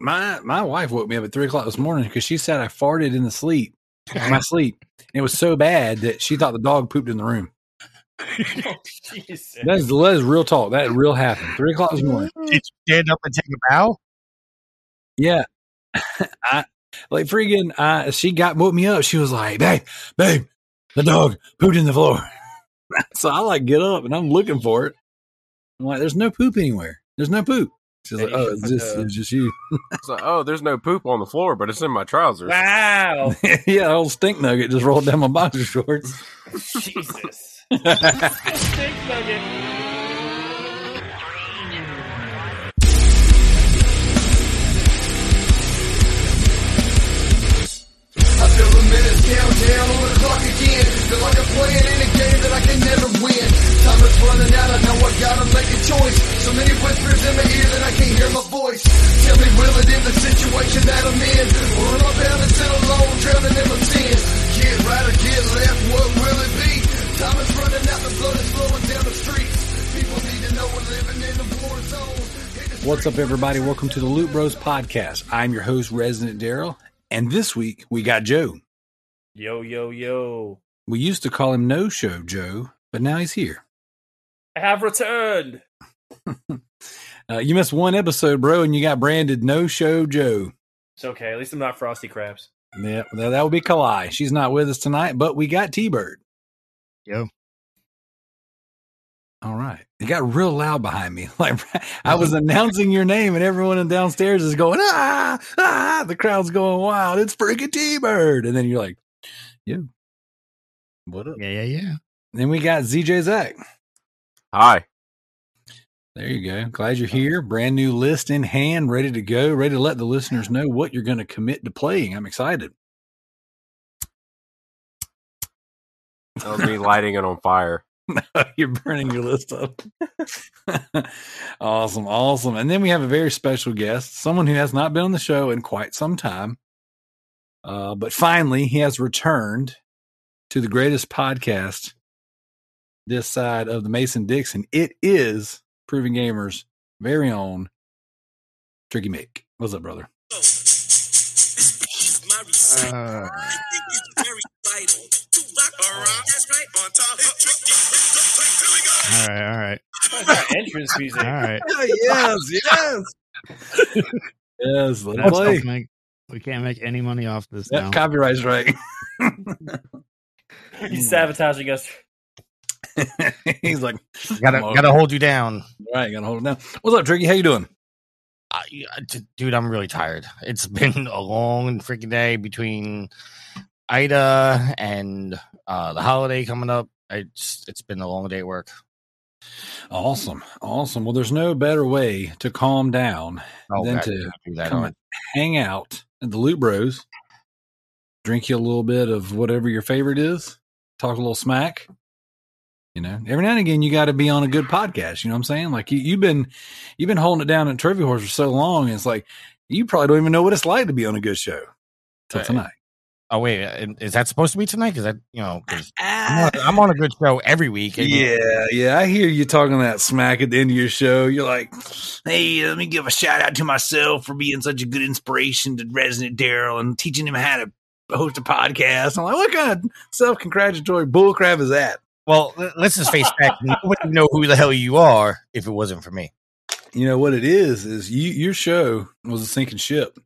my my wife woke me up at three o'clock this morning because she said I farted in the sleep, in my sleep. And it was so bad that she thought the dog pooped in the room. oh, Jesus. That is, that is real talk. That real happened. Three o'clock this morning. Did you stand up and take a bow? Yeah. I like freaking uh she got woke me up. She was like, Babe, babe, the dog pooped in the floor. so I like get up and I'm looking for it. I'm like, there's no poop anywhere. There's no poop. She's like, Oh, it's just it's just you. So, oh, there's no poop on the floor, but it's in my trousers. Wow. yeah, old stink nugget just rolled down my boxer shorts. Jesus. Stink nugget. I feel the minutes count down on the clock again. Feel like I'm playing in a game that I can never win. Time is running out, I know I gotta make a choice. So many whispers in my ear that I can't hear my voice. Tell me, will it end the situation that I'm in? Or am I bound to sit alone, drowning in my sins? Get right or get left, what will it be? Time is running out, the blood is flowing down the streets. People need to know we're living in a war zone. What's up, everybody? Welcome to the Loot Bros podcast. I'm your host, Resident Darrell, and this week we got Joe. Yo, yo, yo. We used to call him No Show Joe, but now he's here. I have returned. Uh, you missed one episode, bro, and you got branded No Show Joe. It's okay. At least I'm not Frosty Crabs. Yeah, that, that would be Kalai. She's not with us tonight, but we got TByrd. Yo. All right. It got real loud behind me. Like I was announcing your name, and everyone in downstairs is going, ah, ah. The crowd's going wild. It's freaking TByrd. And then you're like, yo, what up? Yeah, yeah, yeah. Then we got ZJ Zack. Hi. There you go. Glad you're here. Brand new list in hand, ready to go, ready to let the listeners know what you're going to commit to playing. I'm excited. That was me lighting it on fire. you're burning your list up. awesome. Awesome. And then we have a very special guest, someone who has not been on the show in quite some time. Uh, but finally, he has returned to the greatest podcast this side of the Mason Dixon. It is Proving Gamers' very own Trickymic. What's up, brother? Uh, all right, all right. entrance music. All right. yes, yes. yes, let's That's play. make- we can't make any money off this Yep, now. copyright strike. He's sabotaging us. He's like, gotta gotta hold you down. Right, gotta hold it down. What's up, Tricky? How you doing? I, I- d- dude, I'm really tired. It's been a long freaking day between Ida and uh, the holiday coming up. It's it's been a long day at work. Awesome, awesome. Well, there's no better way to calm down Oh, than God, to come and hang out at the Loot Bros, drink you a little bit of whatever your favorite is, talk a little smack. You know, every now and again you got to be on a good podcast. You know what I'm saying? Like you, you've been, you've been holding it down at Trophy Whores for so long. It's like you probably don't even know what it's like to be on a good show till Right. tonight. Oh wait, uh, is that supposed to be tonight? Because that you know, 'cause I'm, on, I'm on a good show every week. Yeah, yeah. I hear you talking that smack at the end of your show. You're like, hey, let me give a shout out to myself for being such a good inspiration to Resident Darrell and teaching him how to host a podcast. I'm like, what kind of self congratulatory bullcrap is that? Well, let's just face fact. Nobody would know who the hell you are if it wasn't for me. You know what it is? Is you your show was a sinking ship,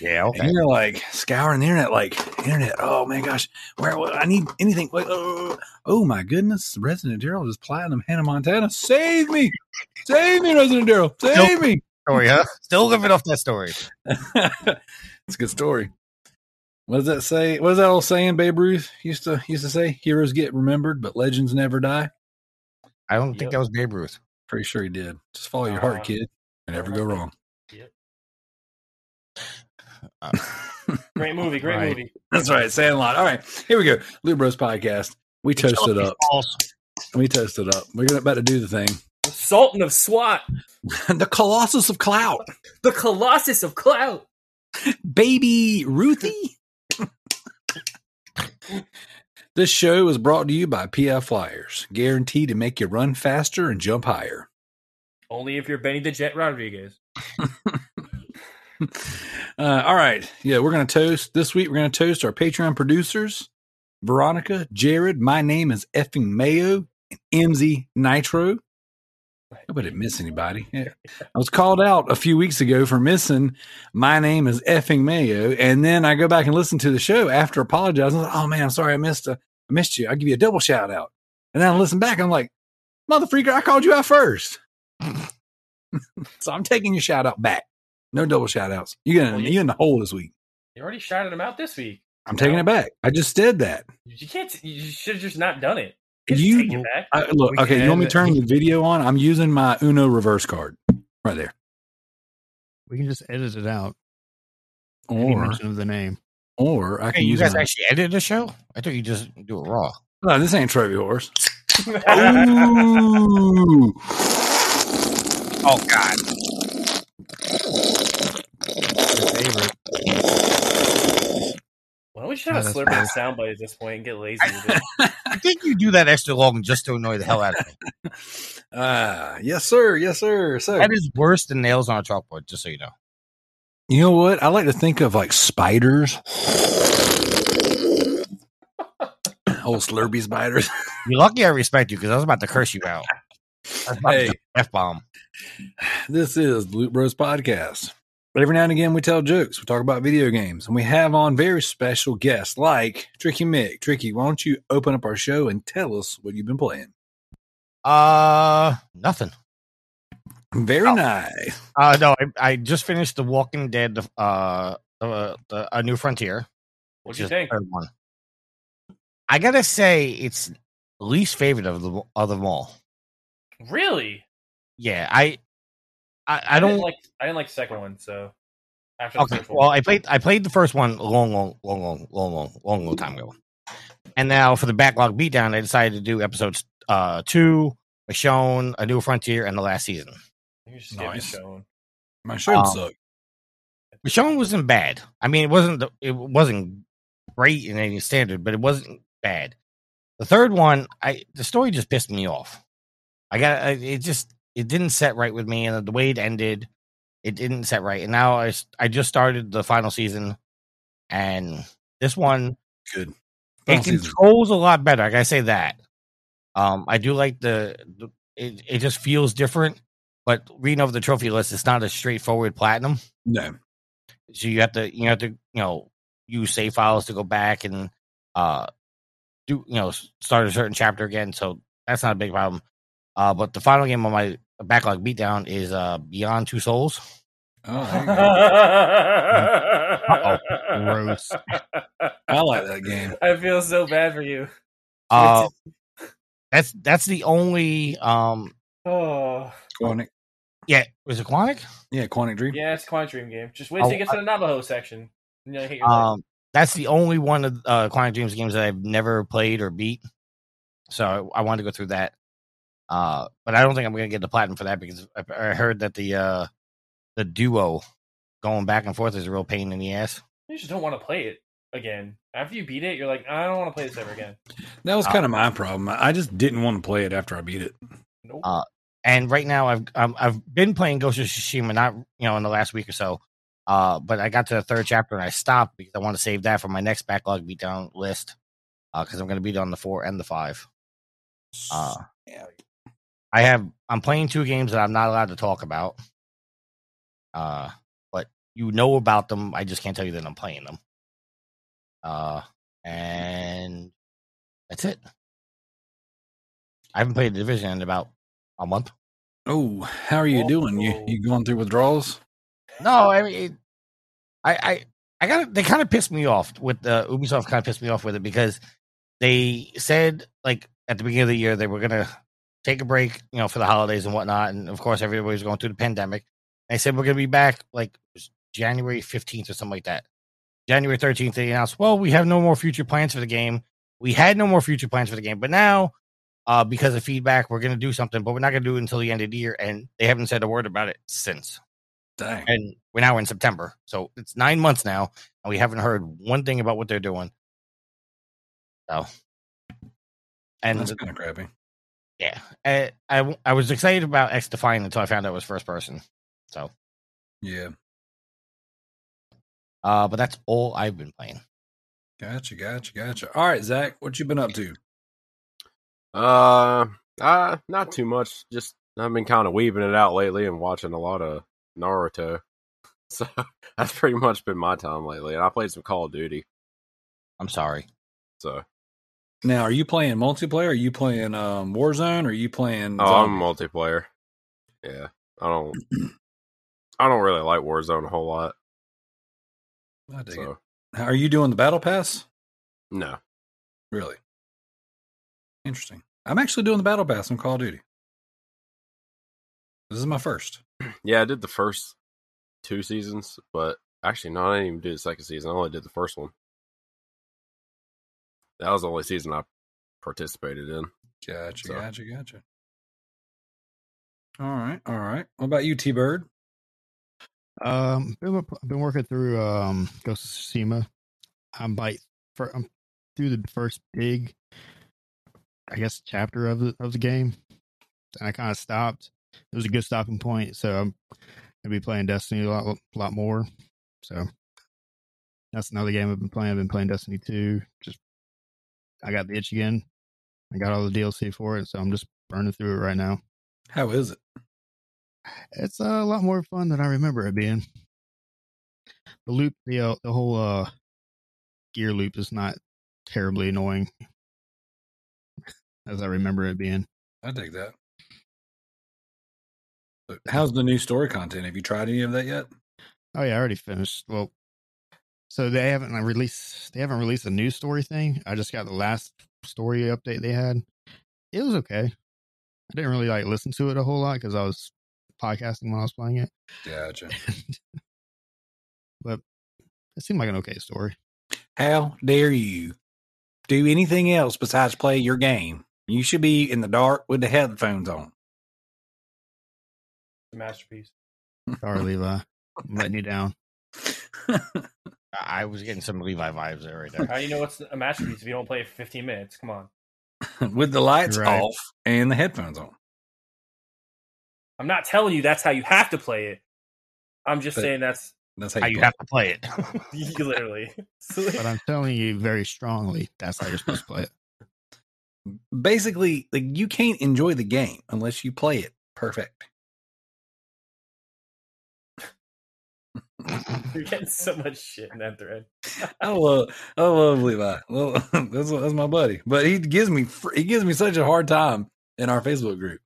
Yeah. Okay. and you're like scouring the internet, like internet. Oh my gosh, where I need anything? Like, oh, oh my goodness, Resident Darrell is platinum Hannah Montana. Save me, save me, Resident Darrell, save me. Story, huh? Still living off that story. it's a good story. What does that say? What does that old saying Babe Ruth used to used to say? Heroes get remembered, but legends never die. I don't Yep. think that was Babe Ruth. Pretty sure he did. Just follow your heart, Uh, kid, and never go wrong. Uh, Great movie. Great Right. movie. That's right. Sandlot. All right, here we go. Loot Bros podcast. We toast it up. False. We toast it up. We're about to do the thing. The Sultan of SWAT. the Colossus of Clout, The Colossus of Clout. baby Ruthie. This show is brought to you by PF Flyers, guaranteed to make you run faster and jump higher. Only if you're Benny the Jet Rodriguez. uh, all right. Yeah, we're going to toast this week. We're going to toast our Patreon producers Veronica, Jared. My name is effing Mayo, and MZ Nitro. I miss anybody. I was called out a few weeks ago for missing my name is effing Mayo, and then I go back and listen to the show after apologizing. Like, oh man, I'm sorry I missed a, I missed you. I'll give you a double shout out. And then I listen back. I'm like, mother freaker, I called you out first. so I'm taking your shout out back. No double shout outs. You're gonna Well, you- you in the hole this week. You already shouted him out this week. I'm taking it back. I just did that. You can't. You should have just not done it. You, You- take it back. I, look, We okay, you want me to turn uh, the video on? I'm using my Uno reverse card right there. We can just edit it out. Or mention of the name. or I Hey, can you use guys my, actually edited the show? I thought you just do it raw. No, this ain't Trophy Whores. Oh God! Your favorite. Why don't we should have Yeah, a that's slurping soundbite at this point and get lazy with it? I think you do that extra long just to annoy the hell out of me. Ah, yes, sir. Yes, sir. So That is worse than nails on a chalkboard. Just so you know. you know what? I like to think of like spiders. Old Slurpee spiders. You're lucky I respect you because I was about to curse you out. I was about Hey. f bomb. This is the Loot Bros Podcast. But every now and again, we tell jokes. We talk about video games, and we have on very special guests like Trickymic. Tricky, why don't you open up our show and tell us what you've been playing? Uh, nothing. Very Oh. nice. Uh, no, I, I just finished The Walking Dead. Uh, uh, the, A New Frontier. What'd which you think? third one. I gotta say, it's least favorite of the of them all. Really? Yeah, I, I, I didn't don't. like. I didn't like the second one. So after the Okay, first well, one, I played I played the first one a long, long, long, long, long, long, long, long time ago, and now for the backlog beatdown, I decided to do episodes uh two, Michonne, A New Frontier, and the last season. you just get Nice. shown. My show Um, sucked. Michonne wasn't bad. I mean, it wasn't the, it wasn't great in any standard, but it wasn't bad. The third one, I the story just pissed me off. I got I- it just it didn't set right with me, and the way it ended, it didn't set right. And now I I just started the final season, and this one Good. it Final season. controls a lot better. I gotta say that. Um, I do like the, the it. It just feels different. But reading over the trophy list, it's not a straightforward platinum No. so you have to you have to you know use save files to go back and uh do you know start a certain chapter again so that's not a big problem uh but the final game on my backlog beatdown is uh beyond two souls Oh, there you go. Gross. I like that game. I feel so bad for you. uh that's that's the only um Oh, Quantic. yeah was it quantic Yeah, Quantic Dream. yeah, it's a Quantic Dream game. Just wait till Oh, you get to the Navajo section. You'll hit um that's the only one of uh quantic dreams games that i've never played or beat so i, I wanted to go through that uh but i don't think i'm gonna get the platinum for that because i, I heard that the uh the duo going back and forth is a real pain in the ass You just don't want to play it again. After you beat it, you're like, I don't want to play this ever again. That was Uh, kind of my problem. I just didn't want to play it after I beat it. Nope. Uh, and right now I've um, I've been playing Ghost of Tsushima, not you know in the last week or so. Uh, but I got to the third chapter and I stopped because I want to save that for my next backlog beatdown list. Because I'm going to beat on the four and the five. Uh, Yeah. I have I'm playing two games that I'm not allowed to talk about. Uh, but you know about them. I just can't tell you that I'm playing them. Uh, and that's it. I haven't played the division in about a month. Oh, how are you doing? You Oh. you going through withdrawals? No, I mean, it, I, I, I got. They kind of pissed me off with the Ubisoft. Kind of pissed me off with it because they said like at the beginning of the year they were gonna take a break, you know, for the holidays and whatnot, and of course everybody's going through the pandemic. They said we're gonna be back like January fifteenth or something like that. January thirteenth, they announced, well, we have no more future plans for the game. We had no more future plans for the game, but now, uh, because of feedback, we're gonna do something, but we're not gonna do it until the end of the year, and they haven't said a word about it since Dang. and we're now in September, so it's nine months now, and we haven't heard one thing about what they're doing. So, and That's kind of crappy. Yeah, I, I I was excited about X Defiant until I found out it was first person. So Yeah. Uh, but that's all I've been playing. Gotcha, gotcha, gotcha. All right, Zack, what you been up to? Uh, uh, not too much. Just I've been kind of weaving it out lately and watching a lot of Naruto. So that's pretty much been my time lately. And I played some Call of Duty. I'm sorry. So Now, are you playing multiplayer? Are you playing um, Warzone? Or are you playing? oh, I'm multiplayer. Yeah, I don't. I don't really like Warzone a whole lot. I dig So it. Are you doing the battle pass? no. Really? Interesting. I'm actually doing the battle pass on Call of Duty. This is my first. Yeah, I did the first two seasons, but actually, no, I didn't even do the second season. I only did the first one. That was the only season I participated in. Gotcha, So- gotcha, gotcha. All right, all right. What about you, TByrd? Um, been, I've been working through um Ghost of Tsushima. I'm by for I'm through the first big, I guess, chapter of the of the game, and I kind of stopped. It was a good stopping point, so I'm gonna be playing Destiny a lot, a lot more. So that's another game I've been playing. I've been playing Destiny two. Just I got the itch again. I got all the DLC for it, so I'm just burning through it right now. How is it? It's a lot more fun than I remember it being. The loop, the uh, the whole uh, gear loop is not terribly annoying as I remember it being. I dig that. But how's the new story content? Have you tried any of that yet? Oh yeah, I already finished. Well, so they haven't released they haven't released a new story thing. I just got the last story update they had. It was okay. I didn't really like listen to it a whole lot because I was podcasting when I was playing it, Gotcha. but it seemed like an okay story. How dare you do anything else besides play your game? You should be in the dark with the headphones on. masterpiece. Sorry, Levi, I'm letting you down. I I was getting some Levi vibes there right there. How do you know it's a masterpiece if you don't play it for 15 minutes? Come on. with the lights right. off and the headphones on. I'm not telling you that's how you have to play it. I'm just But- saying that's That's how How you, you have to play it. literally. But I'm telling you very strongly that's how you're supposed to play it. Basically, like you can't enjoy the game unless you play it perfect. You're getting so much shit in that thread. I love, I love Levi. Well, that's that's my buddy, but he gives me he gives me such a hard time in our Facebook group.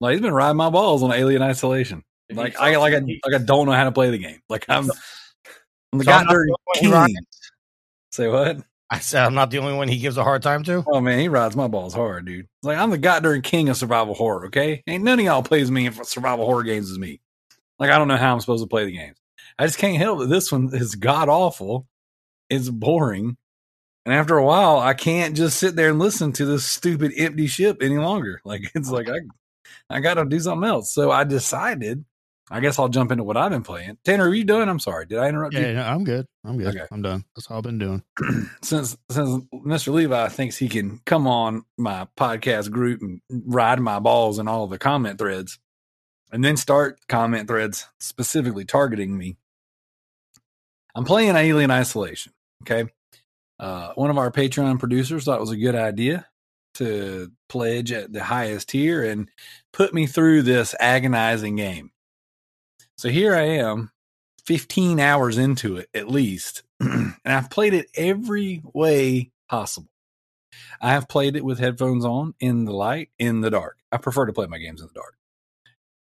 Like he's been riding my balls on Alien Isolation. Like I like I like I don't know how to play the game. Like I'm, I'm the So I'm not goddamn the only one king. rocking- Say what? I said I'm not the only one he gives a hard time to. Oh man, he rides my balls hard, dude. Like I'm the goddamn king of survival horror. Okay, ain't none of y'all plays me in survival horror games as me. Like I don't know how I'm supposed to play the games. I just can't help it. This one is god awful. It's boring, and after a while, I can't just sit there and listen to this stupid empty ship any longer. Like it's like I, I got to do something else. So I decided. I guess I'll jump into what I've been playing. Tanner, are you done? I'm sorry. Did I interrupt you? Yeah, I'm good. I'm good. Okay. I'm done. That's all I've been doing. since since Mr. Levi thinks he can come on my podcast group and ride my balls in all the comment threads, and then start comment threads specifically targeting me, I'm playing Alien Isolation. Okay, uh, one of our Patreon producers thought it was a good idea to pledge at the highest tier and put me through this agonizing game. So here I am, 15 hours into it at least, and I've played it every way possible. I have played it with headphones on, in the light, in the dark. I prefer to play my games in the dark.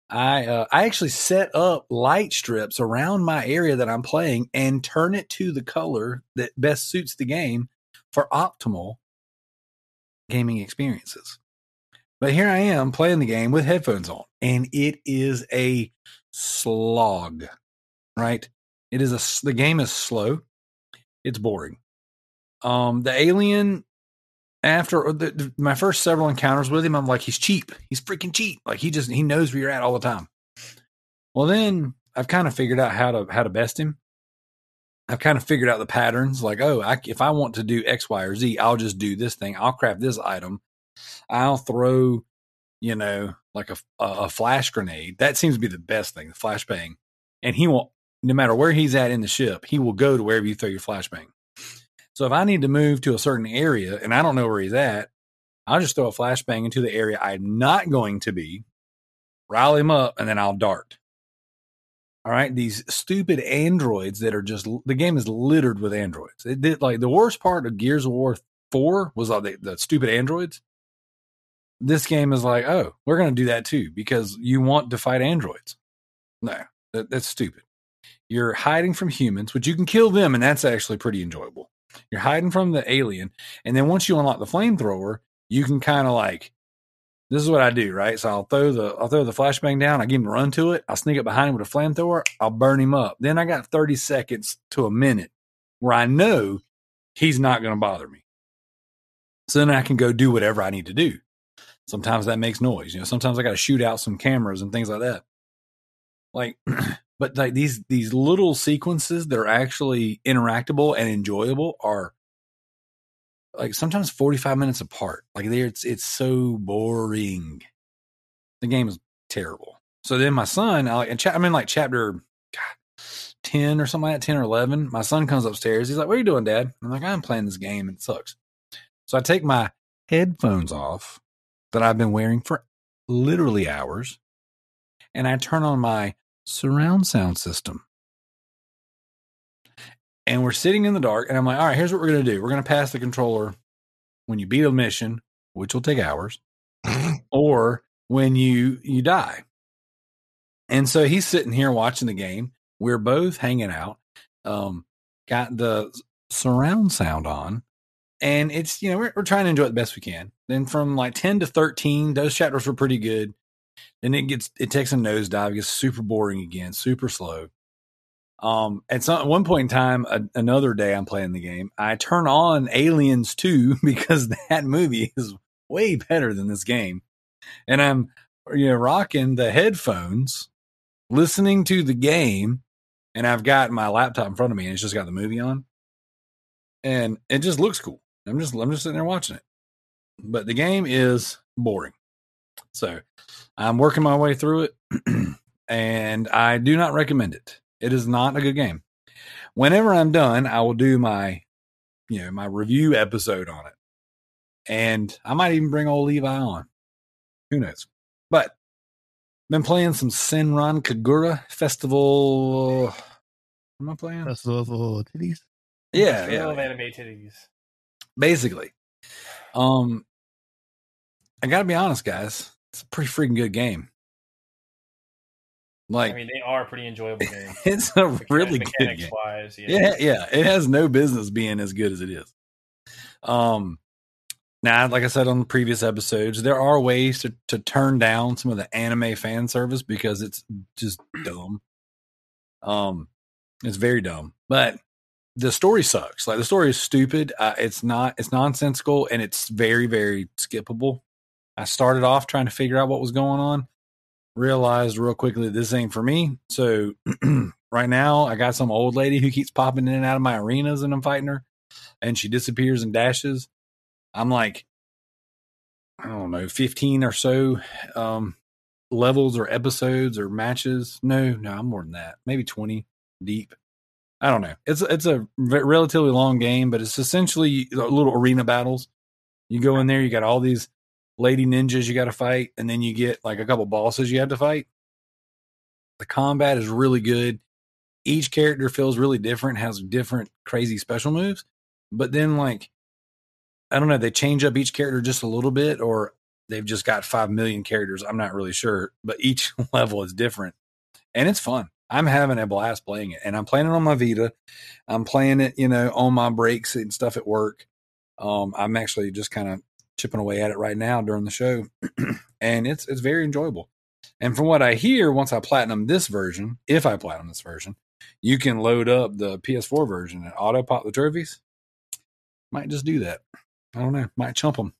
I uh, I actually set up light strips around my area that I'm playing and turn it to the color that best suits the game for optimal gaming experiences. But here I am playing the game with headphones on, and it is a slog. Right? It is a the game is slow. It's boring. Um, the alien after the, the- my first several encounters with him, I'm like, he's cheap. He's freaking cheap. Like he just he knows where you're at all the time. Well, then I've kind of figured out how to how to best him. I've kind of figured out the patterns. Like, oh, I, if I want to do X, Y, or Z, I'll just do this thing. I'll craft this item. I'll throw, you know, like a a, a flash grenade. That seems to be the best thing, the flashbang, and he will no matter where he's at in the ship, he will go to wherever you throw your flashbang. So if I need to move to a certain area and I don't know where he's at, I'll just throw a flashbang into the area I'm not going to be, rile him up, and then I'll dart. All right, these stupid androids that are just the game is littered with androids. It did like the worst part of Gears of War Four was all the, the stupid androids. This game is like, oh, we're going to do that too because you want to fight androids. No, that, that's stupid. You're hiding from humans, which you can kill them, and that's actually pretty enjoyable. You're hiding from the alien, and then once you unlock the flamethrower, you can kind of like this is what I do, right? So I'll throw the I'll throw the flashbang down, I give him a run to it, I'll sneak up behind him with a flamethrower, I'll burn him up. Then I got 30 seconds to a minute where I know he's not gonna bother me. So then I can go do whatever I need to do. Sometimes that makes noise. You know, sometimes I gotta shoot out some cameras and things like that. Like but like these these little sequences that are actually interactable and enjoyable are like sometimes 45 minutes apart. Like there it's it's so boring. The game is terrible. So then my son, I, cha- I'm in like chapter God, 10 or something like that, 10 or 11. My son comes upstairs. He's like, What are you doing, Dad? I'm like, I'm playing this game and it sucks. So I take my headphones off that I've been wearing for literally hours and I turn on my surround sound system. And we're sitting in the dark, and I'm like, all right, here's what we're going to do. We're going to pass the controller when you beat a mission, which will take hours, or when you you die. And so he's sitting here watching the game. We're both hanging out. Um, got the surround sound on, and it's you know we're, we're trying to enjoy it the best we can. Then from like ten to thirteen, those chapters were pretty good. Then it gets it takes a nosedive, gets super boring again, super slow. Um, at some one point in time, a, another day I'm playing the game, I turn on Aliens 2 because that movie is way better than this game. And I'm you know rocking the headphones, listening to the game, and I've got my laptop in front of me and it's just got the movie on. And it just looks cool. I'm just I'm just sitting there watching it. But the game is boring. So I'm working my way through it and I do not recommend it. It is not a good game. Whenever I'm done, I will do my, you know, my review episode on it. And I might even bring old Levi on. Who knows? But been playing some Senran Kagura Estival. What am I playing? Festival of Little Titties. Yeah, Festival yeah. of anime titties. Basically. Um I gotta be honest, guys. It's a pretty freaking good game. Like I mean, they are pretty enjoyable games. it's a really good game. wise. Yeah. Yeah, yeah. It has no business being as good as it is. Um now, like I said on the previous episodes, there are ways to, to turn down some of the anime fan service because it's just dumb. Um it's very dumb. But the story sucks. Like the story is stupid. Uh, it's not it's nonsensical and it's very, very skippable. I started off trying to figure out what was going on realized real quickly that this ain't for me. So right now I got some old lady who keeps popping in and out of my arenas and I'm fighting her and she disappears and dashes. I'm like, I don't know, 15 or so um, levels or episodes or matches. No, no, I'm more than that. Maybe 20 deep. I don't know. It's it's a relatively long game, but it's essentially little arena battles. You go in there, you got all these lady ninjas you got to fight, and then you get like a couple bosses you have to fight. The combat is really good. Each character feels really different, has different crazy special moves, but then like I don't know, they change up each character just a little bit, or they've just got five million characters. I'm not really sure, but each level is different, and it's fun. I'm having a blast playing it, and I'm playing it on my Vita. I'm playing it, you know, on my breaks and stuff at work. Um, I'm actually just kind of chipping away at it right now during the show, and it's it's very enjoyable. And from what I hear, once I platinum this version, if I platinum this version, you can load up the PS4 version and auto pop the trophies. Might just do that. I don't know. Might chump them.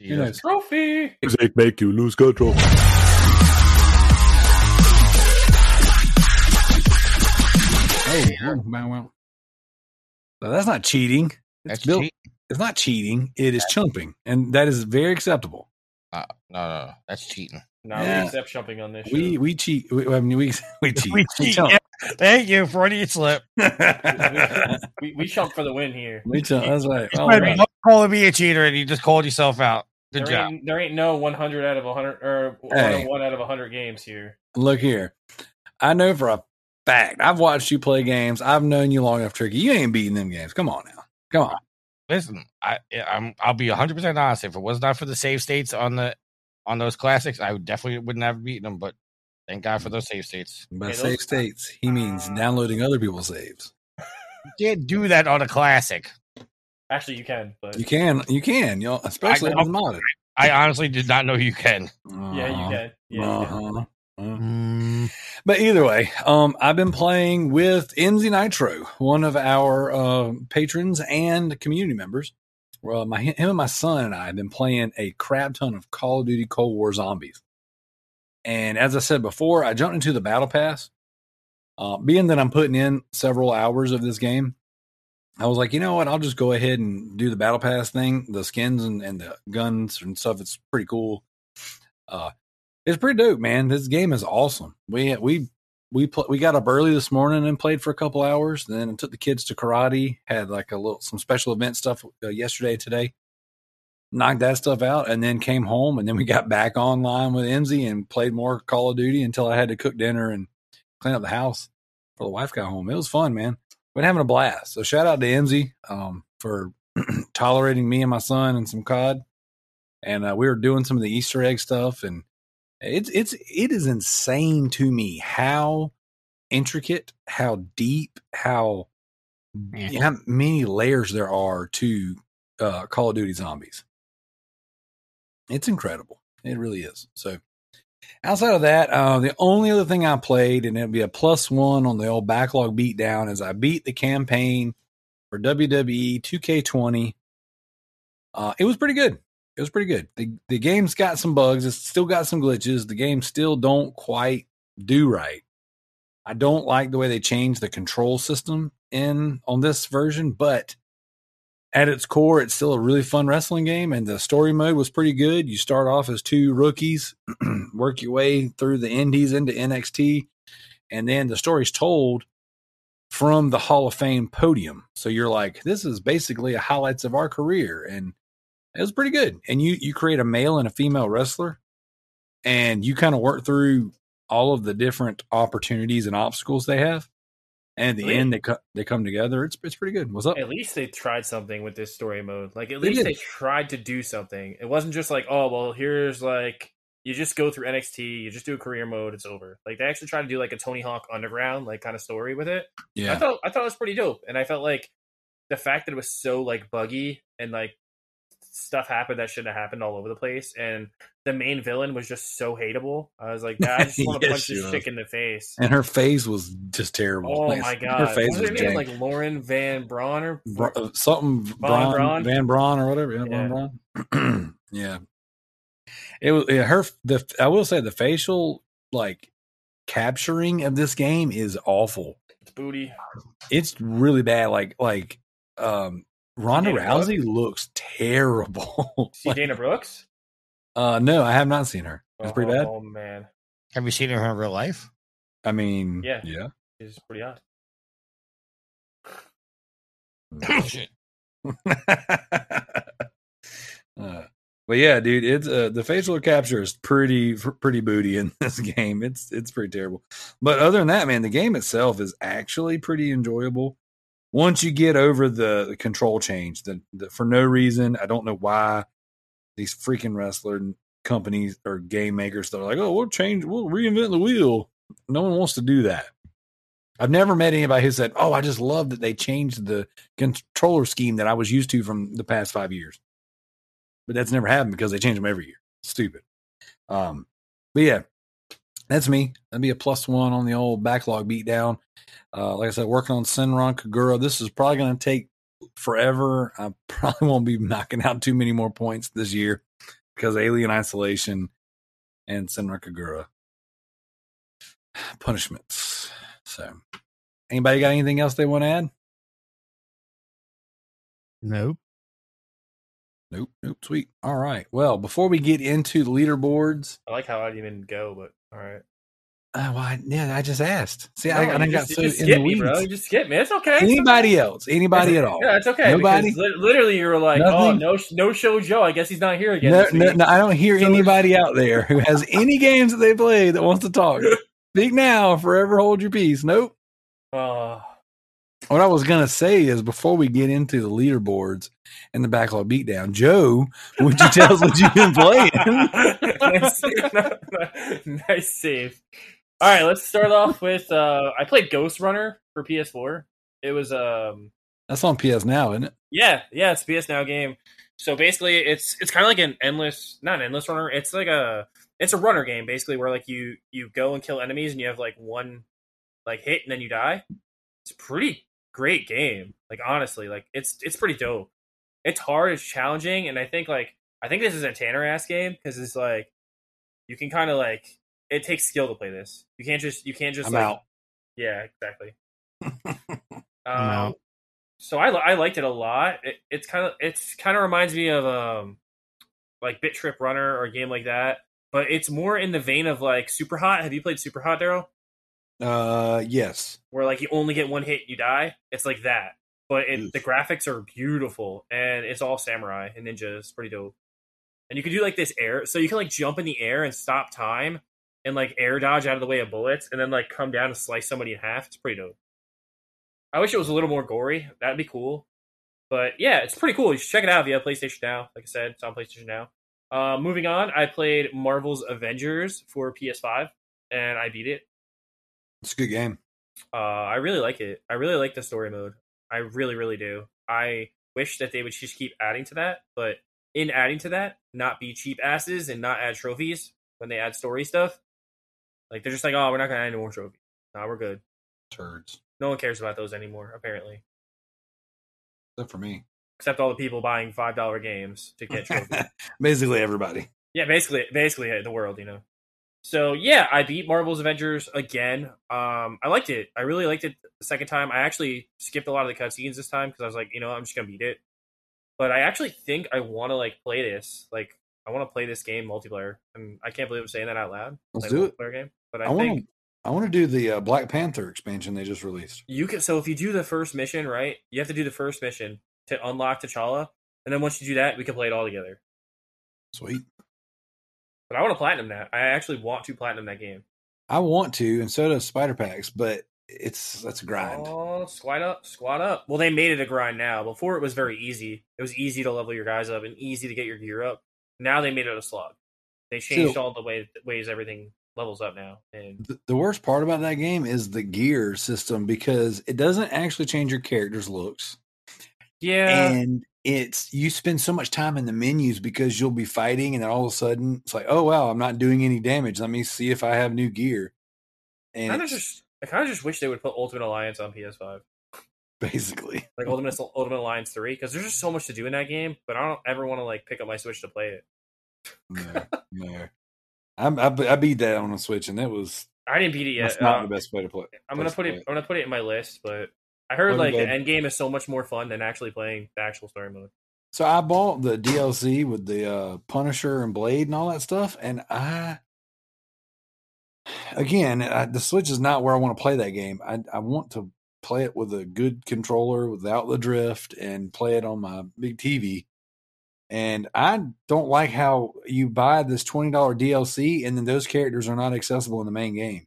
Who knows? Trophy. Music make you lose control. Oh, oh, wow, wow. That's not cheating. It's That's built. cheat. It's not cheating. It is chumping, and that is very acceptable. Uh, no, no, no, that's cheating. No, Yeah. we accept jumping on this. We show. we cheat. We, I mean, we we cheat. We cheat, chump. yeah. Thank you, Freudian slip. We we chump for the win here. We chump. That's right. You All might be right. not calling me a cheater, and you just called yourself out. Good There job. ain't, there ain't no 100 out of 100 or Hey. 101 out of 100 games here. Look here. I know for a fact. I've watched you play games. I've known you long enough, Tricky. You ain't beating them games. Come on now. Come on. Listen, I, I'm, I'll be 100 percent honest. If it was not for the save states on the on those classics, I would definitely wouldn't have beaten them. But thank God for those save states. By Hey, those- save states, he means downloading other people's saves. You can't do that on a classic. Actually, you can, but You can, you can, you know, especially if I- it's modded. I honestly did not know you can. yeah, you can. Yeah, you can. Uh-huh. Uh-huh. But either way, um, I've been playing with MZ Nitro, one of our uh, patrons and community members. Well, my him and my son and I have been playing a crap ton of Call of Duty Cold War Zombies. And as I said before, I jumped into the Battle Pass. Uh, being that I'm putting in several hours of this game, I was like, you know what? I'll just go ahead and do the Battle Pass thing. The skins and, and the guns and stuff. It's pretty cool. Uh, it's pretty dope, man. This game is awesome. We we we pl- we got up early this morning and played for a couple hours. Then took the kids to karate. Had like a little some special event stuff uh, yesterday, today. Knocked that stuff out, and then came home, and then we got back online with Enzy and played more Call of Duty until I had to cook dinner and clean up the house for the wife got home. It was fun, man. Been having a blast. So shout out to Enzy um, for tolerating me and my son and some COD. And uh, we were doing some of the Easter egg stuff, and it's it's it is insane to me how intricate, how deep, how Man. how many layers there are to uh, Call of Duty Zombies. It's incredible. It really is. So outside of that, uh, the only other thing I played, and it'll be a plus one on the old backlog beatdown, is I beat the campaign for WWE 2K20. Uh, it was pretty good. It was pretty good. The the game's got some bugs. It's still got some glitches. The game still don't quite do right. I don't like the way they changed the control system in on this version, but at its core, it's still a really fun wrestling game, and the story mode was pretty good. You start off as two rookies, work your way through the indies into NXT, and then the story's told from the Hall of Fame podium. So you're like, this is basically a highlights of our career, and it was pretty good. And you you create a male and a female wrestler, and you kind of work through all of the different opportunities and obstacles they have. And at the oh, Really? end, they co- they come together. It's it's pretty good. What's up? At least they tried something with this story mode. Like at They least did. they tried to do something. It wasn't just like, oh well, here's like you just go through NXT, you just do a career mode, it's over. Like they actually tried to do like a Tony Hawk Underground like kind of story with it. Yeah, I thought I thought it was pretty dope, and I felt like the fact that it was so like buggy and like stuff happened that shouldn't have happened all over the place, and the main villain was just so hateable. I was like, I just want to Yes, punch this was. chick in the face. and her face was just terrible. Oh Like, my her face What was name? Like Lauren Van Braun or Bra- uh, something Braun, Braun? Van Braun or whatever. Yeah, Yeah. Braun. yeah, it was. Yeah, her. The I will say the facial like capturing of this game is awful. It's booty. It's really bad. Like like um Ronda Dana Rousey looks terrible. See Like, Dana Brooks? uh, no, I have not seen her. It's pretty bad. Oh man, Have you seen her in real life? I mean, Yeah. yeah. she's pretty hot. Shit. Uh, but yeah, dude, it's uh, the facial capture is pretty pretty booty in this game. It's it's pretty terrible. But other than that, man, the game itself is actually pretty enjoyable. Once you get over the, the control change, the, the for no reason, I don't know why these freaking wrestler companies or game makers that are like, oh, we'll change, we'll reinvent the wheel. No one wants to do that. I've never met anybody who said, "Oh, I just love that they changed the controller scheme that I was used to from the past five years." But that's never happened because they change them every year. Stupid. Um, but yeah, that's me. That'd be a plus one on the old backlog beatdown. Uh, like I said, working on Senran Kagura. This is probably going to take forever. I probably won't be knocking out too many more points this year because Alien Isolation and Senran Kagura punishments. So, anybody got anything else they want to add? Nope. Nope, nope. Sweet. All right. Well, before we get into the leaderboards, I like how I didn't even go, but all right. Uh, why? Yeah, I just asked. See, I, No, I you done got so in the me, weeds. bro. You just skip me. It's okay. It's Anybody else? Anybody okay. at all? Yeah, it's okay. Nobody? Li- literally, you were like, Nothing? "Oh, no, no show Joe. I guess he's not here again." No, no, no, I don't hear So- anybody out there who has any games that they played that wants to talk. Speak now, forever hold your peace. Nope. Uh, What I was gonna say is before we get into the leaderboards and the backlog beatdown, Joe, would you tell us what you've been playing? nice, save. All right, let's start off with. Uh, I played Ghost Runner for PS4. It was um, That's on PS Now, isn't it? yeah, yeah, it's a PS Now game. So basically, it's it's kind of like an endless, not an endless runner. It's like a it's a runner game basically, where like you you go and kill enemies and you have like one like hit and then you die. It's pretty great game. Like honestly, like it's it's pretty dope. It's hard, it's challenging, and I think like I think this is a Tanner ass game because it's like you can kind of like it takes skill to play this. You can't just you can't just I'm like, out. Yeah, exactly. um, out. so I I liked it a lot. It, it's kind of it's kind of reminds me of um like Bit Trip Runner or a game like that, but it's more in the vein of like Super Hot. Have you played Super Hot, Darrell? Uh, yes. Where like you only get one hit, you die. It's like that, but it, the graphics are beautiful and it's all samurai and ninjas. Pretty dope. And you can do like this air, so you can like jump in the air and stop time and like air dodge out of the way of bullets, and then like come down and slice somebody in half. It's pretty dope. I wish it was a little more gory. That'd be cool. But yeah, it's pretty cool. You should check it out if you have PlayStation Now. Like I said, it's on PlayStation Now. Uh, moving on, I played Marvel's Avengers for PS5, and I beat it. It's a good game. Uh, I really like it. I really like the story mode. I really, really do. I wish that they would just keep adding to that, but in adding to that, not be cheap asses and not add trophies when they add story stuff. Like they're just like, oh, we're not gonna add any more trophies. Nah, we're good. Turds. No one cares about those anymore, apparently, Except for me. except all the people buying five dollar games to get trophies. Basically everybody. Yeah, basically, basically uh, the world, you know. So yeah, I beat Marvel's Avengers again. Um, I liked it. I really liked it the second time. I actually skipped a lot of the cutscenes this time because I was like, you know, I'm just gonna beat it. But I actually think I want to like play this. Like, I want to play this game multiplayer, and I can't believe I'm saying that out loud. Let's like, do it. multiplayer game. But I, I wanna, I want to do the uh, Black Panther expansion they just released. you can. So if you do the first mission, right, you have to do the first mission to unlock T'Challa, and then once you do that, we can play it all together. Sweet. But I want to platinum that. I actually want to platinum that game. I want to, and so does Spider Packs, but it's that's a grind. Oh, squat up, squat up. Well, they made it a grind now. Before it was very easy. It was easy to level your guys up and easy to get your gear up. Now they made it a slog. They changed So- all the way ways everything levels up now. And The, the worst part about that game is the gear system because it doesn't actually change your character's looks. yeah, and it's you spend so much time in the menus because you'll be fighting and then all of a sudden it's like oh wow i'm not doing any damage let me see if i have new gear and kind of just I kind of just wish they would put Ultimate Alliance on PS5, basically like Ultimate Ultimate Alliance Three, because there's just so much to do in that game. But I don't ever want to like pick up my Switch to play it. no, no. I'm, I, I beat that on the switch and that was I didn't beat it yet. that's not Uh, the best way to play I'm gonna put it. play I'm gonna put it in my list, but I heard like the end game is so much more fun than actually playing the actual story mode. so i bought the dlc with the uh punisher and blade and all that stuff and i again I, the switch is not where i want to play that game. I i want to play it with a good controller without the drift and play it on my big tv and i don't like how you buy this $20 dlc and then those characters are not accessible in the main game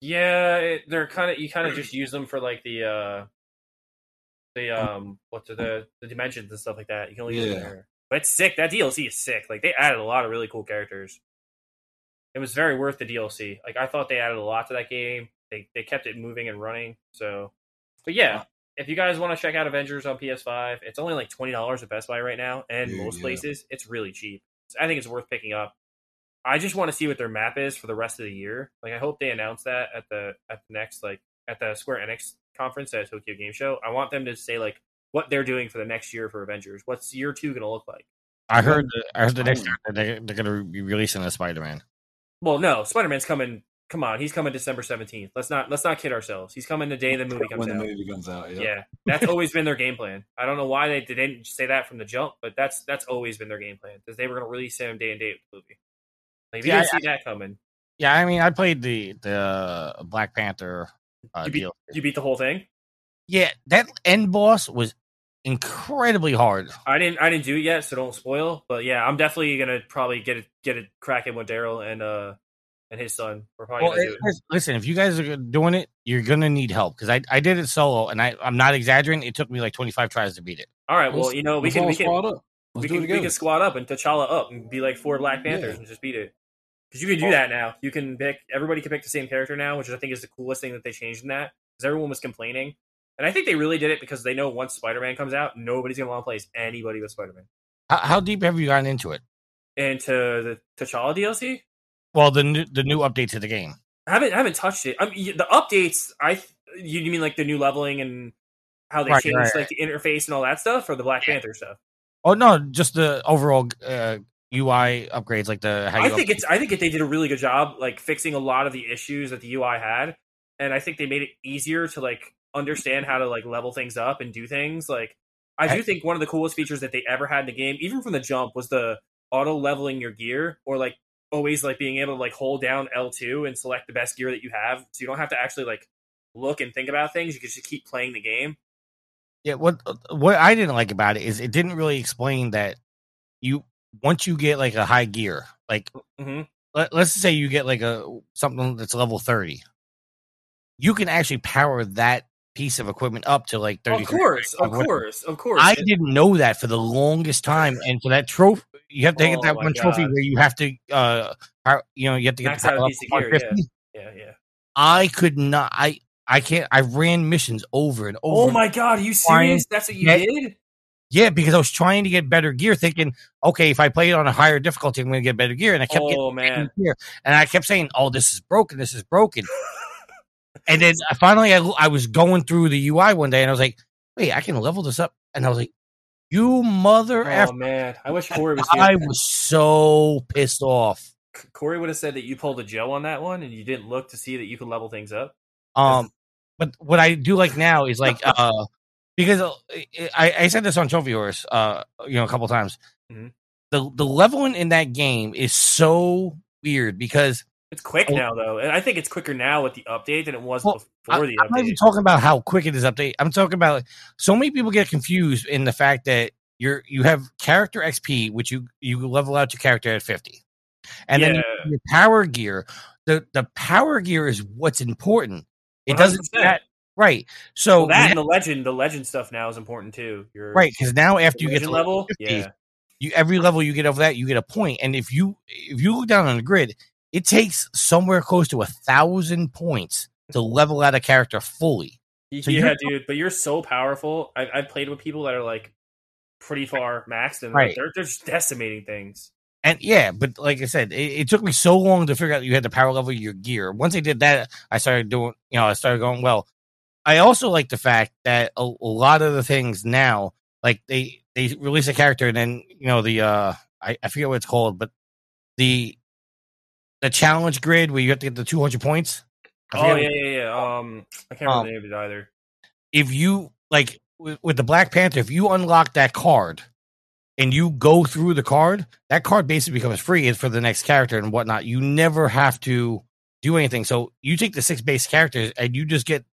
Yeah, it, they're kind of you kind of just use them for like the uh the um what's the the dimensions and stuff like that. You can only use them there. But it's sick. That DLC is sick. Like they added a lot of really cool characters. It was very worth the DLC. Like I thought they added a lot to that game. They they kept it moving and running. So, but yeah, if you guys want to check out Avengers on PS5, it's only like twenty dollars at Best Buy right now, and Dude, most yeah. places it's really cheap. I think it's worth picking up. I just want to see what their map is for the rest of the year. Like I hope they announce that at the at the next like at the Square Enix conference at Tokyo Game Show. I want them to say like what they're doing for the next year for Avengers. What's year two going to look like? I heard. The, I heard the next Oh. year that they they're gonna be releasing a Spider Man. Well, no, Spider Man's coming. Come on, he's coming December seventeenth. Let's not let's not kid ourselves. He's coming the day the movie comes when out. the movie comes out yeah, Yeah, that's always been their game plan. I don't know why they didn't say that from the jump, but that's that's always been their game plan because they were going to release him day and date with the movie. Like, if you Yeah, didn't see that coming, Yeah, I mean, I played the the Black Panther uh, You beat, you beat the whole thing. Yeah, that end boss was incredibly hard. I didn't I didn't do it yet, so don't spoil. But yeah, I'm definitely gonna probably get it get it cracking with Darrell and uh and his son. We're probably Well, gonna do it- it. listen, if you guys are doing it, you're gonna need help because I I did it solo, and I I'm not exaggerating. It took me like 25 tries to beat it. All right, well, you know, we can we can squad up. We can it we can squad up and T'Challa up and be like four Black Panthers Yeah. and just beat it. Because you can do that now. You can pick everybody can pick the same character now, which I think is the coolest thing that they changed in that. Because everyone was complaining, and I think they really did it because they know once Spider Man comes out, nobody's gonna want to play as anybody but Spider Man. How, how deep have you gotten into it? Into the T'Challa DLC, Well, the new the new update to the game. I haven't I haven't touched it. I mean, the updates. I you, mean like the new leveling and how they Right, changed right, like the interface and all that stuff, or the Black Yeah. Panther stuff? Oh no, just the overall uh, UI upgrades, like the how you I think it's I think they did a really good job like fixing a lot of the issues that the UI had, and I think they made it easier to like understand how to like level things up and do things. Like I do I- think one of the coolest features that they ever had in the game, even from the jump, was the auto leveling your gear or like always like being able to like hold down L2 and select the best gear that you have, so you don't have to actually like look and think about things. You can just keep playing the game. Yeah, what uh, what I didn't like about it is it didn't really explain that you once you get like a high gear, like hmm let, let's say you get like a something that's level 30 you can actually power that piece of equipment up to like 30 Of course, of course, of course. i didn't know that for the longest time and for that trophy you have to get Oh that my one trophy where you have to uh you know you have to get out piece of gear, 150. yeah, yeah. i could not i i can't i ran missions over and over Oh my god, are you serious? That's what you get- did? Yeah, because I was trying to get better gear, thinking, okay, if I play it on a higher difficulty, I'm going to get better gear. And I kept getting Oh man. gear, and I kept saying, "Oh, this is broken. This is broken." and then I finally, I, I was going through the UI one day, and I was like, "Wait, I can level this up." And I was like, "You mother Oh f!" man, I wish Corey was Here. I was so pissed off. Corey would have said that you pulled a Joe on that one, and you didn't look to see that you could level things up. Um, but what I do like now is like, uh, because uh, I, I said this on Trophy Whores, uh, you know, a couple times. Mhm. The the leveling in that game is so weird because It's quick Oh. now, though, and I think it's quicker now with the update than it was Well, before I, the I'm not even talking about how quick it is update. I'm talking about so many people get confused in the fact that you're you have character XP, which you you level out your character at 50, and then Yeah. have your power gear. The the power gear is what's important. It doesn't 100%. Right. So Well, that now- and the legend, the legend stuff now is important too. Your right because now after you get to level level, 50, yeah. you every level you get over that you get a point. and if you if you look down on the grid it takes somewhere close to a thousand points to level out a character fully So yeah, dude. But you're so powerful. I, I've played with people that are like pretty far maxed, and Right. they're they're just decimating things. and yeah but like i said it, it took me so long to figure out you had to power level your gear once i did that i started doing you know i started going well i also like the fact that a, a lot of the things now like they they release a character and then you know the uh I, I forget what it's called but the the challenge grid where you have to get the 200 points Oh yeah, yeah, yeah. Um, I can't Um, remember the name of it either. if you like with, with the Black Panther, if you unlock that card and you go through the card, that card basically becomes free for the next character and whatnot. You never have to do anything. So you take the six base characters and you just get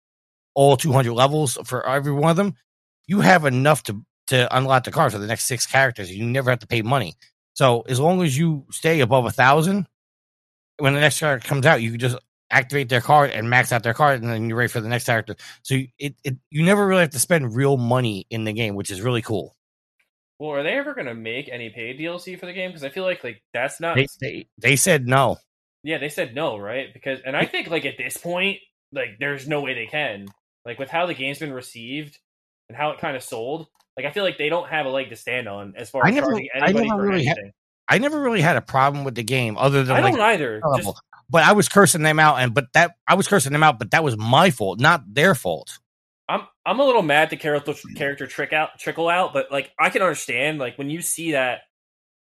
all 200 levels for every one of them. You have enough to to unlock the card for the next six characters. You never have to pay money. So as long as you stay above a thousand, when the next character comes out, you can just activate their card and max out their card, and then you're ready for the next character. So you, it, it you never really have to spend real money in the game, which is really cool. Well, are they ever gonna make any paid DLC for the game? Because I feel like like that's not. They, they they said no. Yeah, they said no, right? Because and I think like at this point, like there's no way they can. Like with how the game's been received and how it kind of sold, like I feel like they don't have a leg to stand on as far I as never- charging I never for really anything. I never really had a problem with the game, other than I like don't either. Just but I was cursing them out, and but that I was cursing them out, but that was my fault, not their fault. I'm I'm a little mad the character character trick out trickle out, but like I can understand like when you see that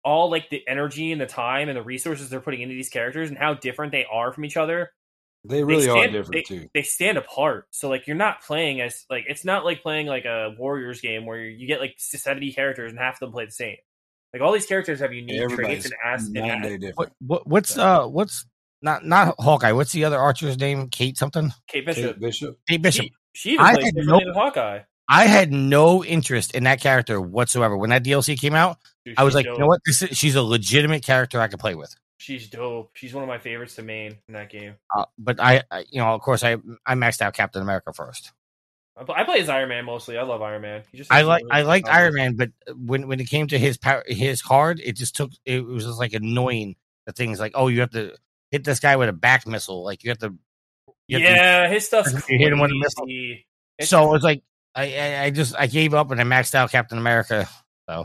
all like the energy and the time and the resources they're putting into these characters and how different they are from each other. They really they are stand, different they, too. They stand apart. So like you're not playing as like it's not like playing like a Warriors game where you get like 70 characters and half of them play the same. Like all these characters have unique Everybody's traits and as and nine as- day What, what what's uh what's not not Hawkeye. What's the other archer's name? Kate something. Kate Bishop. Kate Bishop. Kate Bishop. She, she even I plays had differently no- than Hawkeye. I had no interest in that character whatsoever. When that DLC came out, Dude, I was like, dope. you know what? This is, she's a legitimate character I could play with. She's dope. She's one of my favorites to main in that game. Uh, but I, I, you know, of course, I I maxed out Captain America first. I play, I play as Iron Man mostly. I love Iron Man. He just I like some I really liked combos. Iron Man, but when when it came to his power, his card, it just took it was just like annoying. The things like, oh, you have to hit this guy with a back missile, like you have to. you have to- Yeah, his stuff's You hit him with a missile. It's so it's like I, I I just I gave up and I maxed out Captain America. So,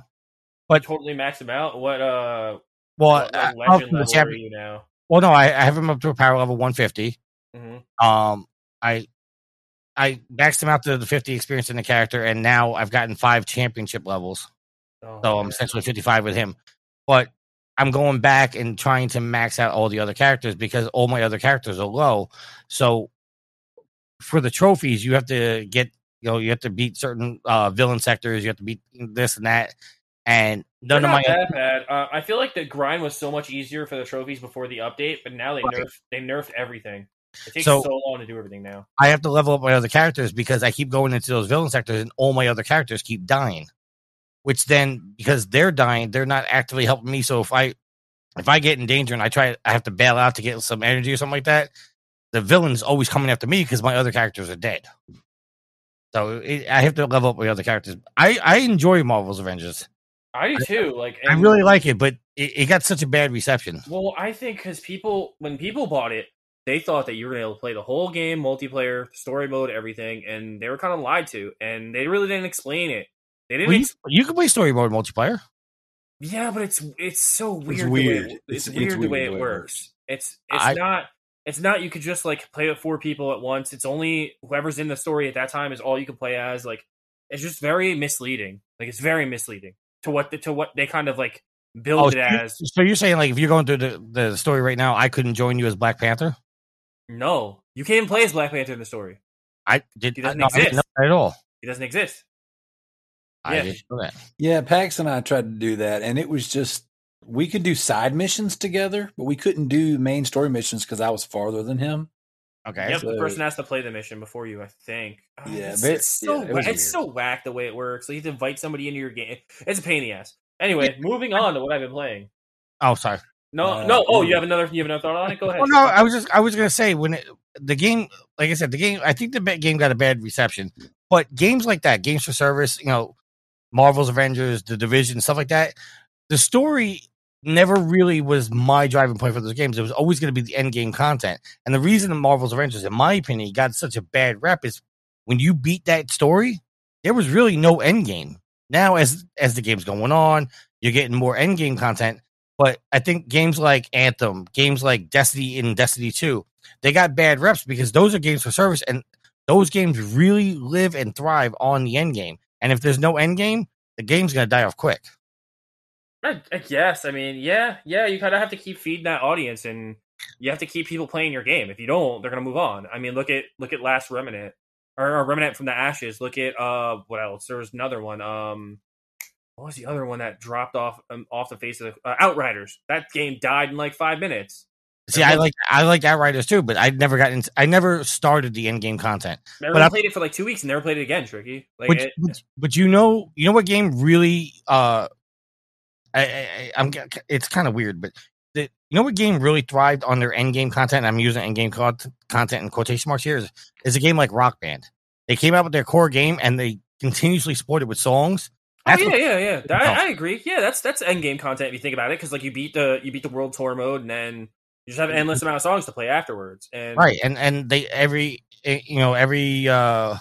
but totally maxed him out. What uh, well, like up legend level are you now? well, no, I, I have him up to a power level 150. hmm Um, I I maxed him out to the 50 experience in the character, and now I've gotten five championship levels. Oh, So I'm man. essentially 55 with him. But I'm going back and trying to max out all the other characters because all my other characters are low. So for the trophies, you have to get, you know, you have to beat certain uh, villain sectors, you have to beat this and that. And They're none of my that bad. Uh, I feel like the grind was so much easier for the trophies before the update, but now they Right. nerfed they nerfed everything. It takes So- so, long to do everything now. I have to level up my other characters because I keep going into those villain sectors and all my other characters keep dying. Which then because they're dying, they're not actively helping me. So if I if I get in danger and I try I have to bail out to get some energy or something like that, the villain's always coming after me because my other characters are dead. So it, I have to level up my other characters. I, I enjoy Marvel's Avengers. I do too. Like I really like it, but it, it got such a bad reception. Well, I think because people, when people bought it, they thought that you were going to be able to play the whole game, multiplayer, story mode, everything, and they were kind of lied to, and they really didn't explain it. They didn't. Well, you, ex- you can play story mode multiplayer. yeah, but it's it's so weird. the way weird. it- It's- It's, it's weird the weird way it way it works. It's it's I- not. It's not. You could just like play with four people at once. It's only whoever's in the story at that time is all you can play as. Like, it's just very misleading. Like, it's very misleading to what the, to what they kind of like oh, build Oh, it as. so you're saying like if you're going through the, the story right now, I couldn't join you as Black Panther? No, you can't even play as Black Panther in the story. I did He doesn't no, I didn't know exist. that at all. He doesn't exist. I Yeah. didn't know that. Yeah, Pax and I tried to do that, and it was just we could do side missions together, but we couldn't do main story missions because I was farther than him. Okay. Yep, the person has to play the mission before you. I think. Oh, Yeah, it's, it's so yeah, it it's so whack the way it works. Like you have to invite somebody into your game. It's a pain in the ass. Anyway, moving on to what I've been playing. Oh, sorry. No, Uh, no. Oh, you have another. You have another thought on it. Go ahead. Well, no, I was just I was gonna say when it, the game, like I said, the game. I think the game got a bad reception, but games like that, games for service, you know, Marvel's Avengers, The Division, stuff like that. The story never really was my driving point for those games. It was always going to be the end game content, and the reason that Marvel's Avengers, in my opinion, got such a bad rep is when you beat that story, there was really no end game. Now, as as the game's going on, you're getting more end game content. But I think games like Anthem, games like Destiny and Destiny 2, they got bad reps because those are games for service and those games really live and thrive on the end game. And if there's no end game, the game's going to die off quick. I, I guess. I mean, yeah, yeah. You kind of have to keep feeding that audience, and you have to keep people playing your game. If you don't, they're gonna move on. I mean, look at look at Last Remnant or, or Remnant from the Ashes. Look at uh, what else? There was another one. Um, what was the other one that dropped off um, off the face of the uh, Outriders? That game died in like five minutes. See, I like I like Outriders too, but I never got into I never started the end game content. But I- played it for like two weeks and never played it again. Tricky. Like But, it, but, but you know, you know what game really uh I, I I'm it's kind of weird, but the, you know what game really thrived on their end game content? I'm using end game co- content in quotation marks here. Is, is a game like Rock Band. They came out with their core game and they continuously supported with songs. Oh yeah, what- yeah, yeah. Oh. I, I agree. Yeah, that's that's end game content if you think about it, because like you beat the you beat the world tour mode, and then you just have an endless amount of songs to play afterwards. And right and and they every eh, you know every uh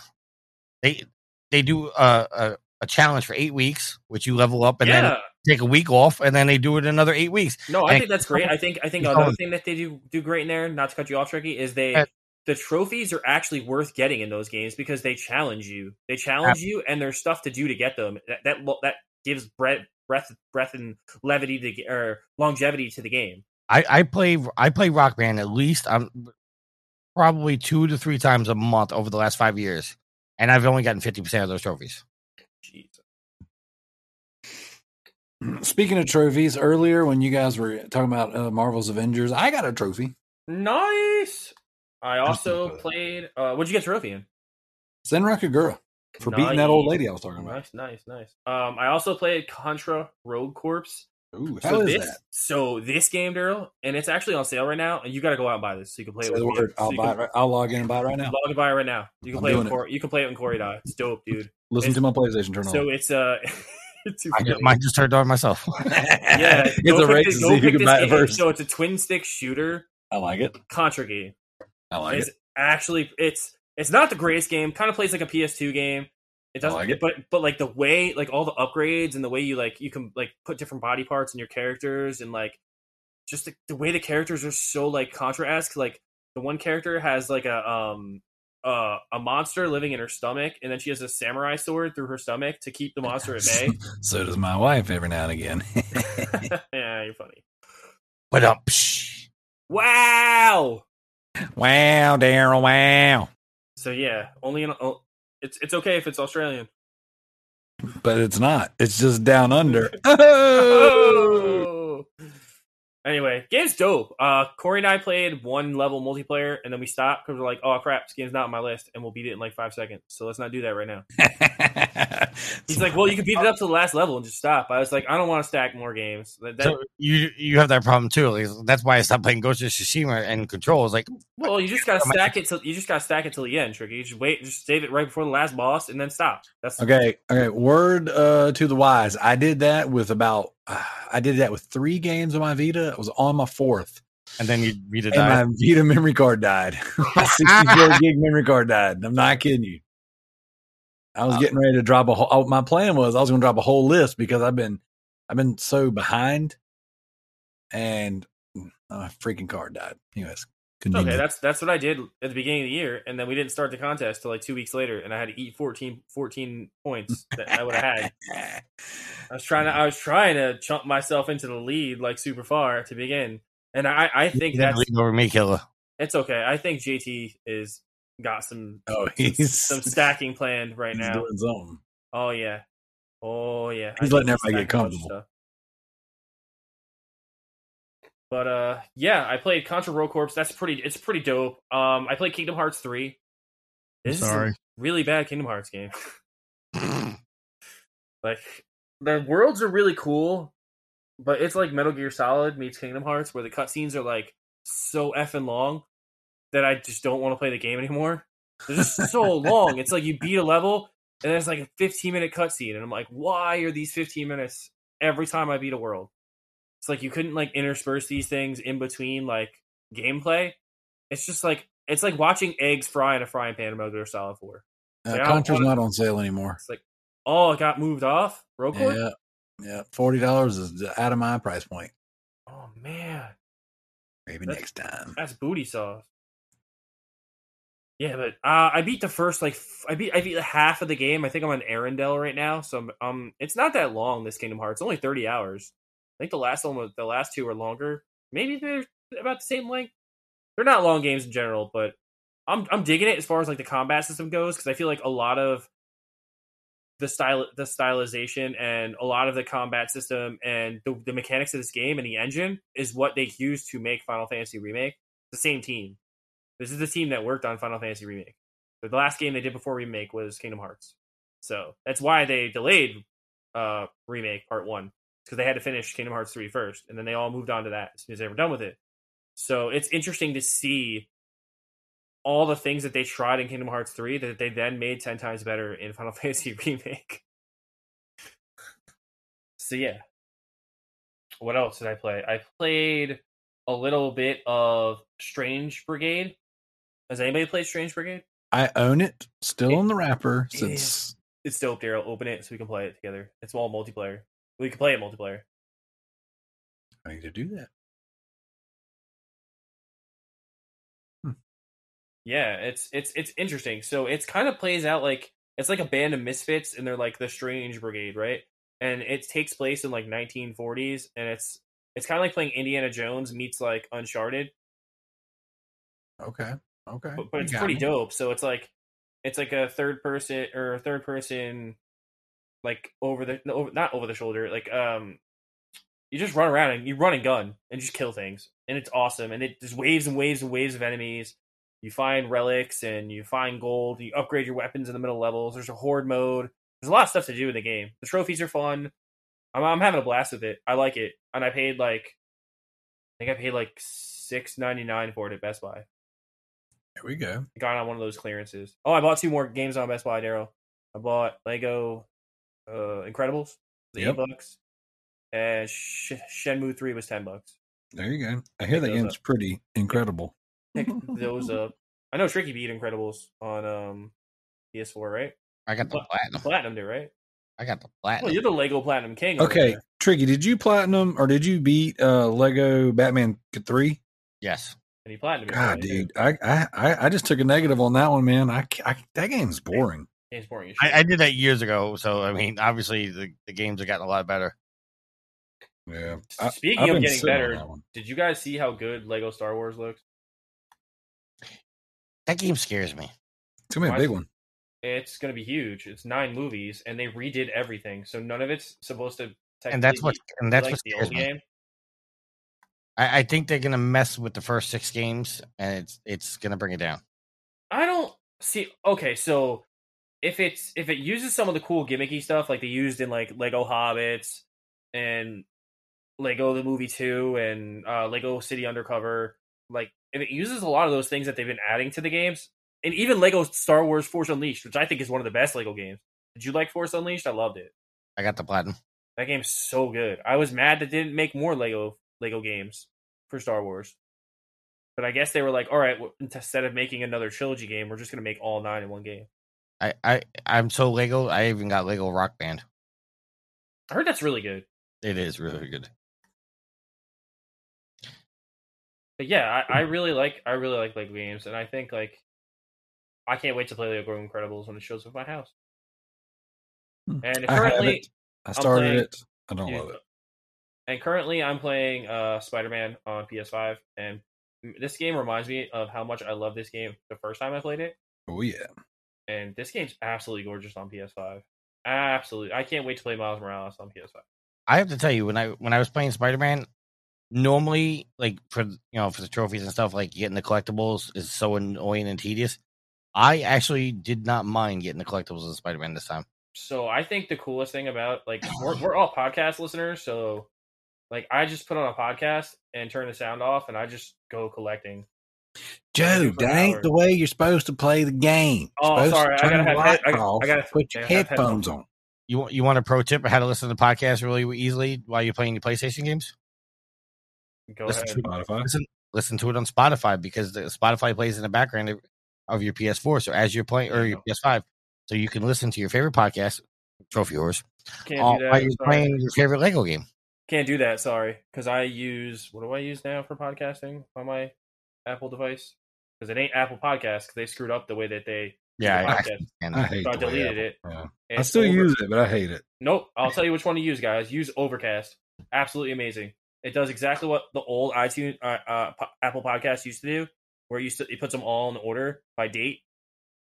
they they do a, a, a challenge for eight weeks which you level up and yeah, then take a week off and then they do it another eight weeks no, I and- think that's great. I think I think another thing that they do do great in there, not to cut you off, Tricky, is they Uh, the trophies are actually worth getting in those games because they challenge you. They challenge you, and there's stuff to do to get them. That that, that gives breath breath breath and levity to or longevity to the game. i i play i play rock band at least i'm probably two to three times a month over the last five years and i've only gotten 50% of those trophies Jeez. Speaking of trophies, earlier when you guys were talking about uh, Marvel's Avengers, I got a trophy. Nice. I also played. Uh, what'd you get trophy in? Senran Kagura for beating that old lady I was talking about. Nice, nice, nice. Um, I also played Contra Rogue Corps. Ooh, So how is this, that? so this game, Darrell, and it's actually on sale right now, and you got to go out and buy this so you can play Say it. With word. I'll you buy. It can right, I'll log in and buy it right now. Log and buy it right now. You can I'm play it with it. Corey. You can play it with Corey Dot. It's dope, dude. Listen It's- to my PlayStation turn on. So it's uh, I funny. just, mine just turned on myself. yeah, it's go a pick race this- to go see who pick can this game. first. So it's a twin stick shooter I like it. Contra game. I like it's it. actually it's it's not the greatest game. Kind of plays like a PS2 game. It doesn't, like it. but but like the way like all the upgrades and the way you like you can like put different body parts in your characters and like just the, the way the characters are so like Contra esque. Like the one character has like a um uh, a monster living in her stomach, and then she has a samurai sword through her stomach to keep the monster at bay. so does my wife every now and again. yeah, you're funny. But up. Wow. wow, Darrell. Wow. So yeah, only in oh, it's it's okay if it's Australian. But it's not. It's just down under. Oh! Anyway, game's dope. Uh, Corey and I played one level multiplayer, and then we stopped because we're like, "Oh crap, this game's not on my list," and we'll beat it in like five seconds. So let's not do that right now. He's like, "Well, you can beat it up to the last level and just stop." I was like, "I don't want to stack more games." That, that- So you you have that problem too. Like, that's why I stopped playing Ghost of Tsushima and Control. It's like well, you just gotta stack it till you just gotta stack it till the end, Tricky. You just wait, just save it right before the last boss, and then stop. That's Okay, okay. Word uh, to the wise. I did that with about. I did that with three games on my Vita. I was on my fourth, and then you it. and my Vita memory card died. my 64 gig memory card died. I'm not kidding you. I was Uh, getting ready to drop a whole. Oh, my plan was I was going to drop a whole list because I've been, I've been so behind, and my freaking card died. Anyways, okay. That's that's what I did at the beginning of the year, and then we didn't start the contest till like two weeks later, and I had to eat 14, 14 points that I would have had. I was trying to I was trying to chump myself into the lead like super far to begin. And I, I think that's over me, killer. it's okay. I think JT is got some oh, he's some stacking planned right he's now. Oh yeah. Oh yeah. He's I letting everybody get comfortable. But uh yeah, I played Contra Rogue Corps. That's pretty it's pretty dope. Um I played Kingdom Hearts 3. I'm This is a sorry. really bad Kingdom Hearts game. Like the worlds are really cool, but it's like Metal Gear Solid meets Kingdom Hearts, where the cutscenes are like so effing long that I just don't want to play the game anymore. They're just so long. It's like you beat a level and it's like a 15 minute cutscene, and I'm like, why are these 15 minutes every time I beat a world? It's like you couldn't like intersperse these things in between like gameplay. It's just like it's like watching eggs fry in a frying pan in Metal Gear Solid 4. Uh, Yeah, Contra's not on sale anymore. It's like, oh, it got moved off. Rogue Corps? Yeah, yeah. Forty dollars is out of my price point. Oh man, Maybe That's- next time. that's booty sauce. Yeah, but uh, I beat the first like f- I beat I beat half of the game. I think I'm on Arendelle right now, so I'm, um, it's not that long. This Kingdom Hearts, only 30 hours. I think the last one was the last two were longer. Maybe they're about the same length. They're not long games in general, but I'm I'm digging it as far as like the combat system goes because I feel like a lot of the style the stylization and a lot of the combat system and the, the mechanics of this game and the engine is what they used to make Final Fantasy Remake. The same team. This is the team that worked on Final Fantasy Remake. The last game they did before Remake was Kingdom Hearts. So that's why they delayed uh, Remake Part 1. Because they had to finish Kingdom Hearts 3 first. And then they all moved on to that as soon as they were done with it. So it's interesting to see all the things that they tried in Kingdom Hearts 3 that they then made 10 times better in Final Fantasy Remake. so yeah. What else did I play? I played a little bit of Strange Brigade. Has anybody played Strange Brigade? I own it, still It in the wrapper since It's still dope, Darrell. Open it so we can play it together. It's all multiplayer. We can play it multiplayer. I need to do that. Hmm. Yeah, it's it's it's interesting. So it's kind of plays out like it's like a band of misfits, and they're like the Strange Brigade, right? And it takes place in like 1940s, and it's it's kind of like playing Indiana Jones meets like Uncharted, Okay. Okay. but, but You pretty me. dope. So it's like it's like a third person or third person, like over the over, not over the shoulder, like um, you just run around and you run and gun and just kill things. and it's awesome. And it just waves and waves and waves of enemies. You find relics and you find gold. You upgrade your weapons in the middle levels. There's a horde mode. There's a lot of stuff to do in the game. The trophies are fun. I'm, I'm having a blast with it. I like it, and I paid like, I think I paid like six ninety nine for it at Best Buy. There we go. I got on one of those clearances. Oh, I bought two more games on Best Buy, Darrell. I bought Lego uh, Incredibles, the Yep. eight bucks, and Sh- Shenmue Three was ten bucks. There you go. I hear Pick that those game's pretty incredible. Pick those up. I know Tricky beat Incredibles on um PS4, right? I got the Pla- platinum. Platinum did, right? I got the Well, platinum. you're the Lego Platinum King. Okay. Tricky, did you platinum or did you beat uh Lego Batman three? yes. and he platinum. God, dude, I, I I I just took a negative on that one, man. I, I that game's boring. Game's boring as shit. I, I did that years ago, so I mean, obviously the, the games have gotten a lot better. Yeah. Speaking I've of getting sitting on better, did you guys see how good Lego Star Wars looks? That game scares me. It's gonna be a big one. It's going to be huge. It's nine movies, and they redid everything, so none of it's supposed to. And that's what and that's like what the scares old me. game. I, I think they're gonna mess with the first six games, and it's it's gonna bring it down. I don't see. Okay, so if it's if it uses some of the cool gimmicky stuff like they used in like Lego Hobbits and Lego the Movie Two and uh, Lego City Undercover, like if it uses a lot of those things that they've been adding to the games, and even Lego Star Wars Force Unleashed, which I think is one of the best Lego games. Did you like Force Unleashed? I loved it. I got the platinum. That game's so good. I was mad that they didn't make more Lego Lego games for Star Wars. But I guess they were like, all right, w- instead of making another trilogy game, we're just going to make all nine in one game. I, I I'm so Lego. I even got Lego Rock Band. I heard that's really good. It is really good. But yeah, I, I really like I really like Lego games, and I think like I can't wait to play Lego Incredibles when it shows up at my house. Hmm. And I currently. I started playing- it. I don't Yeah. love it. And currently, I'm playing uh, Spider Man on PS5, and this game reminds me of how much I love this game the first time I played it. Oh yeah. And this game's absolutely gorgeous on PS5. Absolutely, I can't wait to play Miles Morales on PS5. I have to tell you, when I when I was playing Spider Man, normally like for you know for the trophies and stuff, like getting the collectibles is so annoying and tedious. I actually did not mind getting the collectibles in Spider Man this time. So I think the coolest thing about like we're we're all podcast listeners, so like I just put on a podcast and turn the sound off, and I just go collecting. Joe, that ain't the way you're supposed to play the game. You're Oh, supposed to sorry, I turn gotta the have head- I off, I gotta- put your gotta headphones headphones. on. You want you want a pro tip of how to listen to the podcast really easily while you're playing your PlayStation games? Go Listen ahead. to Spotify. listen listen to it on Spotify because the Spotify plays in the background of, of your PS4. So as you're playing or your PS5, so you can listen to your favorite podcast, Trophy Whores, Can't all- do while you're sorry. playing your favorite Lego game. Can't do that. Sorry, because I use what do I use now for podcasting on my Apple device? Because it ain't Apple Podcast because they screwed up the way that they Yeah, the I, podcast. and I hate So I the way deleted Apple- it. yeah. I still Over- use it, but I hate it. Nope. I'll tell you which one to use, guys. Use Overcast. Absolutely amazing. It does exactly what the old iTunes uh, uh, po- Apple Podcast used to do, where it used to it puts them all in order by date.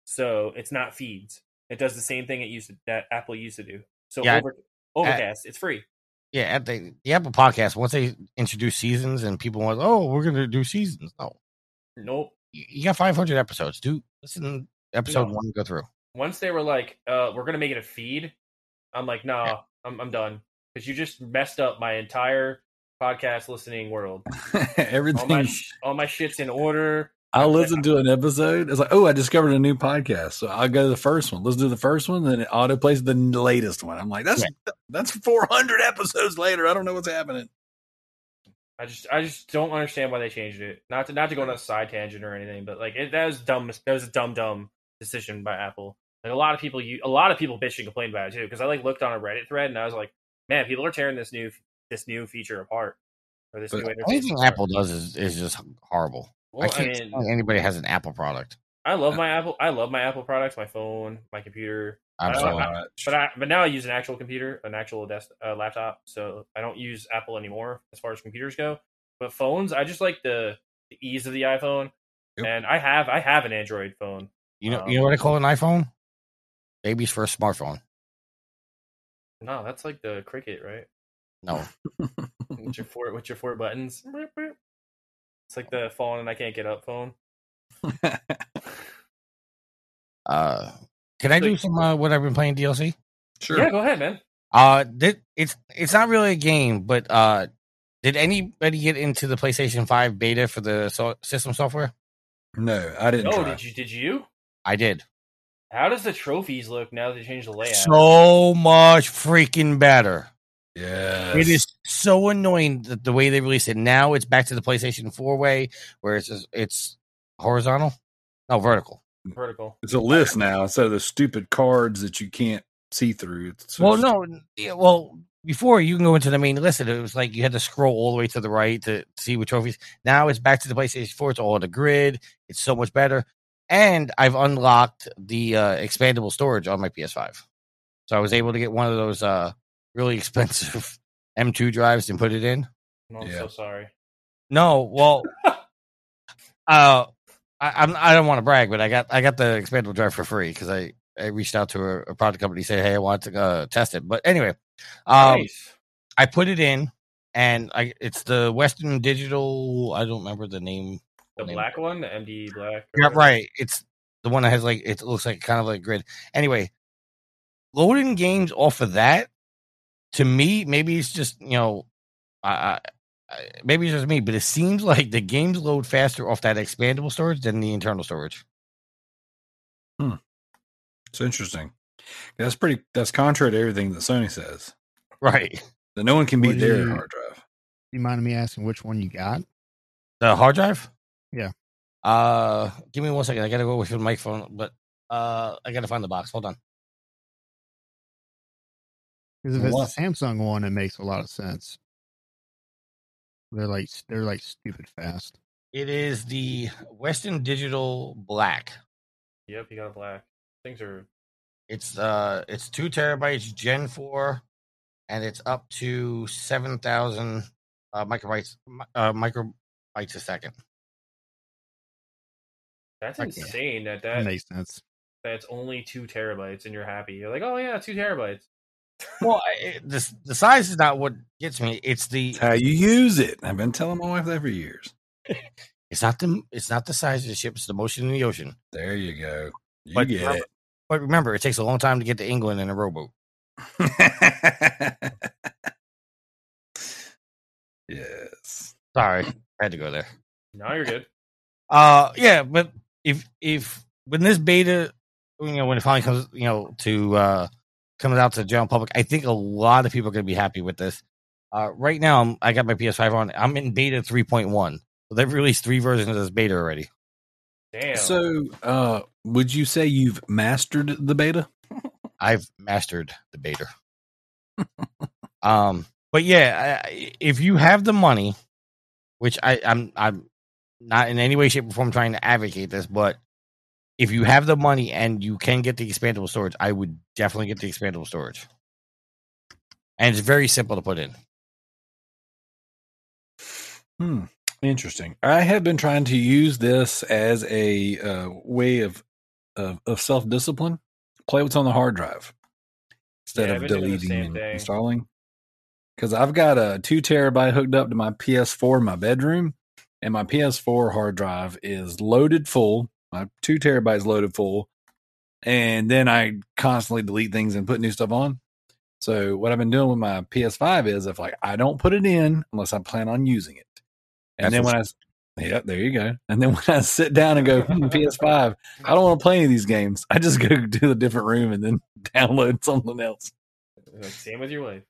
So it's not feeds. It does the same thing it used to, that Apple used to do. So Yeah, Over, Overcast, it's free. yeah, at the the Apple Podcast once they introduce seasons and people want, oh, we're gonna do seasons. No, Nope. you, got 500 episodes. Do listen episode No. one go through. Once they were like, uh, "We're gonna make it a feed," I'm like, "Nah, I'm I'm done," because you just messed up my entire podcast listening world. All my Everything. all my shit's in order. I'll listen to an episode. It's like, oh, I discovered a new podcast. So I'll go to the first one. Listen to the first one, then it auto plays the latest one. I'm like, that's that's 400 episodes later. I don't know what's happening. I just I just don't understand why they changed it. Not to not to go on a side tangent or anything, but like it, that was dumb. That was a dumb dumb decision by Apple. Like a lot of people, you a lot of people bitched and complained about it too. Because I like looked on a Reddit thread and I was like, man, people are tearing this new this new feature apart or this But new. Anything apart. Apple does is, is just horrible. Well, I can't mean, stand anybody has an Apple product. I love uh, my Apple. I love my Apple products. My phone, my computer. I'm I- sorry. I- But I but now I use an actual computer, an actual desk uh, laptop. So I don't use Apple anymore as far as computers go. But phones, I just like the, the ease of the iPhone. Yep. And I have I have an Android phone. You know, Um, you know what I call an iPhone? Baby's first smartphone. No, that's like the Cricket, right? No, with your four with your four buttons. It's like the falling and I can't get up phone. Uh, can I do some uh, what I've been playing DLC? sure. Yeah, go ahead, man. Uh, did, it's it's not really a game, but uh, did anybody get into the PlayStation Five beta for the so- system software? No, I didn't. Oh, try. did you? Did you? I did. How does the trophies look now that they changed the layout? So much freaking better. Yeah, It is so annoying that the way they released it. Now it's back to the PlayStation Four way, where it's just, it's horizontal, no vertical. Vertical. It's a list now instead of the stupid cards that you can't see through. It's Well, no, yeah, well before you can go into the main list, it was like you had to scroll all the way to the right to see what trophies. Now it's back to the PlayStation Four. It's all on the grid. It's so much better, and I've unlocked the uh, expandable storage on my PS5, so I was able to get one of those uh, really expensive M2 drives and put it in. No, I'm Yeah. so sorry. No, well, uh, I, I'm I don't want to brag, but I got I got the expandable drive for free because I I reached out to a, a product company, say, hey, I want to uh, test it. But anyway, um, nice. I put it in, and I it's the Western Digital. I don't remember the name. The name. black one, the MD black. Yeah, right. It's the one that has like it looks like kind of like grid. Anyway, loading games off of that to me, maybe it's just you know, I maybe it's just me, but it seems like the games load faster off that expandable storage than the internal storage. Hmm. It's interesting. That's pretty. That's contrary to everything that Sony says. Right. That no one can What beat their you- hard drive. You mind me asking which one you got? The hard drive. Yeah. Uh, give me one second. I gotta go with your microphone, but uh, I gotta find the box. Hold on. Because if it's What? the Samsung one, it makes a lot of sense. They're like they're like stupid fast. It is the Western Digital Black. Yep, you got a black. Things are It's uh it's two terabytes Gen four, and it's up to seven thousand uh, microbytes mi- uh, microbytes a second. that's Okay. insane that That that makes sense. that's only two terabytes and you're happy. You're like, oh yeah, two terabytes. Well, it, the the size is not what gets me. It's the It's how you use it. I've been telling my wife that for years. it's not the it's not the size of the ship. It's the motion in the ocean. There you go. You But get remember- But remember, it takes a long time to get to England in a rowboat. yes. Sorry, I had to go there. Now you're good. Uh, yeah, but if if when this beta, you know, when it finally comes, you know, to uh comes out to the general public, I think a lot of people are going to be happy with this. Uh, right now, I'm, I got my PS5 on. I'm in beta 3.1. So they've released three versions of this beta already. Damn. So, uh, would you say you've mastered the beta? I've mastered the beta. um, but yeah, I, if you have the money, which I, I'm, I'm not in any way, shape, or form trying to advocate this, but if you have the money and you can get the expandable storage, I would definitely get the expandable storage. And it's very simple to put in. Hmm. Interesting. I have been trying to use this as a uh, way of of, of self discipline. Play what's on the hard drive instead Yeah, of I've been doing the deleting and thing. installing. Because I've got a two terabyte hooked up to my PS4 in my bedroom, and my PS4 hard drive is loaded full. My two terabytes loaded full, and then I constantly delete things and put new stuff on. So what I've been doing with my PS5 is if like I don't put it in unless I plan on using it. And That's then when I yeah, there you go. And then when I sit down and go, hmm, PS5, I don't want to play any of these games. I just go to a different room and then download something else. Same with your wife.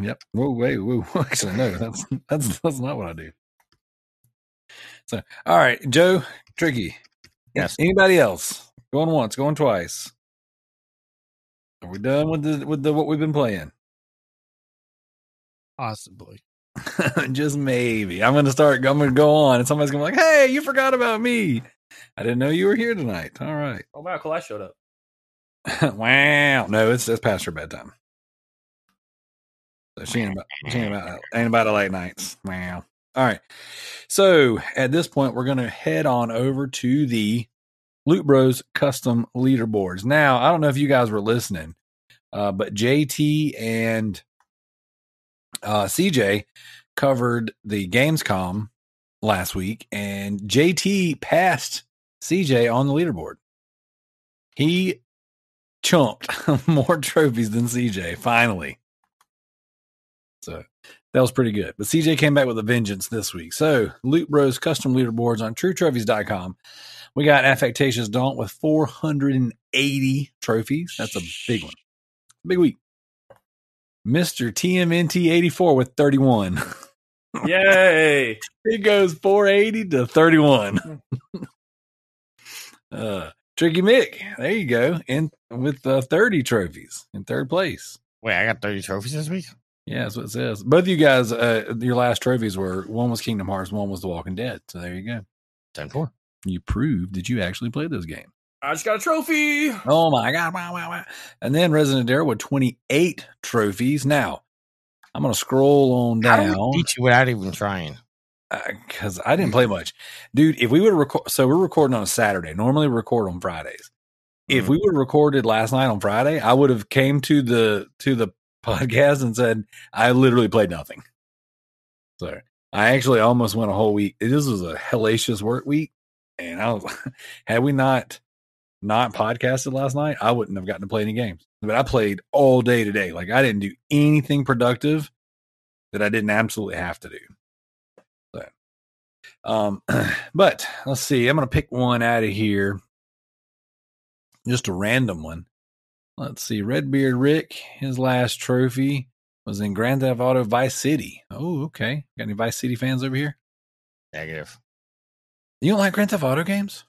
Yep. Whoa, wait, whoa. Actually, no, that's that's that's not what I do. So, all right, Joe, tricky. Yes. Anybody else? Going once, going twice. Are we done with the with the what we've been playing? Possibly. Just maybe. I'm gonna start. I'm gonna go on, and somebody's gonna be like, "Hey, you forgot about me. I didn't know you were here tonight." All right. Oh wow, I showed up. wow. No, it's it's past her bedtime. So she ain't about, she ain't about, ain't about the late nights. Wow. All right. So at this point, we're going to head on over to the Loot Bros custom leaderboards. Now, I don't know if you guys were listening, uh, but JT and uh, CJ covered the Gamescom last week, and JT passed CJ on the leaderboard. He chumped more trophies than CJ finally. So that was pretty good. But CJ came back with a vengeance this week. So Loot Bros custom leaderboards on truetrophies.com. We got Affectations Daunt with 480 trophies. That's a big one. Big week. Mr. TMNT84 with 31. Yay! It goes 480 to 31. uh, Trickymic, there you go. And with uh, 30 trophies in third place. Wait, I got 30 trophies this week? Yeah, that's what it says. Both of you guys, uh, your last trophies were one was Kingdom Hearts, one was The Walking Dead. So there you go. 10 4. You proved that you actually played those games. I just got a trophy. Oh my God. Wow, wow, wow. And then Resident Evil with 28 trophies. Now, I'm going to scroll on How do down. we beat you without even trying? because I didn't play much, dude. If we would record, so we're recording on a Saturday. Normally, we record on Fridays. If we would have recorded last night on Friday, I would have came to the to the podcast and said I literally played nothing. So I actually almost went a whole week. This was a hellacious work week, and I was had we not not podcasted last night, I wouldn't have gotten to play any games. But I played all day today. Like I didn't do anything productive that I didn't absolutely have to do. So, um, but let's see. I'm to pick one out of here. Just a random one. Let's see. Redbeard Rick, his last trophy was in Grand Theft Auto Vice City. Oh, okay. Got any Vice City fans over here? Negative. You don't like Grand Theft Auto games?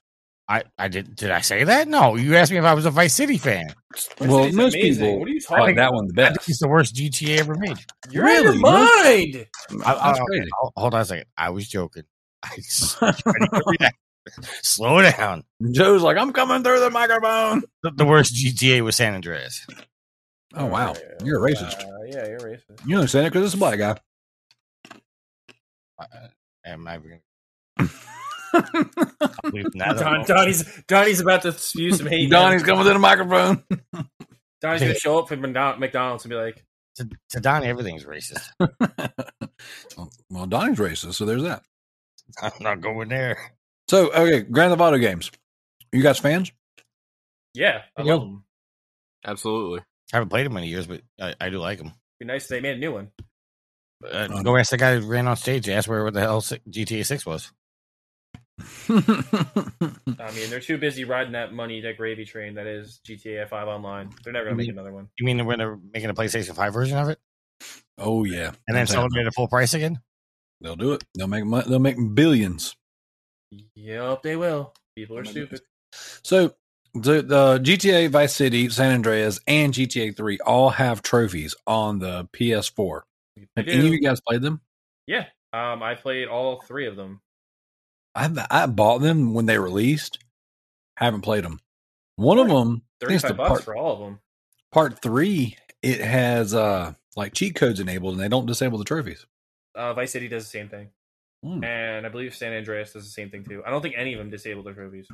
I, I did did I say that? No, you asked me if I was a Vice City fan. well, City's most amazing. people What are you like talking that one the I think best. it's the worst GTA ever made. You're out of Really? mind. I, I, That's crazy. hold- hold on a second. I was joking. I just- slow down. Joe's like, I'm coming through the microphone. The, the worst GTA was San Andreas. Oh wow, you're a racist. Uh, yeah, you're racist. You understand it because it's a black guy. Uh, am I gonna leave that Don. Donnie's Donnie's about to spew some hate. Donnie's coming to the microphone. Donnie's gonna show up for McDonald's and be like, to, to Donnie, everything's racist. well, Donnie's racist, so there's that. I'm not going there. So, okay, Grand Theft Auto games. You guys fans? "Yeah, I love them. Absolutely. I haven't played him in years, but I, I do like them. Be nice if they made a new one." Uh, Um, go ask the guy who ran on stage. Ask where the hell GTA Six was. I mean, they're too busy riding that money, that gravy train that is GTA Five Online. They're never gonna make another one. You mean when they're making a PlayStation Five version of it, oh yeah, and then That's selling it at full price again? They'll do it. They'll make mon- they'll make billions. Yep, they will. People are stupid. So the the GTA Vice City, San Andreas, and GTA Three all have trophies on the PS4. Have any of you guys played them? Yeah, um, I played all three of them. I I bought them when they released. Haven't played them. One of them, I think it's Thirty-five the bucks part, for all of them. part three. It has uh like cheat codes enabled, and they don't disable the trophies. Uh, Vice City does the same thing, Hmm. and I believe San Andreas does the same thing too. I don't think any of them disable their trophies.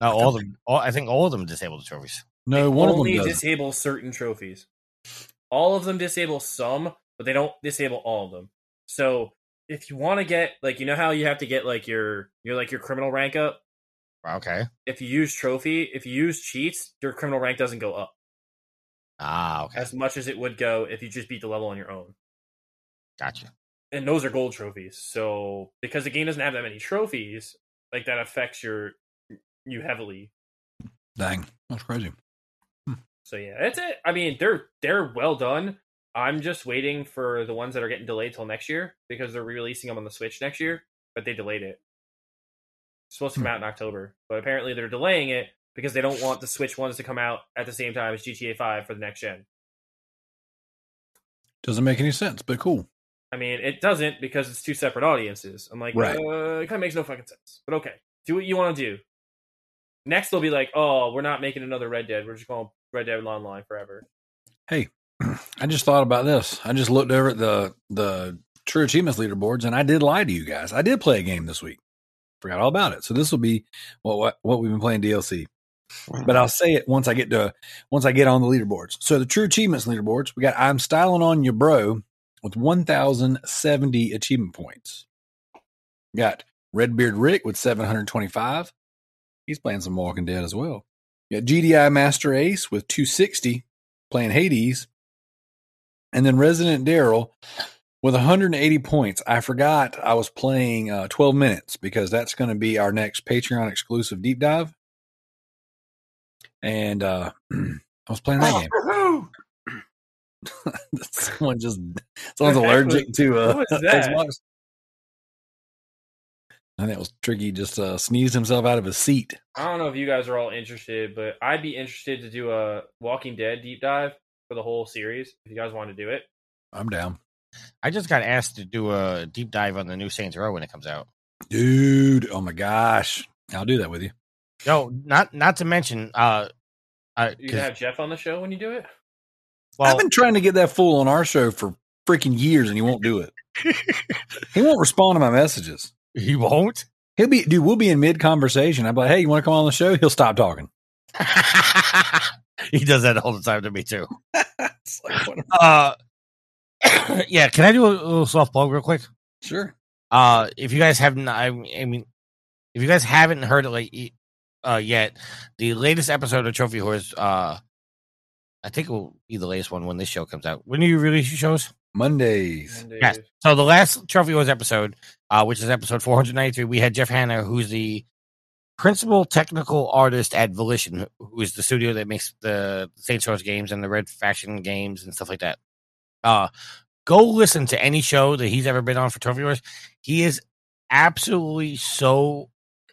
No, all of them. All, I think all of them disable the trophies. No, They one of only them does. disable certain trophies. All of them disable some, but they don't disable all of them. So if you want to get like you know how you have to get like your your like your criminal rank up. Okay. If you use trophy, if you use cheats, your criminal rank doesn't go up Ah, okay. as much as it would go if you just beat the level on your own. Gotcha. And those are gold trophies. So because the game doesn't have that many trophies, like that affects your you heavily. Dang, that's crazy. So yeah, that's it. I mean, they're they're well done. I'm just waiting for the ones that are getting delayed till next year because they're re-releasing them on the Switch next year, but they delayed it. It's supposed to come Hmm. out in October, but apparently they're delaying it because they don't want the Switch ones to come out at the same time as GTA 5 for the next gen. Doesn't make any sense, but cool. I mean, it doesn't because it's two separate audiences. I'm like, Right. uh, it kind of makes no fucking sense. But okay, do what you want to do. Next, they'll be like, oh, we're not making another Red Dead. We're just going Red Dead Online forever. Hey, I just thought about this. I just looked over at the the True Achievements leaderboards, and I did lie to you guys. I did play a game this week. Forgot all about it. So this will be what what, what we've been playing DLC. But I'll say it once I get to once I get on the leaderboards. So the True Achievements leaderboards, we got I'm styling on your bro with 1,070 achievement points. Got Redbeard Rick with 725. He's playing some Walking Dead as well. You got GDI Master Ace with 260 playing Hades. And then Resident Darrell with 180 points. I forgot I was playing uh, 12 minutes because that's going to be our next Patreon exclusive deep dive. And uh, I was playing that game. Someone just someone's allergic was- to uh, that? Xbox. I think it was tricky. Just uh, sneezed himself out of his seat. I don't know if you guys are all interested, but I'd be interested to do a Walking Dead deep dive for the whole series. If you guys want to do it, I'm down, I just got asked to do a deep dive on the new Saints Row when it comes out. dude. Oh my gosh, I'll do that with you. No, not not to mention, uh, uh you 'cause- can have Jeff on the show when you do it. Well, I've been trying to get that fool on our show for freaking years, and he won't do it. he won't respond to my messages. he won't. He'll be, dude. We'll be in mid conversation. I'm like, hey, you want to come on the show? He'll stop talking. he does that all the time to me too. It's like, Uh, yeah. Can I do a little soft plug real quick? sure. Uh, if you guys haven't, I, I mean, if you guys haven't heard it like uh yet, the latest episode of Trophy Whores, uh, I think it will be the latest one when this show comes out. When do you release your shows? Mondays. And, uh, Yes. So the last Trophy Whores episode, uh, which is episode 493, we had Jeff Hanna, who's the principal technical artist at Volition, who is the studio that makes the Saints Row games and the Red Faction games and stuff like that. Uh, go listen to any show that he's ever been on for Trophy Whores. He is absolutely so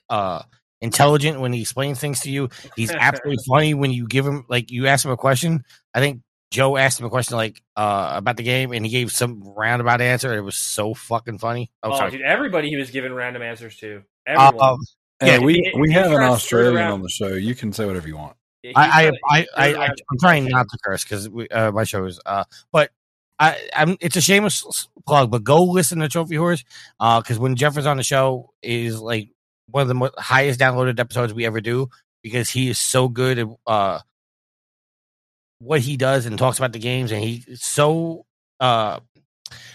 uh, intelligent when he explains things to you. He's absolutely funny when you give him like you ask him a question. I think Joe asked him a question like uh about the game, and he gave some roundabout answer. It was so fucking funny. Oh, Oh, sorry. dude, everybody he was giving random answers to. Uh, Everyone. um, Hey, Yeah, we he- we he have an Australian on the show. You can say whatever you want. Yeah, I, I, I, I, threw I, around I'm trying not to curse because uh, my show is. Uh, but I, I'm. It's a shameless plug, but go listen to Trophy Whores. Uh, because when Jeff is on the show, is like one of the mo- highest downloaded episodes we ever do because he is so good at uh what he does and talks about the games, and he's so uh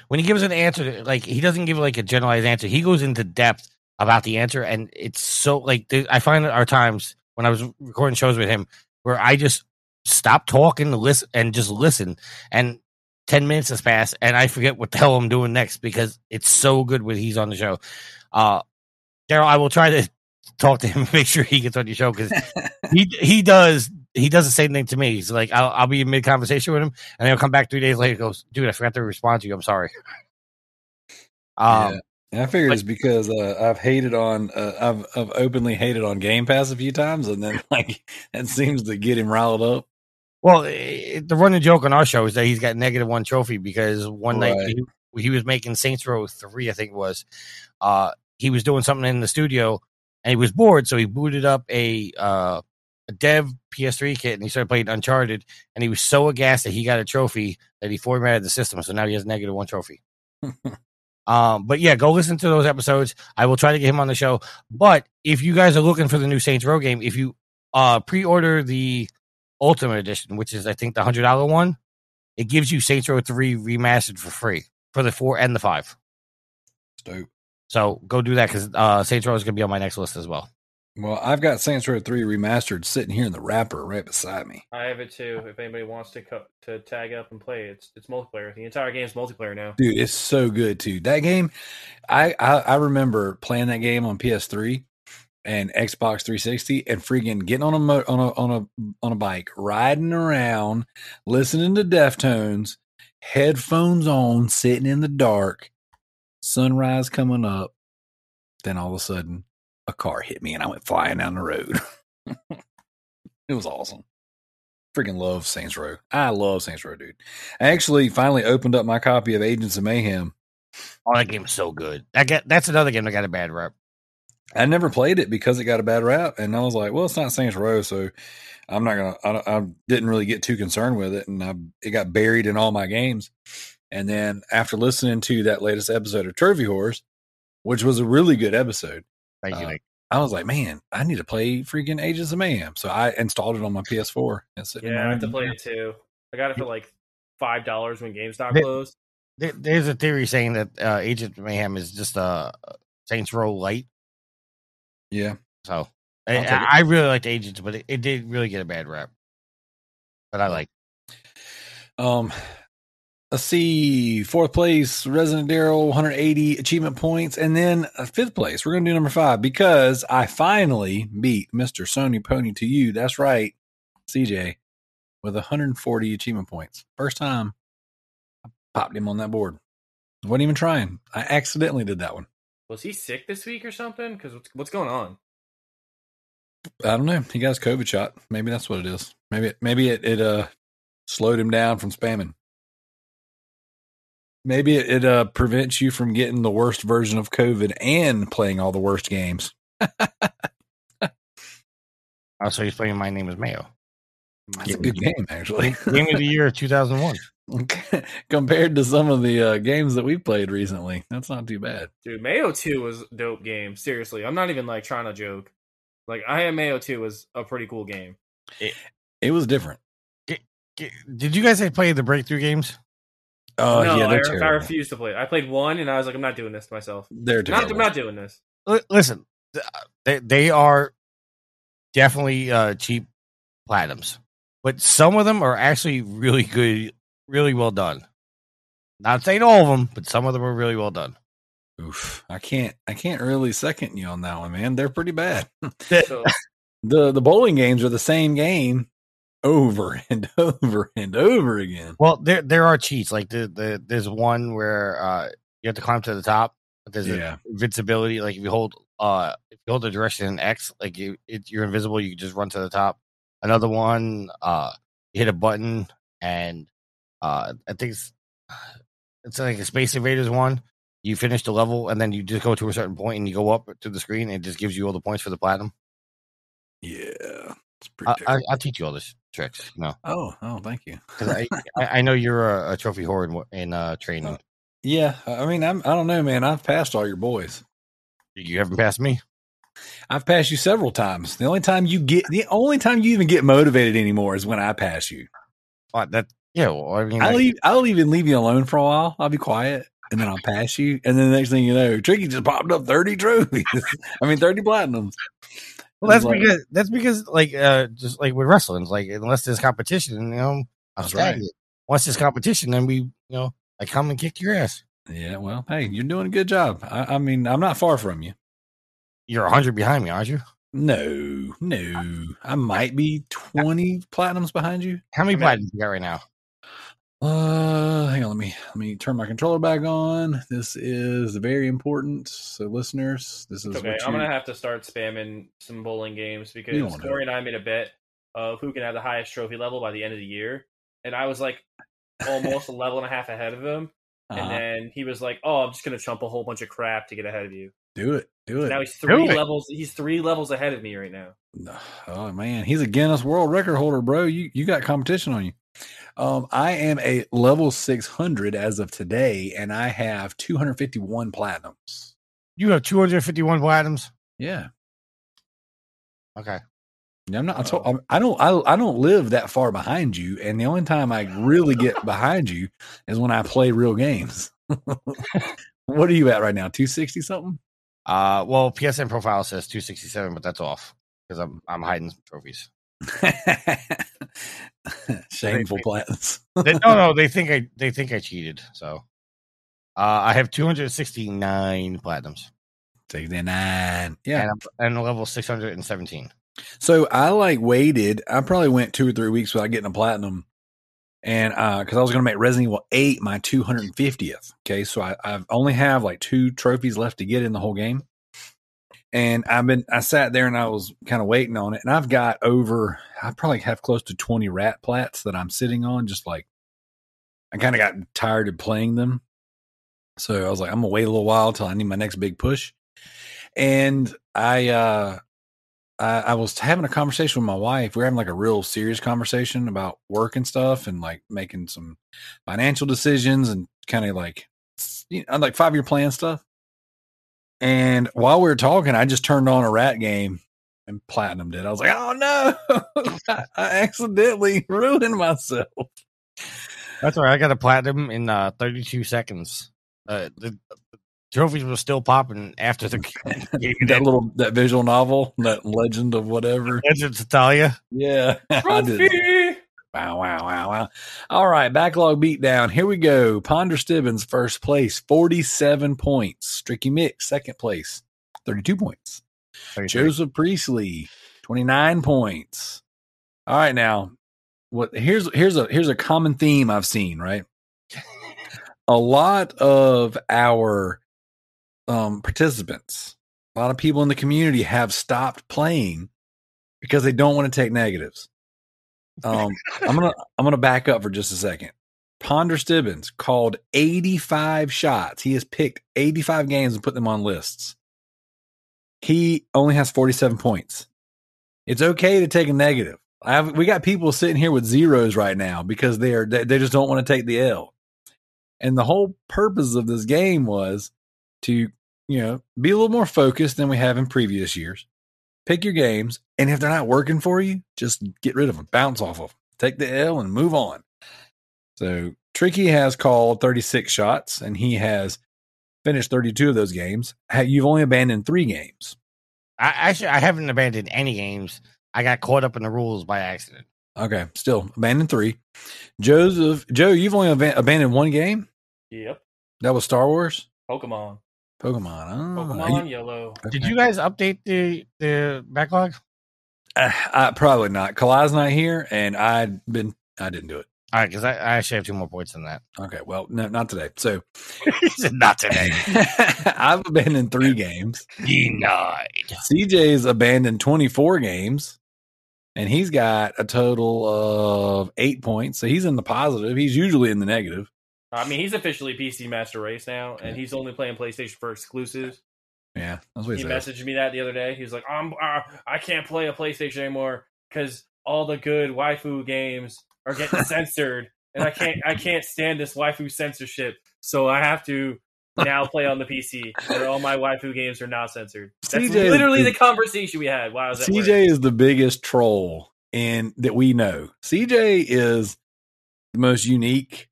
when he gives an answer, like he doesn't give like a generalized answer. He goes into depth about the answer, and it's so like I find our times when I was recording shows with him where I just stop talking to listen and just listen, and ten minutes has passed, and I forget what the hell I'm doing next because it's so good when he's on the show. Uh, Darrell, I will try to talk to him, and make sure he gets on your show because he he does he does the same thing to me. He's like, I'll, I'll be in mid conversation with him, and he'll come back three days later. and Goes, dude, I forgot to respond to you. I'm sorry. Um, yeah. I figured but- it's because uh, I've hated on uh, I've I've openly hated on Game Pass a few times, and then like that seems to get him riled up. Well, eh, the running joke on our show is that he's got negative one trophy because one night he, he was making Saints Row three, I think it was. Uh, he was doing something in the studio and he was bored, so he booted up a uh, a dev PS3 kit and he started playing Uncharted. And he was so aghast that he got a trophy that he formatted the system, so now he has negative one trophy. Um, but yeah, go listen to those episodes. I will try to get him on the show. But if you guys are looking for the new Saints Row game, if you uh pre-order the Ultimate Edition, which is I think the hundred dollar one, it gives you Saints Row three remastered for free for the four and the five. Dope. So go do that because uh, Saints Row is going to be on my next list as well. Well, I've got Saints Row Three remastered sitting here in the wrapper right beside me. I have it too. If anybody wants to co- to tag up and play, it's it's multiplayer. The entire game's multiplayer now. Dude, it's so good too. That game, I, I I remember playing that game on PS3 and Xbox 360, and freaking getting on a mo- on a on a on a bike, riding around, listening to Deftones, headphones on, sitting in the dark, sunrise coming up. Then all of a sudden, a car hit me, and I went flying down the road. it was awesome. Freaking love Saints Row. I love Saints Row, dude. I actually finally opened up my copy of Agents of Mayhem. Oh, that game's so good. That get, that's another game that got a bad rap. I never played it because it got a bad rap, and I was like, "Well, it's not Saints Row, so I'm not gonna." I, I didn't really get too concerned with it, and I, it got buried in all my games. And then after listening to that latest episode of Trophy Whores, which was a really good episode, Thank you. Uh, I was like, "Man, I need to play freaking Agents of Mayhem." So I installed it on my PS4. and Yeah, I have to play it too. I got it for like five dollars when GameStop Th- closed. There- There's a theory saying that uh, Agent Mayhem is just a Saints Row Light. Yeah. So I, I'll take it. I really liked Agents, but it, it did really get a bad rap. But I like. Um, let's see. Fourth place, Resident Darrell, 180 achievement points, and then uh, fifth place. We're gonna do number five because I finally beat Mister Sony Pony to you. That's right, CJ, with 140 achievement points. First time I popped him on that board. wasn't even trying. I accidentally did that one. Was he sick this week or something? Because what's, what's going on? I don't know. He got his COVID shot. Maybe that's what it is. Maybe it, maybe it, it uh slowed him down from spamming. Maybe it, it uh prevents you from getting the worst version of COVID and playing all the worst games. Oh, so he's playing My Name is Mayo. That's a good game, actually. Game of the year 2001. Compared to some of the uh, games that we've played recently, that's not too bad. Dude, Mayo 2 was a dope game. Seriously. I'm not even like trying to joke. Like I am Mayo 2 was a pretty cool game. It was different. Did you guys play the breakthrough games? Oh no, yeah, I, they're I terrible. refused to play. I played one and I was like, I'm not doing this to myself. They're Not. I'm not doing this. Li- Listen, they, they are definitely uh, cheap platinums, but some of them are actually really good, really well done. Not saying all of them, but some of them are really well done. Oof, I can't. I can't really second you on that one, man. They're pretty bad. So the The bowling games are the same game over and over and over again. Well, there there are cheats. Like the, the there's one where uh, you have to climb to the top. But there's Yeah. invincibility. Like if you hold uh if you hold the direction in X, like you it, you're invisible. You can just run to the top. Another one, uh, you hit a button and uh, I think it's it's like a Space Invaders one. You finish the level and then you just go to a certain point and you go up to the screen and it just gives you all the points for the platinum. Yeah. I, I, terrible. I'll teach you all this tricks. Know, oh, oh, thank you. because I, I I know you're a, a trophy whore in, in uh, training. Yeah, I mean, I'm. I don't know, man. I've passed all your boys. You haven't passed me. I've passed you several times. The only time you get, the only time you even get motivated anymore is when I pass you. What that? Yeah, well, I mean, I'll like, leave. I'll even leave you alone for a while. I'll be quiet, and then I'll pass you, and then the next thing you know, Tricky just popped up thirty trophies. I mean, thirty platinums. Well, that's like- because that's because like uh, just like with wrestling, like unless there's competition, you know, I'm That's right. Once there's competition, then we, you know, I come and kick your ass. Yeah, well, hey, you're doing a good job. I, I mean, I'm not far from you. You're hundred behind me, aren't you? No, no, I might be twenty platinums behind you. How many I mean- platinums you got right now? Uh, hang on. Let me let me turn my controller back on. This is very important. So, listeners, this is okay, what I'm you. gonna have to start spamming some bowling games because don't wanna do Corey and I made a bet of who can have the highest trophy level by the end of the year, and I was like almost a level and a half ahead of him, and Uh-huh. then he was like, "Oh, I'm just gonna chump a whole bunch of crap to get ahead of you." do it, do it. Now he's three it. levels. He's three levels ahead of me right now. Oh man, he's a Guinness World Record holder, bro. You you got competition on you. Um, I am a level six hundred as of today, and I have two hundred fifty one platinums. You have 251 platinums. Yeah, Okay. I'm not. I, told, I'm, don't. I, I don't live that far behind you, and the only time I really get behind you is when I play real games. what are you at right now? Two sixty something? Uh, well, PSN profile says 267, but that's off because I'm I'm hiding some trophies. Shameful. They- no, no, they think I they think I cheated. So, uh, I have 269 platinums Sixty nine. Yeah. and and level 617. So I like waited. I probably went two or three weeks without getting a platinum, and because I was going to make Resident Evil Eight my 250th. Okay, so I I've only have like two trophies left to get in the whole game, and I've been I sat there and I was kind of waiting on it, and I've got over I probably have close to 20 rat plats that I'm sitting on. Just like I kind of got tired of playing them, so I was like I'm gonna wait a little while till I need my next big push, and I. uh I, I was having a conversation with my wife. We were having like a real serious conversation about work and stuff, and like making some financial decisions and kind of like you know, like five year plan stuff. And while we were talking, I just turned on a rat game and platinum did. I was like, "Oh no, I accidentally ruined myself." That's all right. I got a platinum in uh, 32 seconds. Uh, the trophies were still popping after the game. that little that visual novel, that legend of whatever. Legends of Talia. Yeah, I did. Trophy! Wow, wow, wow, wow. All right, backlog beatdown. Here we go. Ponder Stibbins, first place, 47 points. Tricky Mix, second place, 32 points. Joseph Priestley, 29 points. All right, now what here's here's a here's a common theme I've seen, right? a lot of our um participants, a lot of people in the community have stopped playing because they don't want to take negatives. Um, I'm gonna I'm gonna back up for just a second. Ponder Stibbins called 85 shots. He has picked 85 games and put them on lists. He only has 47 points. It's okay to take a negative. Have, we got people sitting here with zeros right now because they are they, they just don't want to take the L. And the whole purpose of this game was to you know be a little more focused than we have in previous years pick your games, and if they're not working for you, just get rid of them, bounce off of them, take the L, and move on. So Tricky has called 36 shots, and he has finished 32 of those games. You've only abandoned three games. I actually I haven't abandoned any games. I got caught up in the rules by accident. Okay, still abandoned three. Joseph, Joe, you've only aban- abandoned one game. Yep. That was Star Wars, Pokemon. Pokemon. Oh, Pokemon Yellow. Did you guys update the the backlog? Uh, I, probably not. Kalai's not here, and I'd been. I didn't do it. All right, because I, I actually have two more points than that. Okay, well, no, not today. So Not today. I've abandoned three games. Denied. CJ's abandoned 24 games and he's got a total of eight points. So he's in the positive. He's usually in the negative. I mean, he's officially PC Master Race now, and he's only playing PlayStation for exclusives. Yeah, that's what He he messaged me that the other day. He was like, "I'm, uh, I can't play a PlayStation anymore because all the good waifu games are getting censored, and I can't, I can't stand this waifu censorship. So I have to now play on the PC, where all my waifu games are not censored." That's CJ literally is- the conversation we had was at work. CJ is the biggest troll in that we know. CJ is the most unique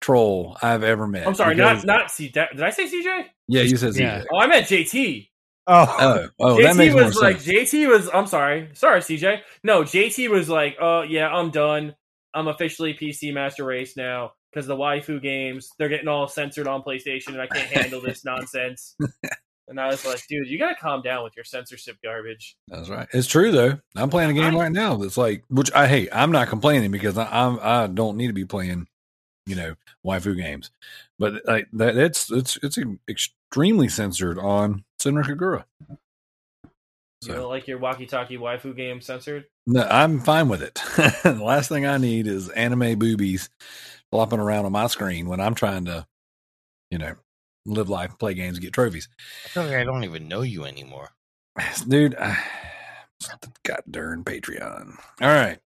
troll I've ever met. I'm sorry, because- not not C. Did I say CJ? yeah. You said CJ. Yeah. Oh, I meant JT. Oh, Oh, oh, that JT makes was more like sense. JT was. I'm sorry, sorry, CJ. No, JT was like, "Oh yeah, I'm done. I'm officially PC Master Race now because the waifu games they're getting all censored on PlayStation, and I can't handle this nonsense." And I was like, "Dude, you gotta calm down with your censorship garbage." That's right. It's true though. I'm playing a game right now that's like, which I hate. I'm not complaining because I, I'm I don't need to be playing, you know, waifu games, but like that it's it's it's extremely censored on Senran Kagura. You So don't like your walkie-talkie waifu game censored? no, I'm fine with it. the last thing I need is anime boobies flopping around on my screen when I'm trying to, you know, live life, play games, get trophies. I feel like I don't even know you anymore. dude. I, God darn Patreon. All right,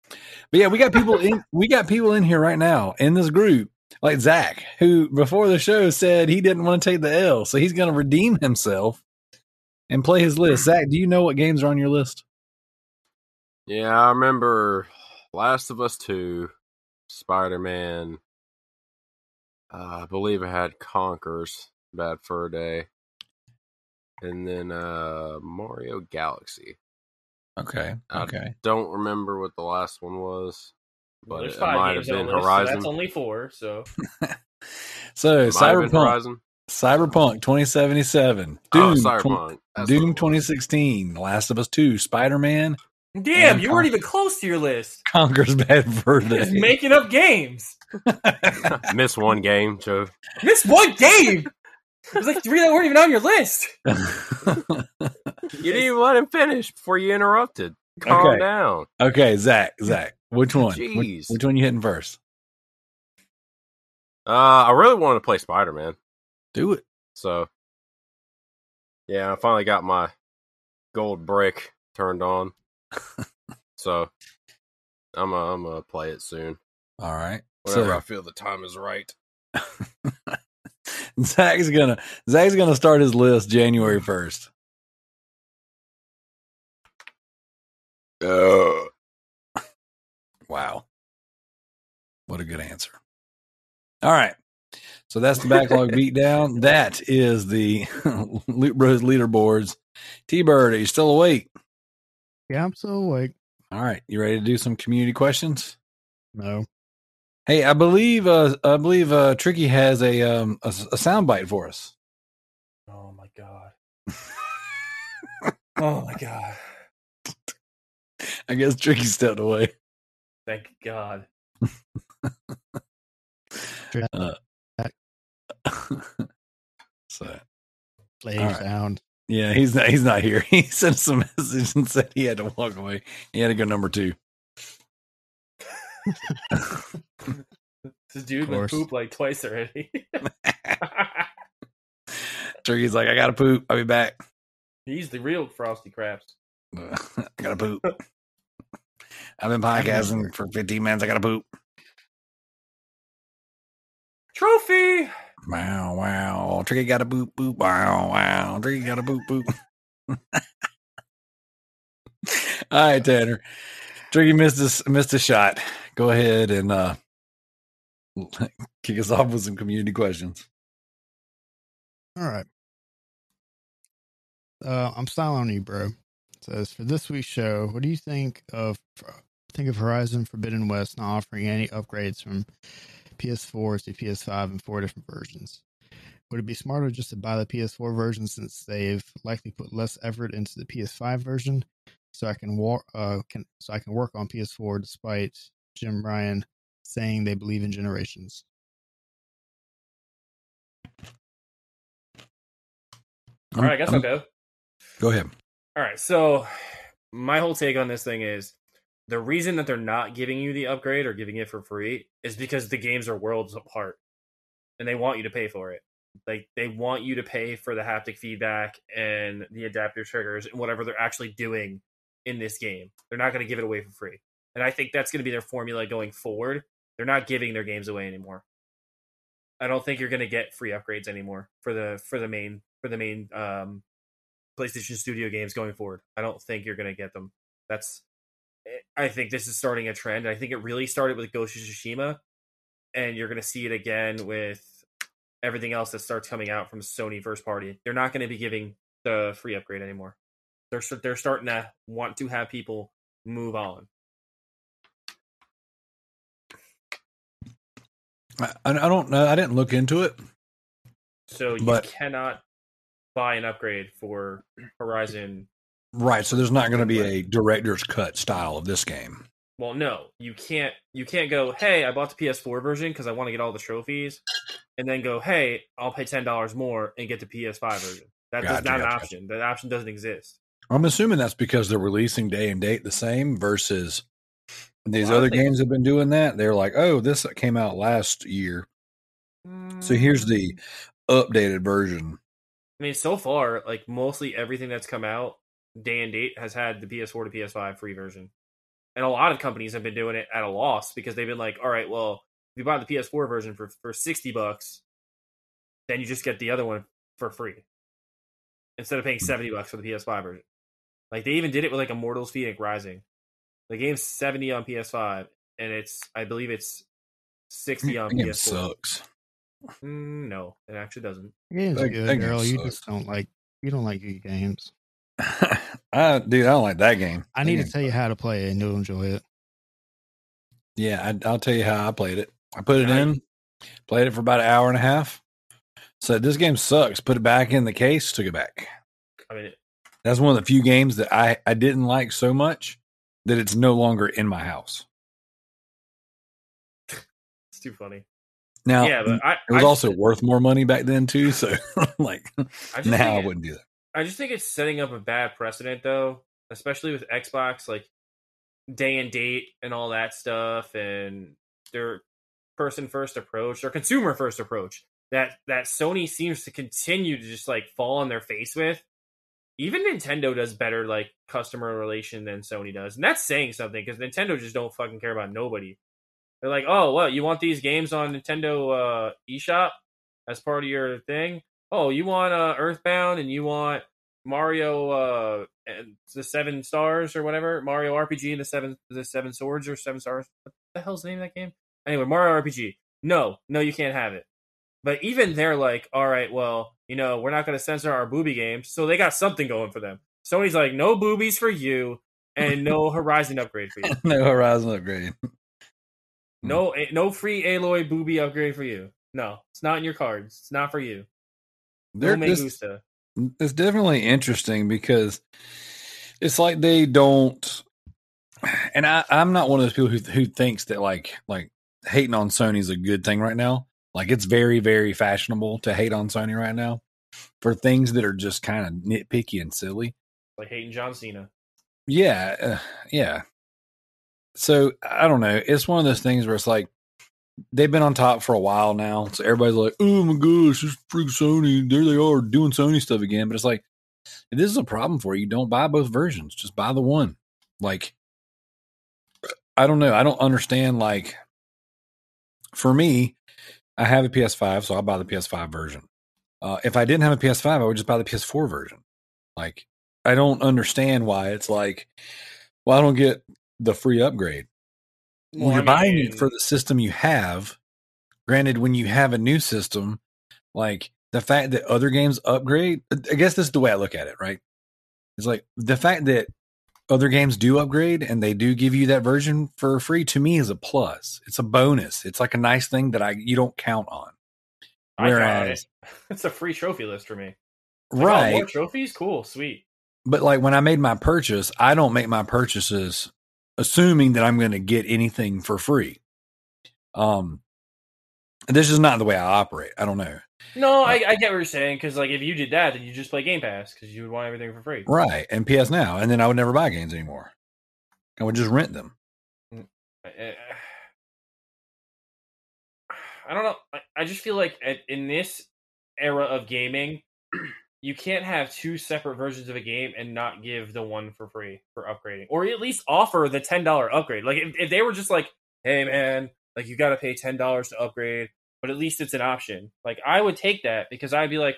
but yeah, we got people in. We got people in here right now in this group, like Zack, who before the show said he didn't want to take the L, so he's going to redeem himself and play his list. Zack, do you know what games are on your list? Yeah, I remember Last of Us 2, Spider Man. Uh, I believe I had Conker's, Bad Fur Day. And then uh, Mario Galaxy. Okay, I okay. Don't remember what the last one was, but There's it, five might have games on been the list, so Horizon. that's only four. So So It might have been Cyberpunk, Cyberpunk 2077, Oh, Doom, tw- Cyberpunk. That's what it Doom was. 2016, Last of Us 2, Spider Man, damn, And you weren't even close to your list. Conker's Bad Fur Just making up games. Miss one game, Joe. Miss one game. There's like three that weren't even on your list. You didn't even let him finish before you interrupted. Calm Okay. down. Okay, Zack, Zack, which one? Which, Jeez. which one you hitting first? Uh, I really wanted to play Spider Man, Do it. so yeah, I finally got my gold brick turned on. so I'm gonna I'm gonna play it soon. All right. Whenever I feel the time is right. Zack's gonna Zack's gonna start his list January first. Uh, Wow. What a good answer. All right. So that's the backlog beatdown. That is the Loot Bros leaderboards. TByrd, are you still awake? Yeah, I'm still awake. All right, you ready to do some community questions? No. Hey, I believe uh I believe uh Tricky has a um a, a sound bite for us. Oh my god. oh my god. I guess Tricky stepped away. Thank God. Uh, so Play right. sound. yeah, he's not he's not here. He sent us a message and said he had to walk away. He had to go number two. This dude been pooped like twice already. Tricky's like, I gotta poop. I'll be back. He's the real Frosty Craps. I gotta poop. I've been podcasting for 15 minutes. I gotta poop. Trophy. Wow, wow. Tricky got a boop, boop. Wow, wow. Tricky got a boop, boop. All right, Tanner. Tricky missed this missed a shot. Go ahead and uh kick us off with some community questions. All right. Uh, I'm styling on you, bro. It says for this week's show, what do you think of think of Horizon Forbidden West not offering any upgrades from PS4 to PS5 in four different versions? Would it be smarter just to buy the PS4 version since they've likely put less effort into the PS5 version, so I can war uh can so I can work on PS4 despite Jim Ryan saying they believe in generations? All right, I guess I'll go. Go ahead. All right, so my whole take on this thing is the reason that they're not giving you the upgrade or giving it for free is because the games are worlds apart, and they want you to pay for it. Like they want you to pay for the haptic feedback and the adaptive triggers and whatever they're actually doing in this game. They're not going to give it away for free, and I think that's going to be their formula going forward. They're not giving their games away anymore. I don't think you're going to get free upgrades anymore for the for the main for the main um, PlayStation Studio games going forward. I don't think you're going to get them. That's eh, I think this is starting a trend. I think it really started with Ghost of Tsushima, and you're going to see it again with everything else that starts coming out from Sony first party. They're not going to be giving the free upgrade anymore. They're they're starting to want to have people move on. I, I don't know. I didn't look into it. So you But- cannot buy an upgrade for Horizon. Right. So there's not going to be a director's cut style of this game. Well, no, you can't. You can't go. Hey, I bought the PS4 version because I want to get all the trophies, and then go. Hey, I'll pay ten dollars more and get the PS5 version. That's Gotcha, not an gotcha, option. That option doesn't exist. I'm assuming that's because they're releasing day and date the same versus these Well, other games have been doing that. They're like, oh, this came out last year. So here's the mm. updated version. I mean, so far, like mostly everything that's come out day and date has had the PS4 to PS5 free version, and a lot of companies have been doing it at a loss because they've been like, all right, well, if you buy the PS4 version for for sixty bucks, then you just get the other one for free instead of paying hmm. seventy bucks for the PS5 version. Like they even did it with like Immortals Fenyx Rising. The game's seventy on PS5, and it's I believe it's sixty on That game PS4. sucks. Mm, no, it actually doesn't. The game's That- good, that game girl. You sucks. just don't like you don't like good games. I, dude, I don't like that game. I That need to game tell you how to play it and you'll enjoy it. Yeah, I, I'll tell you how I played it. I put it Right. in, played it for about an hour and a half. Said this game sucks. Put it back in the case. Took it back. I mean, That's one of the few games that I I didn't like so much that it's no longer in my house. it's too funny. Now, yeah, but I, it was I also worth more money back then too. So, like I now, I wouldn't do that. I just think it's setting up a bad precedent, though, especially with Xbox, like day and date and all that stuff, and their person first approach, their consumer first approach that that Sony seems to continue to just like fall on their face with. Even Nintendo does better like customer relation than Sony does, and that's saying something because Nintendo just don't fucking care about nobody. They're like, oh, what you want these games on Nintendo uh, eShop as part of your thing? oh, you want uh, Earthbound and you want Mario uh and the seven stars or whatever Mario RPG and the seven the seven swords or seven stars. What the hell's the name of that game? Anyway, Mario RPG. No, no, you can't have it. But even they're like, all right, well, you know, we're not going to censor our booby games, so they got something going for them. Sony's like, no boobies for you, and no Horizon upgrade for you. no Horizon upgrade. No, no free Aloy booby upgrade for you. No, it's not in your cards. It's not for you. They're no this, it's definitely interesting because it's like they don't and I, I'm not one of those people who who thinks that like like hating on Sony is a good thing right now. Like it's very, very fashionable to hate on Sony right now for things that are just kind of nitpicky and silly. Like hating John Cena. Yeah, uh, yeah. So I don't know. It's one of those things where it's like they've been on top for a while now. So everybody's like, "Oh my gosh, it's freak Sony! There they are doing Sony stuff again." But it's like, if this is a problem for you, don't buy both versions. Just buy the one. Like, I don't know. I don't understand. Like, for me, I have a PS5, so I'll buy the PS5 version. Uh, if I didn't have a PS5, I would just buy the PS4 version. Like, I don't understand why it's like, well, I don't get the free upgrade. Well, you're I buying it for the system you have. Granted, when you have a new system, like the fact that other games upgrade, I guess this is the way I look at it, right? It's like the fact that other games do upgrade and they do give you that version for free to me is a plus. It's a bonus. It's like a nice thing that I you don't count on. I count on Whereas, it. it's a free trophy list for me. Like, oh, right? more trophies, cool, sweet. but like when I made my purchase, I don't make my purchases assuming that I'm going to get anything for free. Um, this is not the way I operate. I don't know. No, I, I get what you're saying because like if you did that, then you just play Game Pass because you would want everything for free. Right. And PS Now. And then I would never buy games anymore. I would just rent them. I- I don't know. I, I just feel like at, in this era of gaming, you can't have two separate versions of a game and not give the one for free for upgrading, or at least offer the ten dollar upgrade. Like if, if they were just like, "Hey man, like you got to pay ten dollars to upgrade," but at least it's an option. Like I would take that because I'd be like,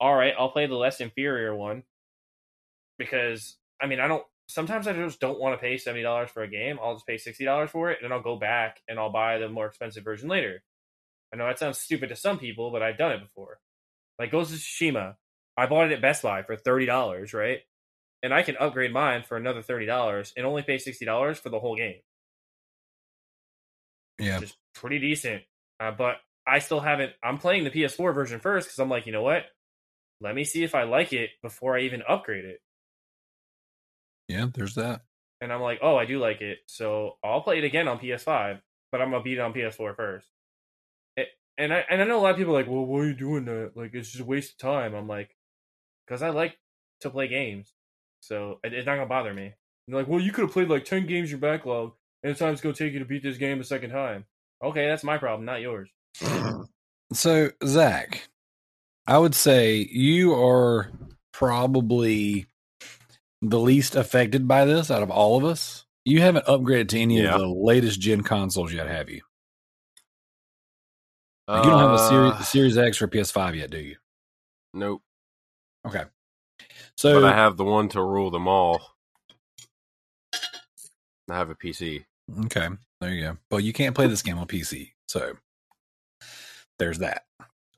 "All right, I'll play the less inferior one," because I mean I don't. Sometimes I just don't want to pay seventy dollars for a game. I'll just pay sixty dollars for it, and then I'll go back and I'll buy the more expensive version later. I know that sounds stupid to some people, but I've done it before. Like Ghost of Tsushima, I bought it at Best Buy for thirty dollars, right? And I can upgrade mine for another thirty dollars and only pay sixty dollars for the whole game. Yeah. Which is pretty decent. Uh, but I still haven't. I'm playing the PS4 version first because I'm like, you know what? Let me see if I like it before I even upgrade it. Yeah. There's that. And I'm like, oh, I do like it, so I'll play it again on PS5, but I'm gonna beat it on PS4 first. It, and I and I know a lot of people are like, well, why are you doing that? Like, it's just a waste of time. I'm like, because I like to play games, so it, it's not gonna bother me. And they're like, well, you could have played like ten games your backlog, and the time it's gonna take you to beat this game a second time. Okay, that's my problem, not yours. So, Zack, I would say you are probably the least affected by this out of all of us. You haven't upgraded to any Yeah. of the latest gen consoles yet, have you? you don't have a Uh, Series, Series X or PS5 yet, do you? Nope. Okay. So, but I have the one to rule them all. I have a PC. okay, there you go. But you can't play this game on PC, so there's that.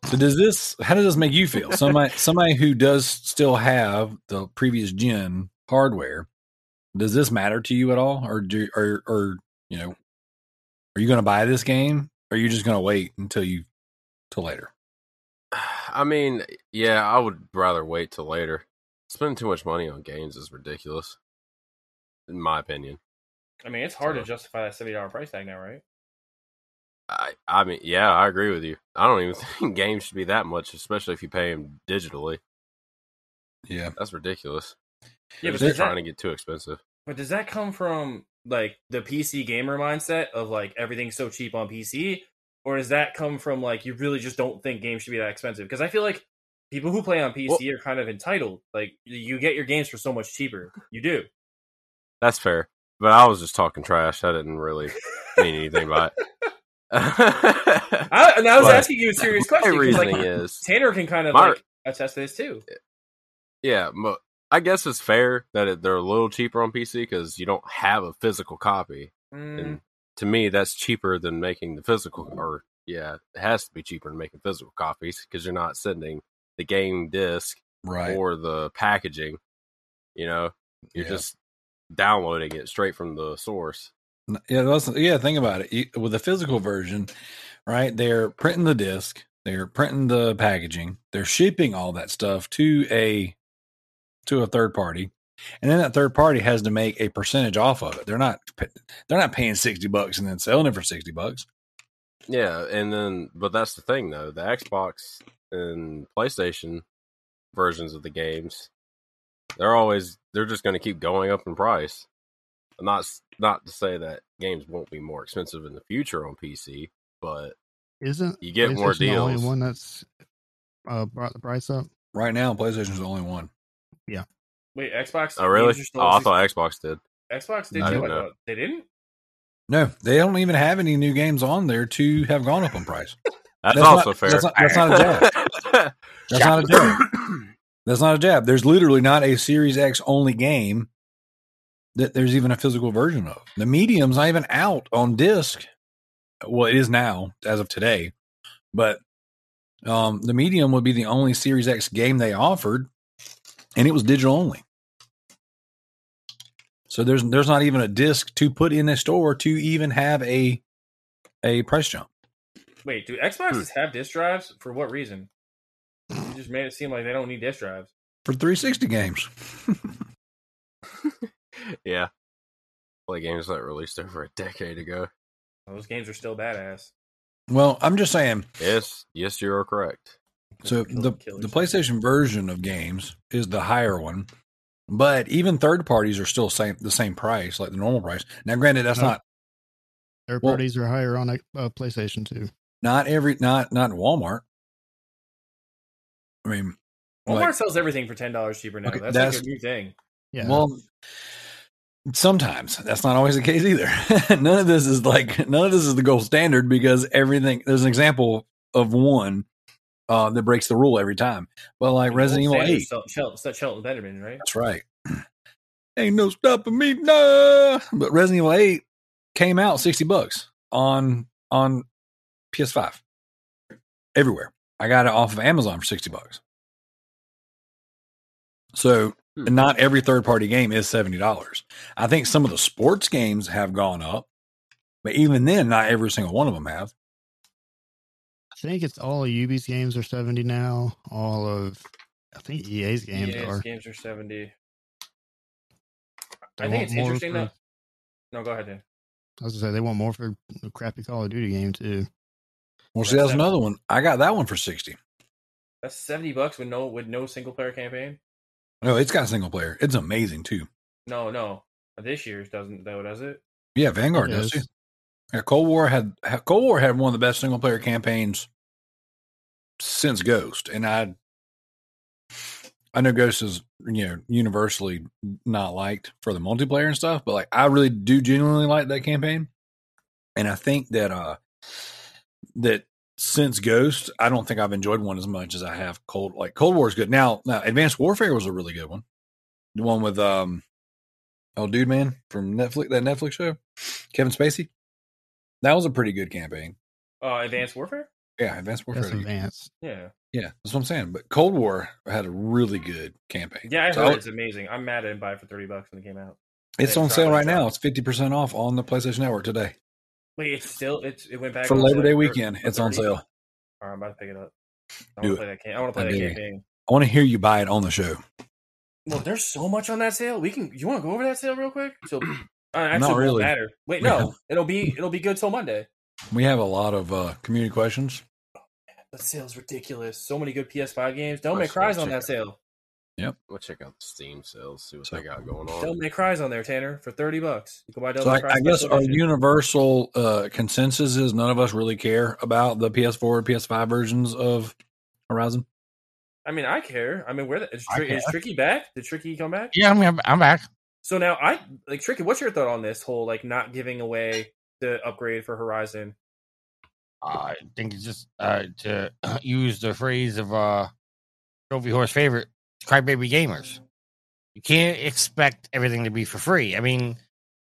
So does this? How does this make you feel? Somebody, somebody who does still have the previous gen hardware. Does this matter to you at all, or do, or, or you know, are you going to buy this game, or are you just going to wait until you till later? I mean, yeah, I would rather wait till later. Spending too much money on games is ridiculous, in my opinion. I mean, it's hard So- to justify that seventy dollar price tag now, right? I, I mean, yeah, I agree with you. I don't even think games should be that much, especially if you pay them digitally. Yeah, That's ridiculous. Yeah, They're but just that- trying to get too expensive. But does that come from like the PC gamer mindset of like everything's so cheap on PC, or does that come from like you really just don't think games should be that expensive? Because I feel like people who play on PC Well- are kind of entitled. Like you get your games for so much cheaper. You do. That's fair. But I was just talking trash. I didn't really mean anything by it. I, and I was But asking you a serious question. My reasoning like, is, Tanner can kind of My- like attest to this too. yeah, mo- I guess it's fair that it, they're a little cheaper on PC because you don't have a physical copy. Mm, And to me, that's cheaper than making the physical or yeah, it has to be cheaper than making physical copies because you're not sending the game disc Right. or the packaging. You know, you're Yeah. just downloading it straight from the source. Yeah, that's, yeah. Think about it. You- With the physical version, right? They're printing the disc, they're printing the packaging, they're shipping all that stuff to a to a third party, and then that third party has to make a percentage off of it. They're not they're not paying sixty bucks and then selling it for sixty bucks. Yeah, and then but that's the thing though, the Xbox and PlayStation versions of the games, they're always they're just going to keep going up in price. Not s- not to say that games won't be more expensive in the future on PC, but Isn't You get more PlayStation the only one that's uh, brought the price up? Right now, PlayStation's the only one. Wait, Xbox. oh really? games are Oh, I thought Xbox did. Xbox did I too. didn't know. They didn't. No, they don't even have any new games on there to have gone up in price. That's, That's also not- fair. that's not- that's not a jab. That's not a jab. That's not a jab. There's literally not a Series X only game that there's even a physical version of. The medium's not even out on disc. Well, it is now as of today, but um, the medium would be the only Series X game they offered, and it was digital only. So there's there's not even a disc to put in a store to even have a a price jump. Wait, do Xboxes hmm. have disk drives? For what reason? You just made it seem like they don't need disk drives. for 360 games. yeah. Play games that released over a decade ago. Those games are still badass. Well, I'm just saying. Yes, yes, you are correct. So Kill- the kill the. PlayStation version of games is the higher one, but even third parties are still same the same price, like the normal price. Now, granted, that's No. not Third Well- parties are higher on uh, PlayStation too. not every not not Walmart. I mean, Walmart like- sells everything for ten dollars cheaper now. Okay, that's, that's- like a new thing. Yeah. well, sometimes that's not always the case either. none of this is like none of this is the gold standard because everything. There's an example of one uh, that breaks the rule every time. But like Resident Evil Eight, Shelton Benjamin, right? That's right. Ain't no stopping me, no. But Resident Evil 8 came out 60 bucks on on PS5. Everywhere. I got it off of Amazon for 60 bucks. So Hmm. not every third party game is $70. I think some of the sports games have gone up, but even then, not every single one of them have. I think it's all of Ubi's games are seventy now. All of I think EA's games EA's are. games are seventy. They I think it's more interesting for- though. No, go ahead, Dan. I was gonna say they want more for the crappy Call of Duty game too. Well, see, That's that's another one. I got that one for 60 That's seventy bucks with no with no single player campaign. No, it's got single player. It's amazing too. No, no. This year's doesn't though, does it? Yeah, Vanguard It does too. Yeah, Cold War had Cold War had one of the best single player campaigns since Ghost, and I I know Ghost is you know universally not liked for the multiplayer and stuff, but like I really do genuinely like that campaign, and I think that uh that since Ghost, I don't think I've enjoyed one as much as I have Cold. Like Cold War is good. Now, now Advanced Warfare was a really good one, the one with um oh dude man from Netflix that Netflix show, Kevin Spacey. That was a pretty good campaign. Uh Advanced Warfare? Yeah, Advanced Warfare. That's advanced. Yeah. Yeah, that's what I'm saying. But Cold War had a really good campaign. Yeah, I So heard it's amazing. I'm mad I didn't buy it for thirty bucks when it came out. it's on sale right now. It's fifty percent off on the PlayStation Network today Wait, it's still it's it went back for Labor Day weekend. for It's on sale. All right, I'm about to pick it up. I Do want it. to play that game. I want to I play that dare you. campaign. I want to hear you buy it on the show. Well, there's so much on that sale. We can. You want to go over that sale real quick? So, uh, actually, Not really. matter. Wait, Yeah. no, it'll be it'll be good till Monday. We have a lot of uh, community questions. That sale's ridiculous. So many good PS5 games. Don't make cries on that it. sale. Yep. We'll check out the Steam sales, see what So- they got going on. Don't make cries on there, Tanner, for thirty bucks. You can buy Devil So May I, Cry I guess our universal uh, consensus is none of us really care about the PS4 or PS5 versions of Horizon. I mean, I care. I mean, where the, is, Tri- is. Tricky back? Did Tricky come back? Yeah, I'm, I'm back. So now I like Tricky. What's your thought on this whole like not giving away the upgrade for Horizon? I think it's just uh, to use the phrase of uh, Trophy Whores favorite, crybaby gamers. You can't expect everything to be for free. I mean,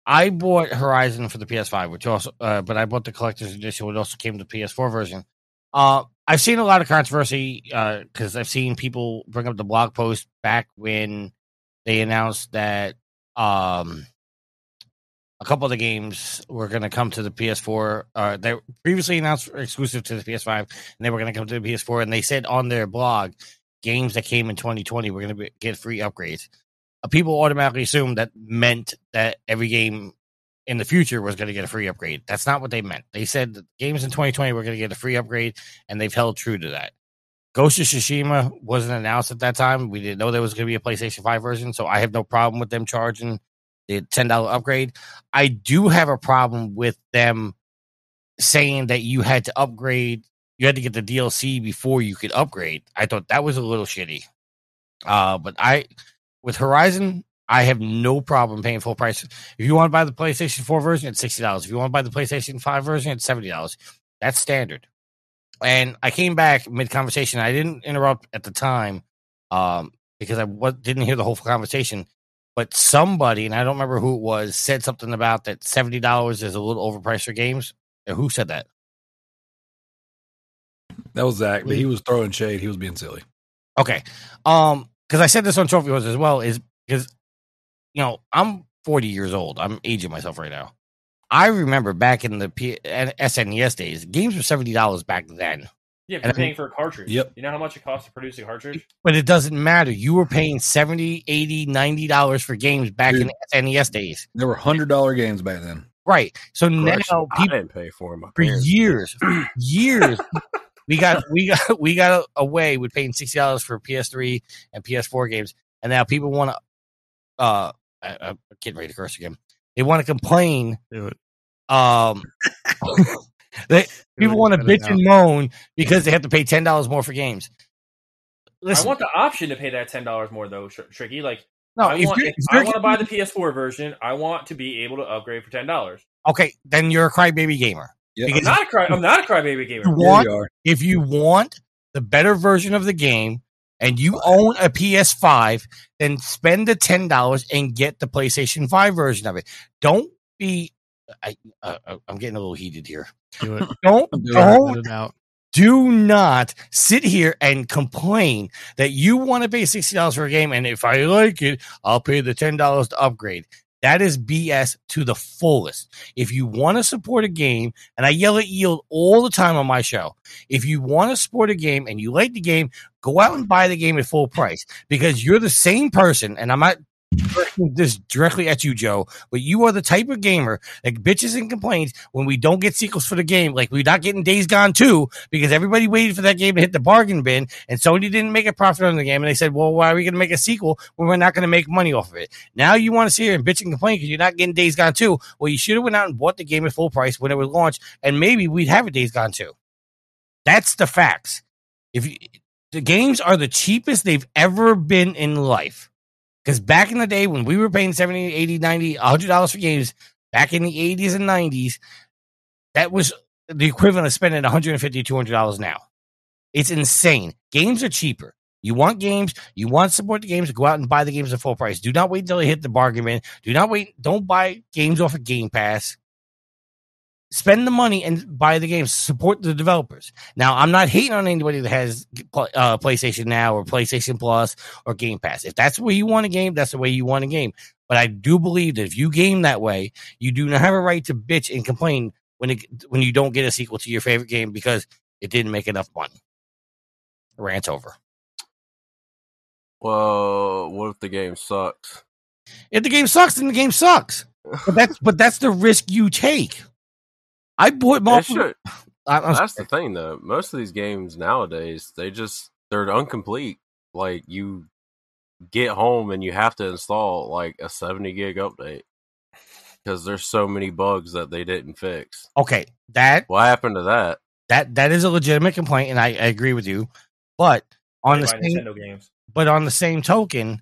I bought Horizon for the PS5, which also, uh, but I bought the collector's edition, which also came to the PS4 version. Uh, I've seen a lot of controversy because I've seen people bring up the blog post back when they announced that um, a couple of the games were going to come to the PS4. Uh, they previously announced exclusive to the PS5, and they were going to come to the PS4. And they said on their blog, games that came in 2020 were going to get free upgrades. Uh, people automatically assumed that meant that every game in the future was going to get a free upgrade. That's not what they meant. They said games in 2020 were going to get a free upgrade, and they've held true to that. Ghost of Tsushima wasn't announced at that time. We didn't know there was going to be a PlayStation 5 version, so I have no problem with them charging the $10 upgrade. I do have a problem with them saying that you had to upgrade, you had to get the DLC before you could upgrade. I thought that was a little shitty. Uh, but I, with Horizon, I have no problem paying full price. If you want to buy the PlayStation 4 version, it's $60. If you want to buy the PlayStation 5 version, it's $70. That's standard. And I came back mid conversation. I didn't interrupt at the time um, because I w- didn't hear the whole conversation. But somebody, and I don't remember who it was, said something about that $70 is a little overpriced for games. And Who said that? That was Zack, but he was throwing shade. He was being silly. Okay. Um, because I said this on Trophy Whores as well, is because you know, I'm 40 years old. I'm aging myself right now. I remember back in the P- SNES days, games were seventy dollars back then. Yeah, if you're paying for a cartridge. Yep. You know how much it costs to produce a cartridge? But it doesn't matter. You were paying 70 80 90 dollars for games back Dude. in the SNES days. There were hundred dollar games back then. Right. So now Correction, I people didn't pay for them. For parents did. years, years. We got we got we got away with paying sixty dollars for PS3 and PS4 games, and now people want to. Uh, I, I'm getting ready to curse again. They want to complain. Um, they people want to bitch and moan because they have to pay ten dollars more for games. Listen, I want the option to pay that ten dollars more though, Tr- Tricky. Like, no, I want, if if I want to buy the PS4 version. I want to be able to upgrade for ten dollars. okay, then you're a crybaby gamer. Yeah, I'm not a cry. I'm not a crybaby gamer. You want you are. if you want the better version of the game and you own a PS5, then spend the ten dollars and get the PlayStation Five version of it. Don't be. I, uh, uh, I'm getting a little heated here. Do it. Don't do don't. It out. do not sit here and complain that you want to pay sixty dollars for a game, and if I like it, I'll pay the ten dollars to upgrade. That is BS to the fullest. If you want to support a game, and I yell at Yield all the time on my show, if you want to support a game and you like the game, go out and buy the game at full price because you're the same person. And I'm not this directly at you, Joe, but you are the type of gamer that bitches and complains when we don't get sequels for the game, like we're not getting Days Gone 2 because everybody waited for that game to hit the bargain bin and Sony didn't make a profit on the game. And they said, well, why are we going to make a sequel when we're not going to make money off of it? Now you want to sit here and bitch and complain because you're not getting Days Gone 2. Well, you should have went out and bought the game at full price when it was launched and maybe we'd have a Days Gone 2. That's the facts. If you, the games are the cheapest they've ever been in life. Because back in the day when we were paying 70, 80, 90, 100 dollars for games, back in the 80s and 90s, that was the equivalent of spending 150 200 dollars now. It's insane. Games are cheaper. You want games, you want to support the games, go out and buy the games at full price. Do not wait until they hit the bargain bin. Do not wait, don't buy games off of Game Pass. Spend the money and buy the games. Support the developers. Now, I'm not hating on anybody that has uh, PlayStation Now or PlayStation Plus or Game Pass. If that's the way you want a game, that's the way you want a game. But I do believe that if you game that way, you do not have a right to bitch and complain when it when you don't get a sequel to your favorite game because it didn't make enough money. Rant over. Well, what if the game sucks? If the game sucks, then the game sucks. But that's but that's the risk you take. I bought It multiple. should. I- I'm That's the thing, though. Most of these games nowadays, they just they're incomplete. Like you get home and you have to install like a seventy gig update because there's so many bugs that they didn't fix. okay. That What happened to that? that that is a legitimate complaint, and I, I agree with you. But on the same, Nintendo games. but on the same token,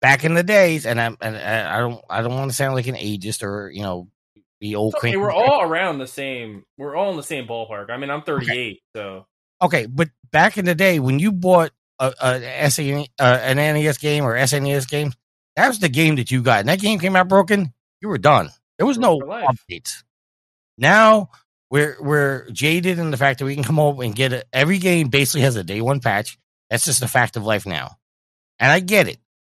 back in the days, and I and I I don't I don't want to sound like an ageist or you know Okay, we're all around the same. We're all in the same ballpark. I mean, I'm 38, so okay, but back in the day when you bought a, a SNES, uh, an NES game or SNES game, that was the game that you got, and that game came out broken. you were done. There was no updates. Now we're we're jaded in the fact that we can come over and get it. Every game basically has a day one patch. That's just a fact of life now, and I get it.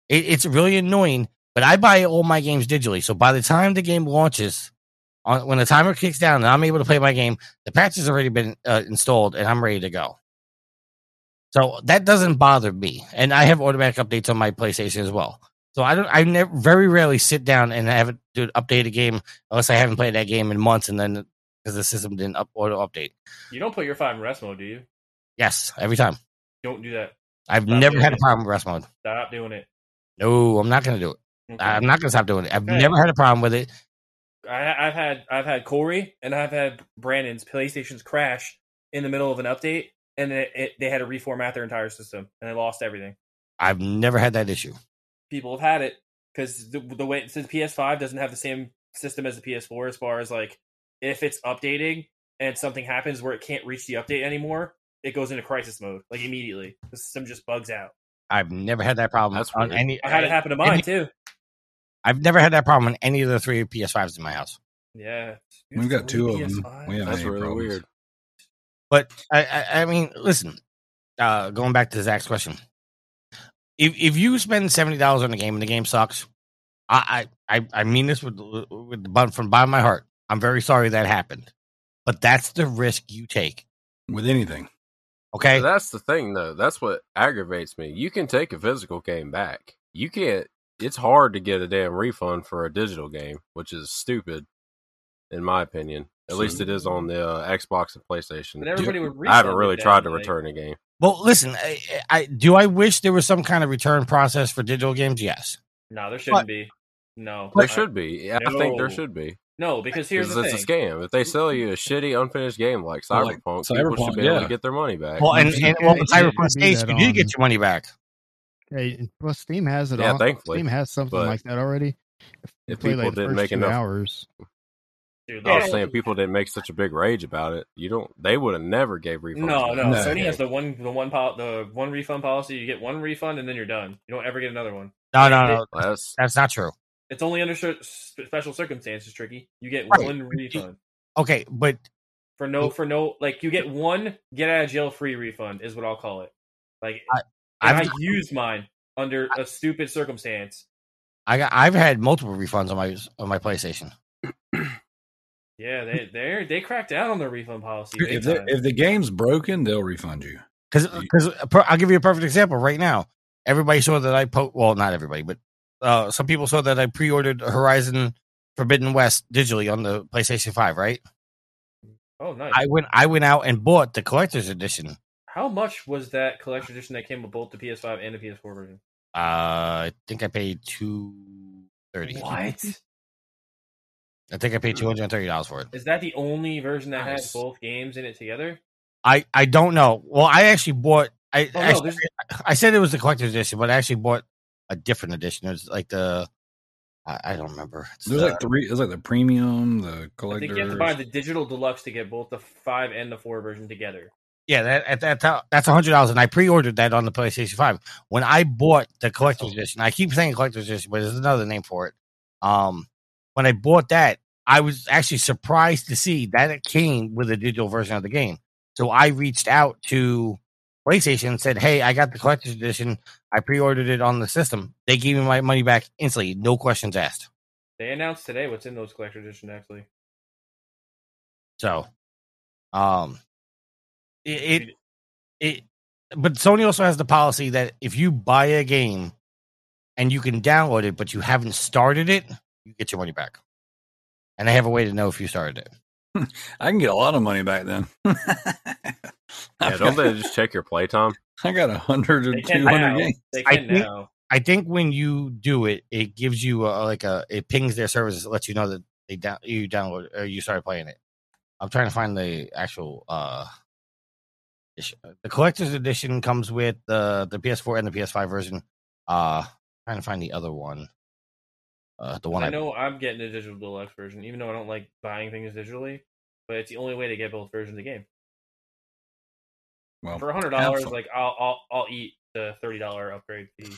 it it's really annoying, but I buy all my games digitally. So by the time the game launches, on, when the timer kicks down and I'm able to play my game, the patch has already been uh, installed and I'm ready to go. So that doesn't bother me, and I have automatic updates on my PlayStation as well. So I don't. I never, very rarely sit down and have it do update a game unless I haven't played that game in months, and then because the system didn't up, auto update. You don't put your five in rest mode, do you? Yes, every time. Don't do that. I've Stop never had a problem with rest mode. Stop doing it. No, I'm not going to do it. Okay. I'm not going to stop doing it. I've Okay. never had a problem with it. I, I've had I've had Corey and I've had Brandon's PlayStations crash in the middle of an update, and it, it, they had to reformat their entire system, and they lost everything. I've never had that issue. People have had it because the, the way since PS5 doesn't have the same system as the PS4 as far as like if it's updating and something happens where it can't reach the update anymore, it goes into crisis mode like immediately. The system just bugs out. I've never had that problem That's on weird. any. I had it happen to mine too. I've never had that problem on any of the three PS5s in my house. Yeah, We've got two of them. PS5. We have That's any really problems. weird. But I, I, I mean, listen. Uh, going back to Zack's question, if if you spend seventy dollars on a game and the game sucks, I I, I- I mean this with with the bottom from the bottom of my heart. I'm very sorry that happened, but that's the risk you take. with anything. Okay, That's the thing, though. That's what aggravates me. You can take a physical game back. You can't. It's hard to get a damn refund for a digital game, which is stupid, in my opinion. At So- least it is on the uh, Xbox and PlayStation. But everybody would. I haven't really tried to like- return a game. well, listen. I, I do. I wish there was some kind of return process for digital games. Yes, No, there shouldn't be. No, There I- should be. I think there should be. No, because here's Because the it's thing. a scam. If they sell you a shitty, unfinished game like Well, like Cyberpunk, people should be able to get their money back. well, and, You and can- well, you with can Cyberpunk do you did get on- your money back. Okay, and plus Steam has it Yeah, on. thankfully, Steam has something but like that already. If, if people like, didn't make enough- hours, Dude, I was oh, saying people didn't make such a big rage about it. You don't. They would have never gave refunds. No, no. No. Sony has the one, the one, pol- the one refund policy. You get one refund and then you're done. You don't ever get another one. No, no, no. That's That's not true. It's only under special circumstances. Tricky. You get Right. one refund Okay, but for no, for no, like you get one get out of jail free refund is what I'll call it. Like I- and I, I've- used mine under a stupid circumstance. I got I've had multiple refunds on my on my PlayStation. Yeah, they they they cracked down on the refund policy. If, the- if the game's broken, they'll refund you. Because because I'll give you a perfect example right now. Everybody saw that I po- well not everybody, but uh, some people saw that I pre-ordered Horizon Forbidden West digitally on the PlayStation Five. Right? oh, nice. I went I went out and bought the collector's edition. How much was that collector edition that came with both the PS5 and the PS4 version? Uh, I think I paid two thirty. What? I think I paid two hundred and thirty dollars for it. Is that the only version that Nice. has both games in it together? I I don't know. Well, I actually bought. I Oh, actually, there's- I said it was the collector's edition, but I actually bought a different edition. It was like the I, I don't remember. It's There's the- like three. There's like the premium, the collector. I think you have to buy the digital deluxe to get both the five and the four version together. Yeah, that, at that time, that's a hundred dollars, and I pre-ordered that on the PlayStation Five. When I bought the collector's edition, I keep saying collector's edition, but there's another name for it. Um, when I bought that, I was actually surprised to see that it came with a digital version of the game. So I reached out to PlayStation and said, "Hey, I got the collector's edition. I pre-ordered it on the system. They gave me my money back instantly, no questions asked." They announced today what's in those collector's edition. Actually, So, um, it, it, it, but Sony also has the policy that if you buy a game and you can download it, but you haven't started it, you get your money back. And they have a way to know if you started it. I can get a lot of money back then. yeah. Don't they just check your playtime? I got a hundred or they two can hundred now. games. They I can think- I think when you do it, it gives you a, like a it pings their services, it lets you know that they down you download or you started playing it. I'm trying to find the actual uh issue. The collector's edition comes with the the PS4 and the PS5 version. Uh trying to find the other one. Uh the one I I, know I'm getting the digital deluxe version, even though I don't like buying things digitally. But it's the only way to get both versions of the game. Well, For hundred dollars, like I'll I'll I'll eat the thirty dollar upgrade fee.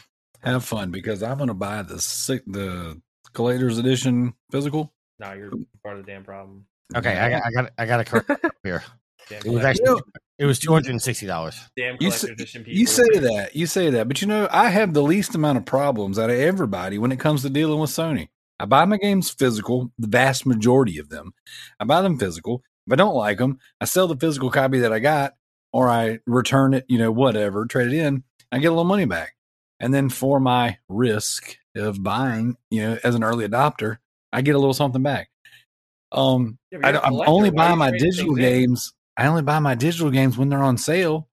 have fun because I'm going to buy the six, the collector's edition physical. Nah, you're part of the damn problem. Okay, I got, I got, I got a correct here. Damn It was collector- actually, it was two hundred and sixty dollars. damn You say, you say that, you say that, but you know, I have the least amount of problems out of everybody when it comes to dealing with Sony. I buy my games physical, the vast majority of them. I buy them physical. If I don't like them, I sell the physical copy that I got, or I return it, you know, whatever, trade it in. I get a little money back. And then for my risk of buying, you know, as an early adopter, I get a little something back. Um, Yeah, I you're a don't, I'm only buying my digital things in? games. I only buy my digital games when they're on sale,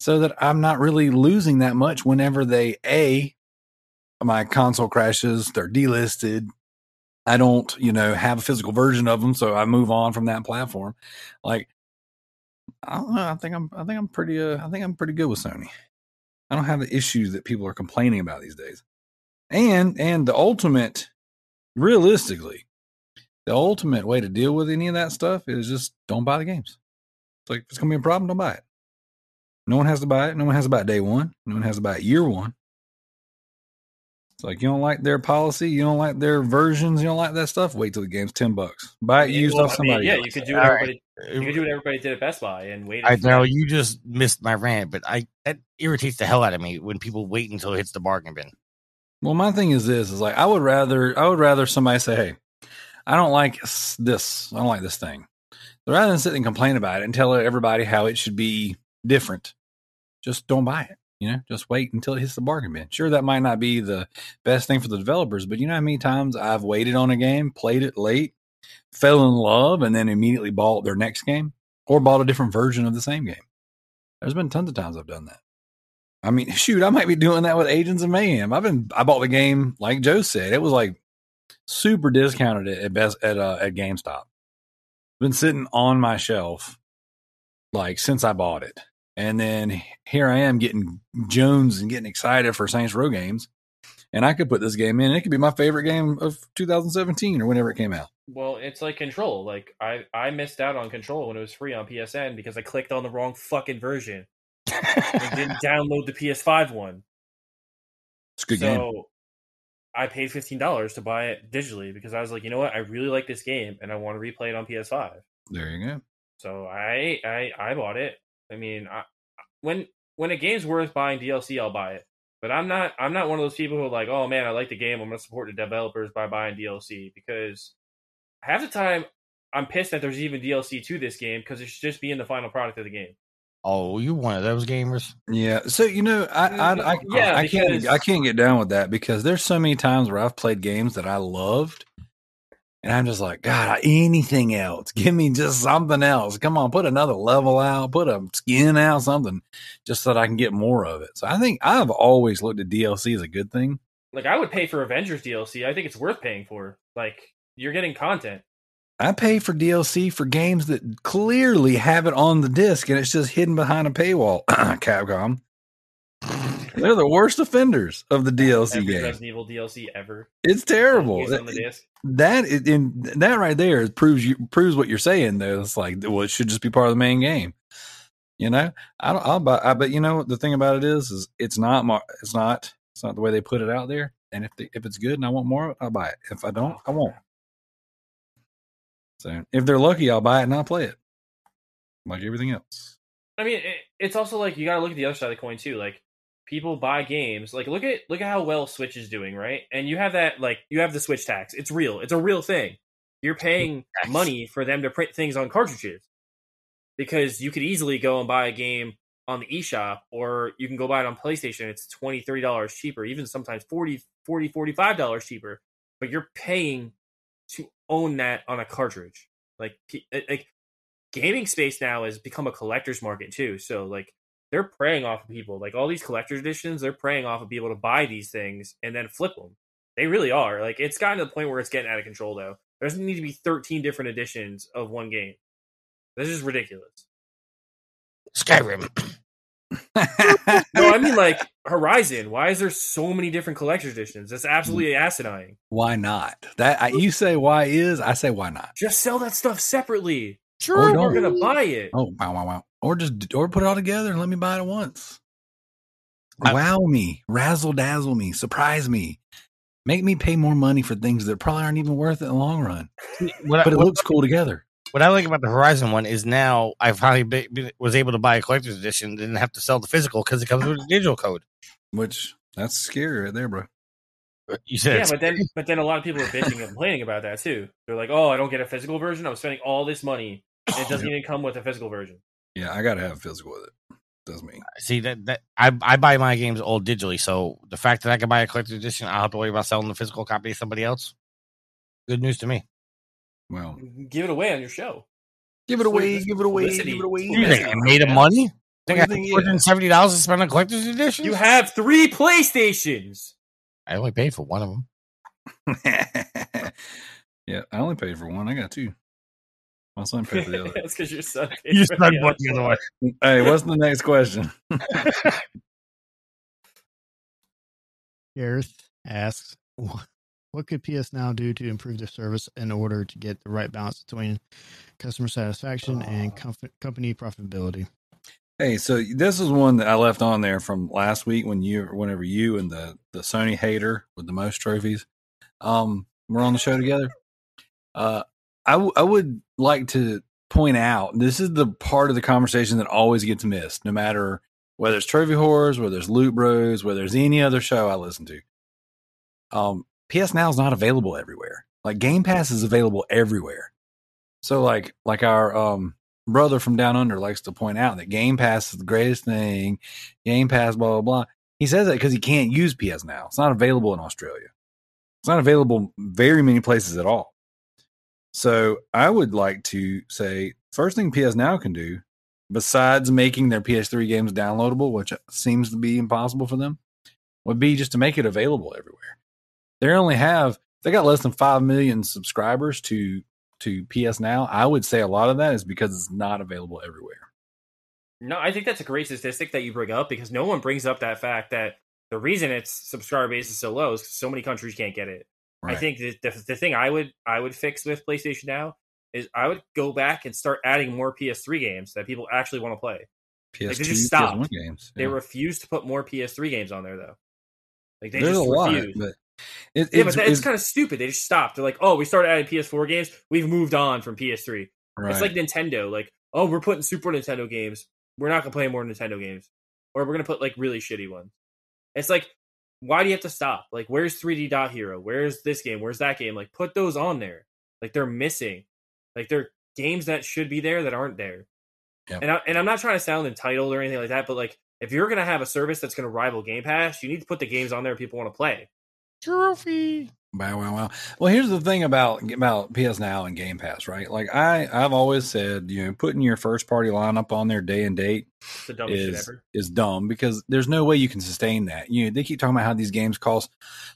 so that I'm not really losing that much whenever they a my console crashes, they're delisted. I don't, you know, have a physical version of them, so I move on from that platform. Like, I don't know. I think I'm, I think I'm pretty, uh, I think I'm pretty good with Sony. I don't have the issues that people are complaining about these days. And and the ultimate, realistically, the ultimate way to deal with any of that stuff is just don't buy the games. It's like if it's gonna be a problem, don't buy it. No one has to buy it. No one has to buy it day one. No one has to buy it year one. It's like you don't like their policy, you don't like their versions, you don't like that stuff. Wait till the game's ten bucks. Buy it Yeah, used well, off I mean, somebody. yeah, else. you could do what All right. everybody. You could do what everybody did at Best Buy and wait. I know you just missed my rant, but I that irritates the hell out of me when people wait until it hits the bargain bin. Well, my thing is this: is like I would rather I would rather somebody say, "Hey, I don't like this. I don't like this thing," So rather than sit and complain about it and tell everybody how it should be different. Just don't buy it. You know, just wait until it hits the bargain bin. Sure, that might not be the best thing for the developers, but you know how many times I've waited on a game, played it late, fell in love, and then immediately bought their next game or bought a different version of the same game. There's been tons of times I've done that. I mean, shoot, I might be doing that with Agents of Mayhem. I've been, I bought the game like Joe said. It was like super discounted at best at uh, at GameStop. Been sitting on my shelf like since I bought it, and then here I am getting Jones and getting excited for Saints Row games, and I could put this game in. It could be my favorite game of 2017 or whenever it came out. Well, it's like Control. Like I, I missed out on Control when it was free on PSN because I clicked on the wrong fucking version and didn't download the PS5 one. It's a good so game. I paid fifteen dollars to buy it digitally because I was like, you know what, I really like this game and I want to replay it on PS5. There you go. So I, I, I bought it. I mean, I, when when a game's worth buying DLC, I'll buy it. But I'm not, I'm not one of those people who are like, oh man, I like the game. I'm gonna support the developers by buying DLC because half the time I'm pissed that there's even DLC to this game because it should just be in the final product of the game. Oh, you one of those gamers? Yeah. So you know, I I, I, Yeah, I can't I can't get down with that because there's so many times where I've played games that I loved, and I'm just like, God, anything else? Give me just something else. Come on, put another level out, put a skin out, something, just so that I can get more of it. So I think I've always looked at DLC as a good thing. Like I would pay for Avengers DLC. I think it's worth paying for. Like you're getting content. I pay for DLC for games that clearly have it on the disc and it's just hidden behind a paywall. Capcom. They're the worst offenders of the DLC Every game. Resident Evil DLC ever. It's terrible. Used on the disc. that in that right there proves you proves what you're saying though. It's like well, it should just be part of the main game. You know, I don't. I'll buy. I, but you know, the thing about it is, is it's not. mar- It's not. It's not the way they put it out there. And if if it's good and I want more, I'll buy it. If I don't, I won't. So if they're lucky, I'll buy it and I'll play it, like everything else. I mean, it, it's also like you got to look at the other side of the coin too. Like people buy games. Like look at look at how well Switch is doing, right? And you have that like you have the Switch tax. It's real. It's a real thing. You're paying Yes. money for them to print things on cartridges because you could easily go and buy a game on the eShop or you can go buy it on PlayStation. It's 20 $30 cheaper, even sometimes 40 40 $45 cheaper. But you're paying to own that on a cartridge. Like like gaming space now has become a collector's market too. So like they're preying off of people. Like all these collector's editions, they're preying off of people to buy these things and then flip them. They really are. Like it's gotten to the point where it's getting out of control though. There doesn't need to be 13 different editions of one game. This is ridiculous. Skyrim. No, I mean like Horizon. Why is there so many different collector's editions? That's mm. absolutely asinine. why not? That I, you say why is? I say why not? Just sell that stuff separately. Sure. Or We're gonna buy it. Oh wow wow wow! Or just or put it all together and let me buy it at once. I- wow me, razzle dazzle me, surprise me. Make me pay more money for things that probably aren't even worth it in the long run. What, But it what, looks cool together. What I like about the Horizon one is now I finally be, be- was able to buy a collector's edition. Didn't have to sell the physical because it comes with a digital code. Which that's scary right there, bro. You said Yeah, but then but then a lot of people are bitching and complaining about that too. They're like, "Oh, I don't get a physical version. I'm spending all this money. And it doesn't even come with a physical version." Yeah, I gotta have physical with it. Does me. see that that I I buy my games all digitally, so the fact that I can buy a collector's edition, I don't have to worry about selling the physical copy to somebody else. Good news to me. Well, mm-hmm. Give it away on your show. give it away, give it away, Publicity. give it away. You think I made of Yeah. money? Think I you think, think yeah. four hundred seventy dollars to spend on collector's edition? You have three PlayStations. I only paid for one of them. yeah, I only paid for one. I got two. My son paid for the other. That's because your son. paid You for said the what other the other one. one. hey, what's the next question? Gareth asks, "Wh- "What could PS Now do to improve their service in order to get the right balance between customer satisfaction and comf- company profitability?" Hey, so this is one that I left on there from last week when you, whenever you and the the Sony hater with the most trophies, um, we're on the show together. Uh, I w- I would like to point out this is the part of the conversation that always gets missed, no matter whether it's Trophy Whores, whether it's Loot Bros, whether it's any other show I listen to. Um, PS Now is not available everywhere. Like Game Pass is available everywhere. So like like our um brother from down under likes to point out that Game Pass is the greatest thing. Game Pass, blah blah blah. He says that because he can't use PS Now. It's not available in Australia. It's not available very many places at all. So I would like to say first thing PS Now can do, besides making their PS3 games downloadable, which seems to be impossible for them, would be just to make it available everywhere. They only have they got less than five million subscribers to to PS Now. I would say a lot of that is because it's not available everywhere. No, I think that's a great statistic that you bring up because no one brings up that fact that the reason its subscriber base is so low is so many countries can't get it. I think the, the the thing I would I would fix with PlayStation Now is I would go back and start adding more PS3 games that people actually want to play. PS2, like, they just stopped. PS1 games. They refuse to put more PS3 games on there though. Like they There's a just lot, refuse. but it, yeah, it's, but that's it's kind of stupid. They just stopped. They're like, oh, we started adding PS4 games. We've moved on from PS3. right. It's like Nintendo. Like, oh, we're putting Super Nintendo games. We're not gonna play more Nintendo games, or we're gonna put like really shitty ones. It's like, why do you have to stop? Like, where's 3D Dot Hero? Where's this game? Where's that game? Like, put those on there. Like, they're missing. Like, they're games that should be there that aren't there. Yep. And I, and I'm not trying to sound entitled or anything like that, but like, if you're gonna have a service that's gonna rival Game Pass, you need to put the games on there people want to play. Trophy. Wow, wow, wow. Well, here's the thing about about PS Now and Game Pass, right? Like I, I've always said, you know, putting your first party lineup on there day and date the is ever. is dumb because there's no way you can sustain that. You know, they keep talking about how these games cost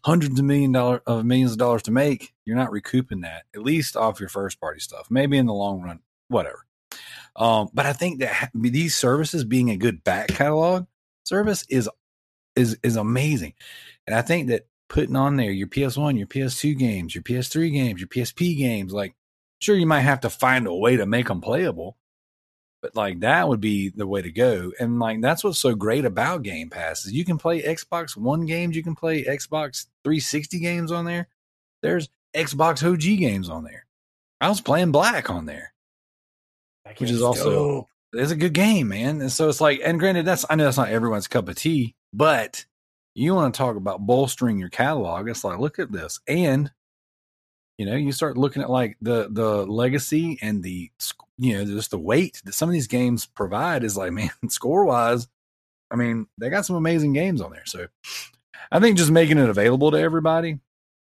hundreds of million dollar of millions of dollars to make. You're not recouping that at least off your first party stuff. Maybe in the long run, whatever. Um, but I think that these services being a good back catalog service is is is amazing, and I think that putting on there your PS1, your PS2 games, your PS3 games, your PSP games, like sure you might have to find a way to make them playable, but like that would be the way to go. And like that's what's so great about Game Pass is you can play Xbox One games, you can play Xbox 360 games on there. There's Xbox OG games on there. I was playing Black on there. Which is also- dope. It's a good game, man. And so it's like, and granted, that's I know that's not everyone's cup of tea, but you want to talk about bolstering your catalog. It's like, look at this, and you know, you start looking at like the the legacy and the you know just the weight that some of these games provide is like, man, score wise, I mean, they got some amazing games on there. So I think just making it available to everybody,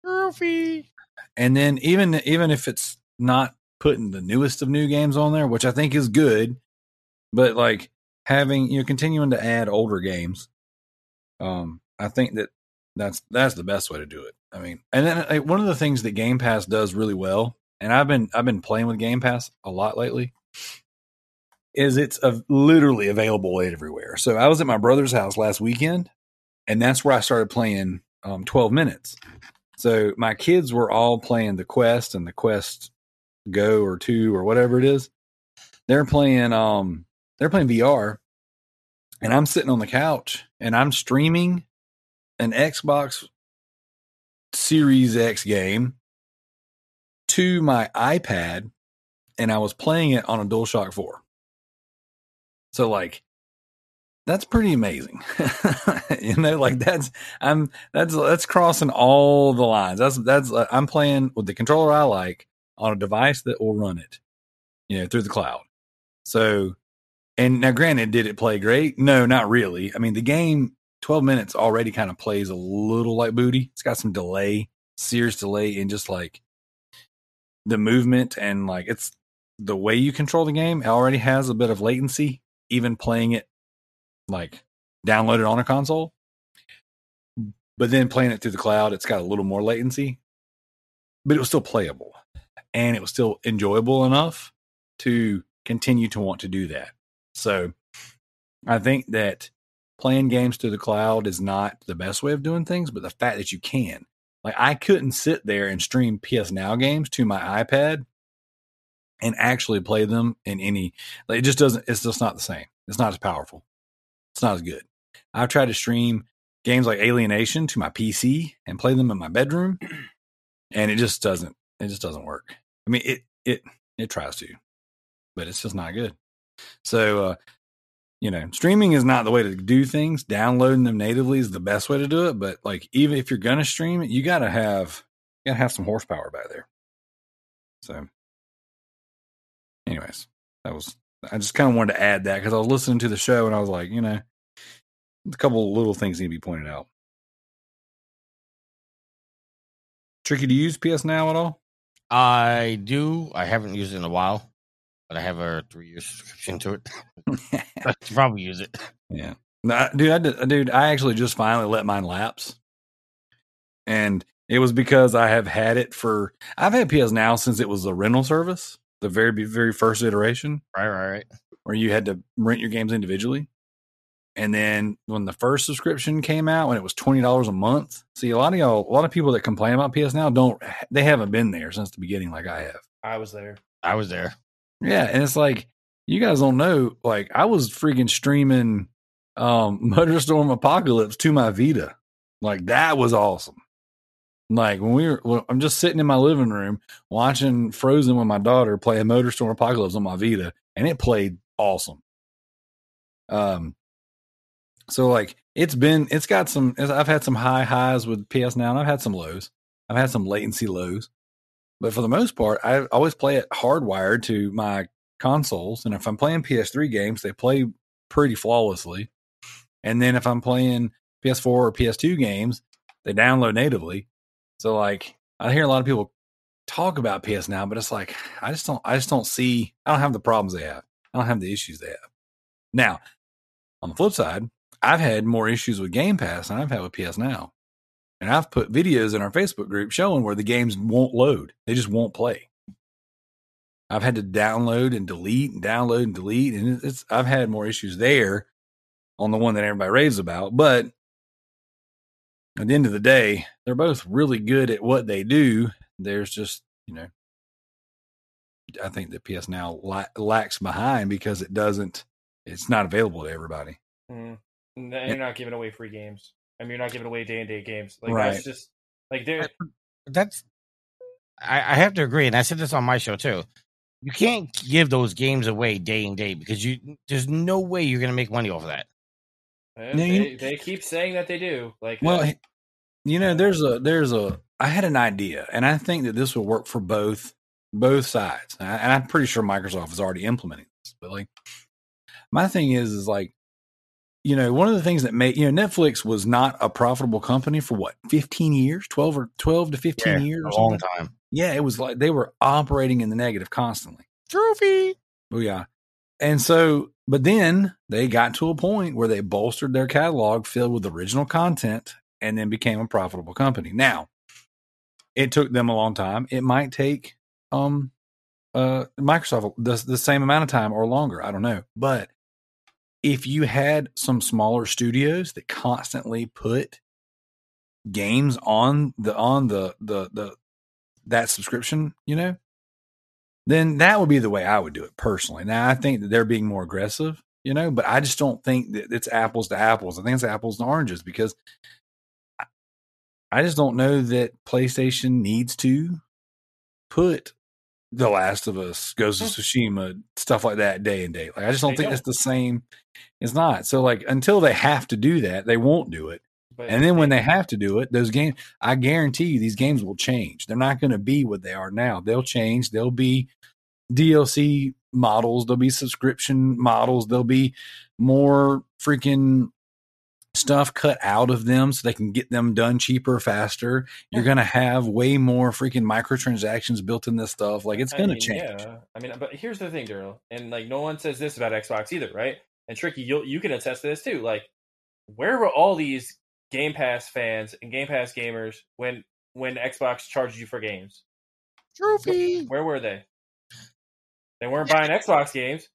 Trophy. and then even even if it's not putting the newest of new games on there, which I think is good, but like having you know continuing to add older games, um, I think that that's that's the best way to do it. I mean, and then like, one of the things that Game Pass does really well, and I've been I've been playing with Game Pass a lot lately, is it's uh literally available everywhere. So I was at my brother's house last weekend, and that's where I started playing um, 12 minutes. So my kids were all playing the Quest and the Quest Go or two or whatever it is. They're playing um they're playing VR and I'm sitting on the couch and I'm streaming an Xbox Series X game to my iPad and I was playing it on a DualShock 4. So like that's pretty amazing. you know, like that's I'm that's that's crossing all the lines. That's that's uh, I'm playing with the controller I like on a device that will run it, you know, through the cloud. So, and now granted, did it play great? No, not really. I mean, the game 12 minutes already kind of plays a little like booty. It's got some delay, serious delay in just like the movement and like it's the way you control the game already has a bit of latency, even playing it like downloaded on a console. But then playing it through the cloud, it's got a little more latency, but it was still playable and it was still enjoyable enough to continue to want to do that. So I think that playing games through the cloud is not the best way of doing things, but the fact that you can. Like I couldn't sit there and stream PS Now games to my iPad and actually play them in any like it just doesn't it's just not the same. It's not as powerful. It's not as good. I've tried to stream games like Alienation to my PC and play them in my bedroom and it just doesn't it just doesn't work. I mean it it it tries to, but it's just not good. So uh you know, streaming is not the way to do things. Downloading them natively is the best way to do it. But like, even if you're gonna stream it, you gotta have you gotta have some horsepower back there. So, anyways, that was I just kind of wanted to add that because I was listening to the show and I was like, you know, a couple little things need to be pointed out. Tricky to use PS Now at all? I do. I haven't used it in a while, but I have a three year subscription to it. I should probably use it. Yeah, no, dude, I did, dude, I actually just finally let mine lapse, and it was because I have had it for I've had PS Now since it was a rental service, the very very first iteration Right, right, right. where you had to rent your games individually. And then when the first subscription came out, when it was twenty dollars a month, see a lot of y'all, a lot of people that complain about PS Now don't, they haven't been there since the beginning, like I have. I was there. I was there. Yeah, and it's like you guys don't know. Like I was freaking streaming um Motorstorm Apocalypse to my Vita. Like that was awesome. Like when we were, I'm just sitting in my living room watching Frozen with my daughter playing Motorstorm Apocalypse on my Vita, and it played awesome. Um, so like it's been, it's got some. I've had some high highs with PS Now, and I've had some lows. I've had some latency lows, but for the most part, I always play it hardwired to my consoles. And if I'm playing PS3 games, they play pretty flawlessly. And then if I'm playing PS4 or PS2 games, they download natively. So like I hear a lot of people talk about PS now, but it's like I just don't I just don't see I don't have the problems they have. I don't have the issues they have. Now, on the flip side, I've had more issues with Game Pass than I've had with PS Now. And I've put videos in our Facebook group showing where the games won't load. They just won't play. I've had to download and delete and download and delete, and it's I've had more issues there on the one that everybody raves about. But at the end of the day, they're both really good at what they do. There's just you know, I think that PS Now la- lacks behind because it doesn't. It's not available to everybody. Mm. And you're not giving away free games. I mean, you're not giving away day and day games. Like Right. that's just like there. That's I, I have to agree, and I said this on my show too. You can't give those games away day and day because you there's no way you're gonna make money off of that. No, you- they, they keep saying that they do. Like Well, uh, you know, there's a there's a I had an idea, and I think that this will work for both both sides, and, I, and I'm pretty sure Microsoft is already implementing this. But like, my thing is, is like, you know, one of the things that made you know Netflix was not a profitable company for what 15 years, 12 or 12 to 15 Yeah, years, a long time. Yeah, it was like they were operating in the negative constantly. Trophy. Oh yeah. And so, but then they got to a point where they bolstered their catalog filled with original content and then became a profitable company. Now, it took them a long time. It might take um uh Microsoft the, the same amount of time or longer. I don't know. But if you had some smaller studios that constantly put games on the on the the the that subscription, you know, then that would be the way I would do it personally. Now I think that they're being more aggressive, you know, but I just don't think that it's apples to apples. I think it's apples to oranges because I, I just don't know that PlayStation needs to put The Last of Us, Ghost of mm. Tsushima, stuff like that day and day. Like I just don't They think don't. it's the same. It's not. So like until they have to do that, they won't do it. But And then when they have to do it, those games, I guarantee you, these games will change. They're not going to be what they are now. They'll change. They'll be DLC models. There'll be subscription models. There'll be more freaking stuff cut out of them so they can get them done cheaper, faster. You're going to have way more freaking microtransactions built in this stuff. Like it's I going to change. Yeah, I mean, but here's the thing, Darrell, and like no one says this about Xbox either, right? And Tricky, you you can attest to this too. Like, where were all these Game Pass fans and Game Pass gamers when when Xbox charged you for games? Trophy. Where were they? They weren't buying Xbox games.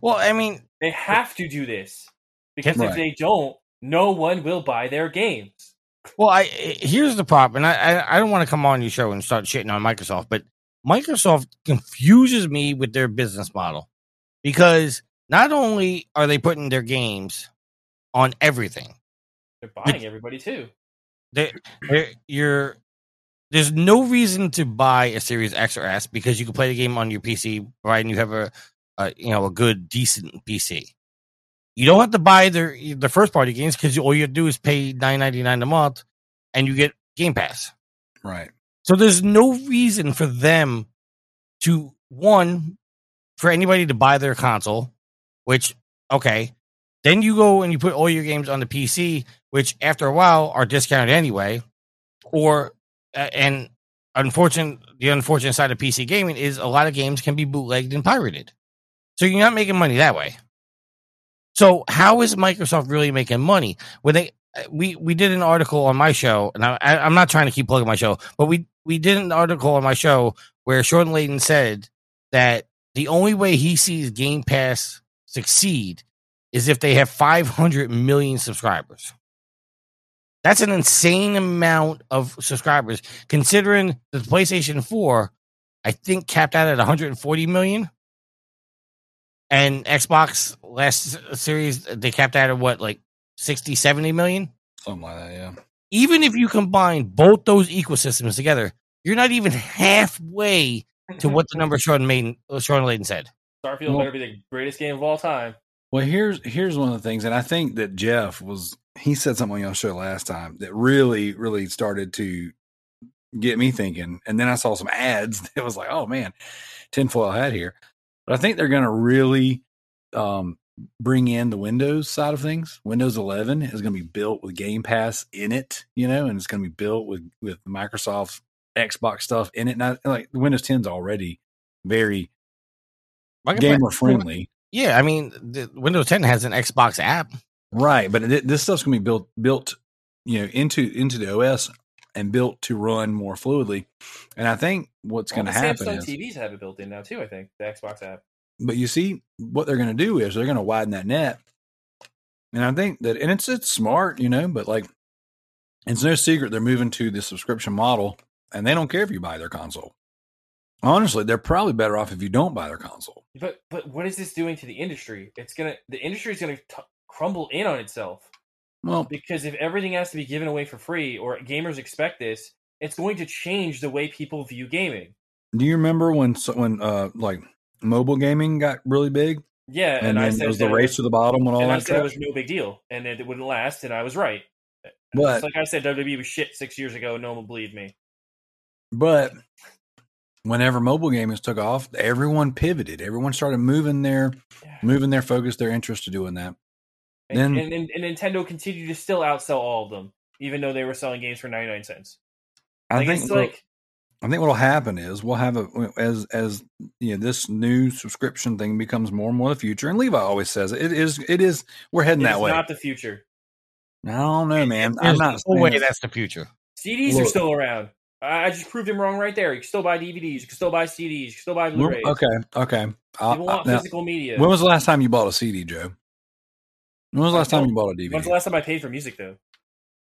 Well, I mean, They have to do this because Right. if they don't, no one will buy their games. Well, I here's the problem, and I I, I don't want to come on your show and start shitting on Microsoft, but Microsoft confuses me with their business model because not only are they putting their games on everything, They're buying everybody too. they they're, you're there's no reason to buy a Series X or S because you can play the game on your PC, right? And you have a, a you know a good decent PC. You don't have to buy the the first party games because all you do is pay nine ninety nine a month, and you get Game Pass. Right. So there's no reason for them to one for anybody to buy their console, which okay. Then you go and you put all your games on the PC, which after a while are discounted anyway. Or and unfortunate the unfortunate side of PC gaming is a lot of games can be bootlegged and pirated. So you're not making money that way. So how is Microsoft really making money when they we we did an article on my show, and I, I'm not trying to keep plugging my show, but we we did an article on my show where Shawn Layden said that the only way he sees Game Pass succeed is if they have 500 million subscribers. That's an insane amount of subscribers, considering the PlayStation 4, I think, capped out at 140 million. And Xbox last series, they capped out at what, like 60, 70 million? Something like that. Yeah. even if you combine both those ecosystems together, you're not even halfway to what the number Sean Maiden, uh, Shawn Layden said. Starfield Well- better be the greatest game of all time. Well, here's here's one of the things, and I think that Jeff was he said something on your show last time that really really started to get me thinking, and then I saw some ads that was like, oh man, tinfoil hat here. But I think they're going to really um, bring in the Windows side of things. Windows 11 is going to be built with Game Pass in it, you know, and it's going to be built with with Microsoft Xbox stuff in it. Not like Windows 10 is already very gamer friendly. Yeah, I mean, the Windows 10 has an Xbox app. Right, but th- this stuff's going to be built built, you know, into into the OS and built to run more fluidly. And I think what's going to happen Samsung is, TVs have it built in now too. I think the Xbox app. but you see, what they're going to do is they're going to widen that net. And I think that, and it's it's smart, you know, but like, it's no secret they're moving to the subscription model, and they don't care if you buy their console. Honestly, they're probably better off if you don't buy their console. But but what is this doing to the industry? It's gonna the industry is gonna t- crumble in on itself Well, because if everything has to be given away for free or gamers expect this, it's going to change the way people view gaming. do you remember when when uh like mobile gaming got really big, Yeah, and, and, I said there was the race was- to the bottom and all and I that said it was no big deal and it wouldn't last, and I was right. But Just like I said, WWE was shit six years ago. No one will believe me. But whenever mobile gaming took off, everyone pivoted. Everyone started moving their moving their focus, their interest to doing that. And, Then- and, and, and Nintendo continued to still outsell all of them, even though they were selling games for ninety nine cents. I Like, think it's what- like I think what'll happen is we'll have a as as you know this new subscription thing becomes more and more the future. And Levi always says it, it is it is we're heading that way. not the future. I don't know, man. I'm not no way that's the future. CDs are still around. I I just proved him wrong right there. You can still buy DVDs. You can still buy CDs. You can still buy Blu-rays. Okay, okay. I- People want now, physical media. when was the last time you bought a CD, Joe? When was the last time you bought a DVD? When's the last time I paid for music though?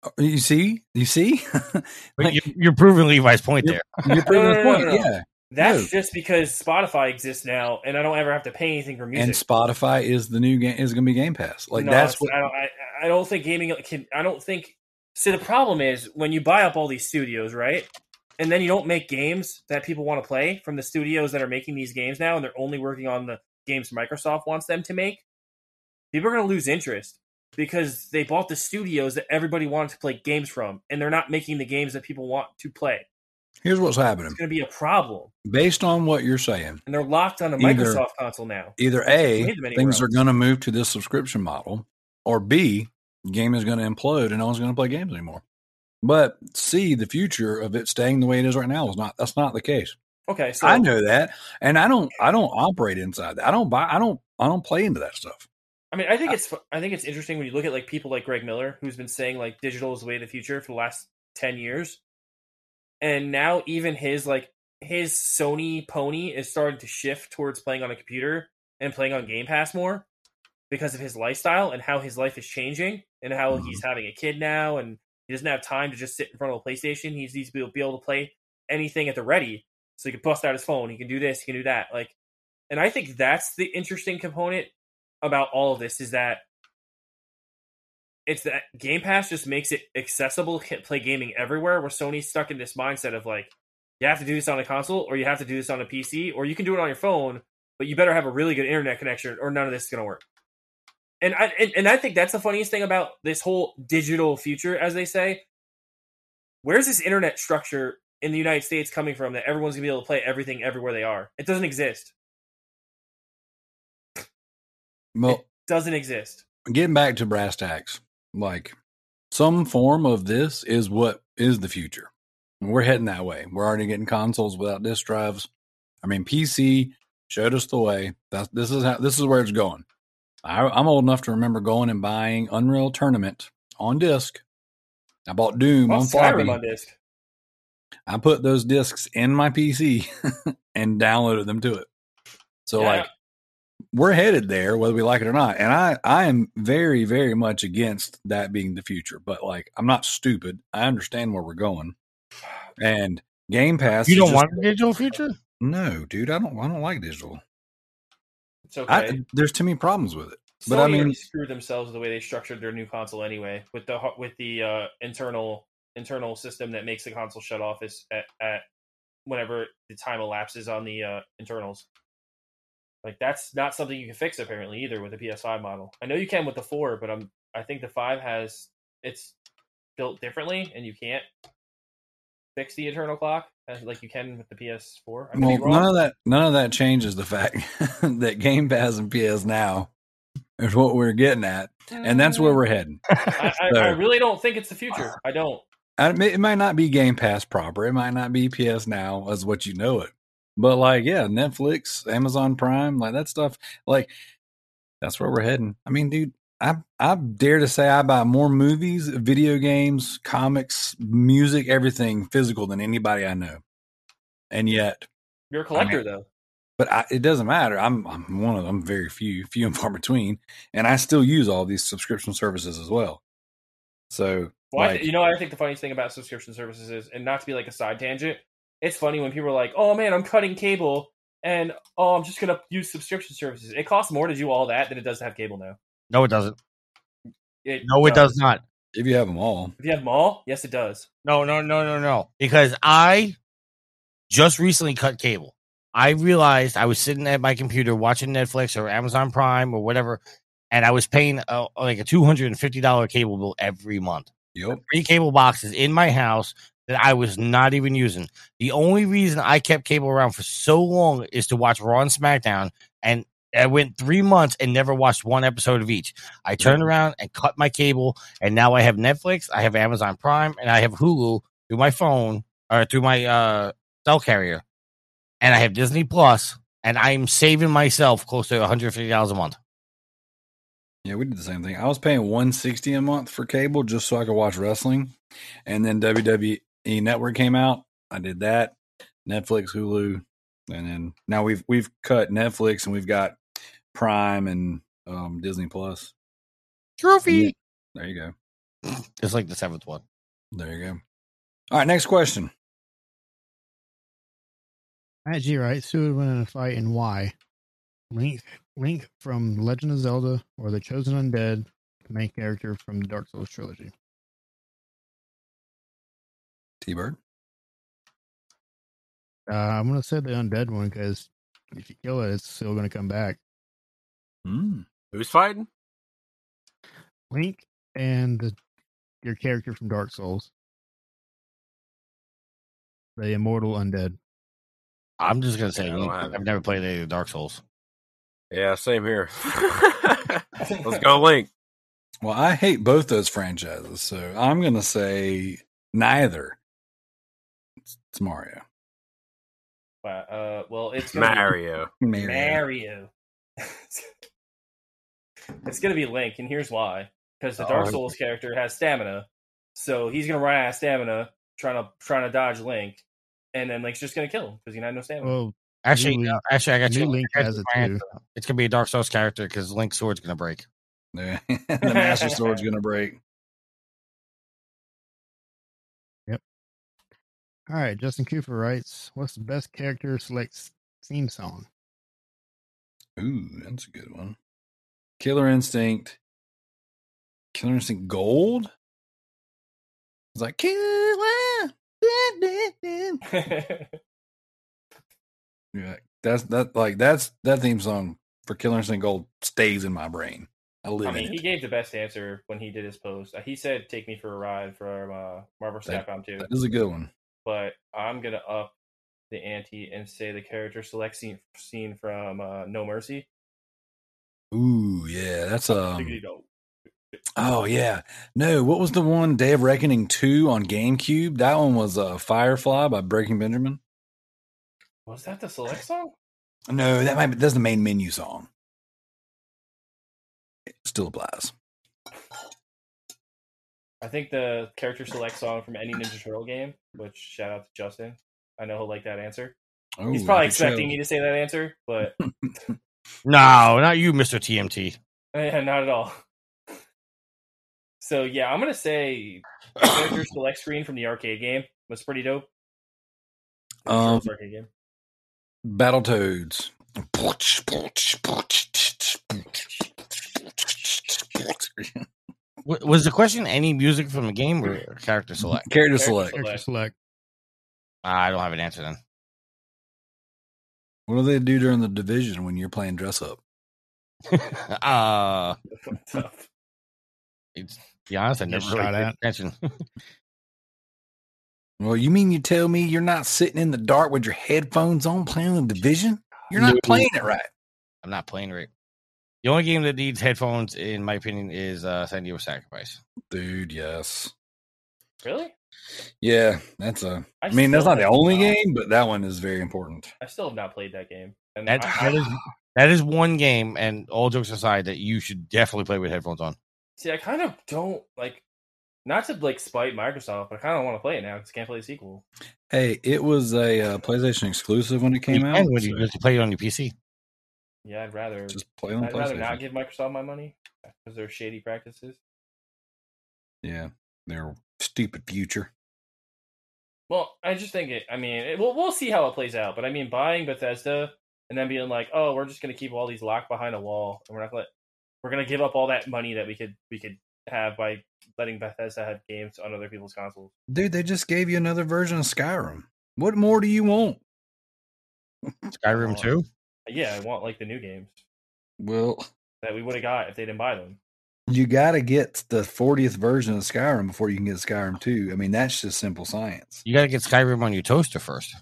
Oh, you see, you see, Like, you, you're proving Levi's point You're- there. you're proving No, the no, no, point. no, no. Yeah, That's No. just because Spotify exists now, and I don't ever have to pay anything for music. and Spotify is the new game is going to be Game Pass. Like No, that's what I don't. I, I don't think gaming can. I don't think See, the problem is when you buy up all these studios, right? And then you don't make games that people want to play from the studios that are making these games now, and they're only working on the games Microsoft wants them to make. People are going to lose interest because they bought the studios that everybody wanted to play games from, and they're not making the games that people want to play. Here's what's happening. It's going to be a problem, Based on what you're saying, and they're locked on a Either- Microsoft console now. either A, made them anywhere things are going to move to this subscription model, or B, game is going to implode and no one's going to play games anymore. But C, the future of it staying the way it is right now is not. That's not the case. Okay, so I know that, and I don't. I don't operate inside that. I don't buy. I don't. I don't play into that stuff. I mean, I think it's I think it's interesting when you look at like people like Greg Miller, who's been saying like digital is the way of the future for the last ten years, and now even his like his Sony pony is starting to shift towards playing on a computer and playing on Game Pass more because of his lifestyle and how his life is changing and how Mhm. he's having a kid now and he doesn't have time to just sit in front of a PlayStation. He needs to be be able to play anything at the ready, so he can bust out his phone. He can do this. He can do that. Like, and I think that's the interesting component about all of this is that it's that Game Pass just makes it accessible to play gaming everywhere. Where Sony's stuck in this mindset of like, you have to do this on a console, or you have to do this on a PC, or you can do it on your phone, but you better have a really good internet connection, or none of this is to work. And I and, and I think that's the funniest thing about this whole digital future, as they say. Where's this internet structure in the United States coming from that everyone's gonna be able to play everything everywhere they are? It doesn't exist. Well, Doesn't exist. getting back to brass tacks, like some form of this is what is the future. We're heading that way. We're already getting consoles without disk drives. I mean, PC showed us the way. That's this is how this is where it's going. I, I'm old enough to remember going and buying Unreal Tournament on disc. I bought Doom Well, on floppy. On disc. I put those discs in my PC and downloaded them to it. So Yeah. like we're headed there whether we like it or not. And I I am very very much against that being the future, but like I'm not stupid. I understand where we're going. And Game Pass You don't just- want a digital future? No, dude, I don't I don't like digital. It's okay. I, there's too many problems with it. But Sony I mean already screwed themselves the way they structured their new console anyway, with the with the uh, internal internal system that makes the console shut off is at, at whenever the time elapses on the uh, internals. Like that's not something you can fix apparently either with the PS5 model. I know you can with the four, but I'm I think the five has it's built differently, and you can't fix the eternal clock as like you can with the PS4. I could well, none of that none of that changes the fact that Game Pass and PS now is what we're getting at, and that's where we're heading. Mm. I, I, I really don't think it's the future. I don't. I mean, it might not be Game Pass proper. It might not be PS Now as what you know it. But like, yeah, Netflix, Amazon Prime, like that stuff, like that's where we're heading. I mean, dude, I I dare to say I buy more movies, video games, comics, music, everything physical than anybody I know. And yet, You're a collector though. but I, it doesn't matter. I'm I'm one of them, very few, few and far between, and I still use all these subscription services as well. So, Well, I like, th- you know, I think the funniest thing about subscription services is, and not to be like a side tangent, it's funny when people are like, "Oh man, I'm cutting cable, and oh, I'm just gonna use subscription services." It costs more to do all that than it does to have cable now. No, it doesn't. It No, it does not. if you have them all, If you have them all, yes, it does. No, no, no, no, no. Because I just recently cut cable. I realized I was sitting at my computer watching Netflix or Amazon Prime or whatever, and I was paying uh, like a two hundred and fifty dollar cable bill every month. yep. Three cable boxes in my house that I was not even using. The only reason I kept cable around for so long is to watch Raw and SmackDown, and I went three months and never watched one episode of each. I turned around and cut my cable, and now I have Netflix, I have Amazon Prime, and I have Hulu through my phone or through my uh, cell carrier, and I have Disney Plus, and I'm saving myself close to one hundred fifty dollars a month. Yeah, we did the same thing. I was paying 160 a month for cable just so I could watch wrestling. And then WWE Network came out. I did that. Netflix, Hulu, and then now we've we've cut Netflix and we've got Prime and um, Disney Plus. Trophy, There you go. It's like the seventh one. There you go. All right, next question. At G, right? Who would win in a fight and why? Link, Link from Legend of Zelda or the Chosen Undead, the main character from the Dark Souls trilogy. TByrd. Uh, I'm gonna say the undead one because if you kill it, it's still gonna come back. Mm. Who's fighting? Link and the, your character from Dark Souls, the immortal undead. I'm just gonna say I've. I've never played any of the Dark Souls. Yeah, same here. Let's go, Link. Well, I hate both those franchises, so I'm going to say neither. It's, it's Mario. Wow, Uh, well, it's Mario. Be Mario. Mario. it's gonna be Link, and here's why: because the Dark Oh. Souls character has stamina, so he's gonna run out of stamina trying to trying to dodge Link, and then Link's just gonna kill him because he had no stamina. Well, Actually, New uh, Link- actually, I got New you. Link I got has you it too. It's gonna be a Dark Souls character because Link's sword's gonna break. Yeah. the Master Sword's going to break. All right. Justin Cooper writes, "What's the best character select theme song?" Ooh, that's a good one. Killer Instinct. Killer Instinct Gold? It's like Killer. Yeah, that's that like that's that theme song for Killer Instinct Gold stays in my brain. I live I mean, in he it. gave the best answer when he did his post. Uh, He said, "Take me for a ride" from uh, Marvel That- Capcom 2. That is a good one. But I'm gonna up the ante and say the character select scene, scene from uh, No Mercy. Ooh, yeah, that's um. Oh yeah, no. What was the one Day of Reckoning two on GameCube? That one was uh, Firefly by Breaking Benjamin. Was that the select song? No, that might be that's the main menu song. It still applies. I think the character select song from any Ninja Turtle game, which shout out to Justin. I know he'll like that answer. Oh, He's probably expecting me to say that answer, but No, not you, Mister TMT. eh, not at all. So yeah, I'm gonna say character select screen from the arcade game was pretty dope. Um, arcade game. Battletoads. W- was the question any music from the game or character select? Character Character select. Character select. Ah, I don't have an answer then. What do they do during the division when you're playing dress up? uh, Tough. it's, to be honest, I never really shot paid attention. Well, you mean you tell me you're not sitting in the dark with your headphones on playing the division? You're not No. playing it right. I'm not playing right. The only game that needs headphones, in my opinion, is uh, Senua's Sacrifice. Dude, yes. Really? Yeah, that's a I I mean, that's not the only not- game, but that one is very important. I still have not played that game. And That, I, that is that is one game, and all jokes aside, that you should definitely play with headphones on. see, I kind of don't like. Not to like spite Microsoft, but I kind of want to play it now because I can't play the sequel. Hey, it was a uh, PlayStation exclusive when it came you out. can when you so just play it on your PC. Yeah, I'd rather. just play on I'd rather not give Microsoft my money because they're shady practices. Yeah, their stupid future. Well, I just think it. I mean, it, we'll we'll see how it plays out. But I mean, buying Bethesda and then being like, oh, we're just gonna keep all these locked behind a wall, and we're not gonna we're gonna give up all that money that we could we could have by letting Bethesda have games on other people's consoles. Dude, they just gave you another version of Skyrim. What more do you want? Skyrim two. Yeah, I want like the new games Well, that we would have got if they didn't buy them. you got to get the 40th version of Skyrim before you can get Skyrim 2. I mean, that's just simple science. You got to get Skyrim on your toaster first.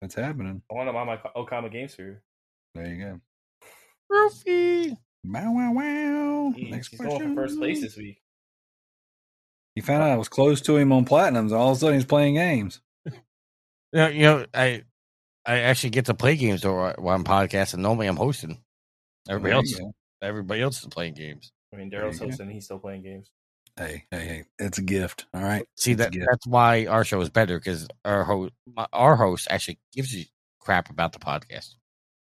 That's happening. I want them on my Okama Game Sphere. There you go. Roofy. Wow, wow, wow. He's, Next he's going for first place this week. He found out I was close to him on platinums. And all of a sudden, he's playing games. You know, you know, I I actually get to play games though while I'm podcasting. Normally, I'm hosting. Everybody else, you go. everybody else is playing games. I mean, There Darrell's you go. hosting; he's still playing games. Hey, hey, hey. It's a gift. All right. See It's that that's why our show is better because our host, our host actually gives you crap about the podcast.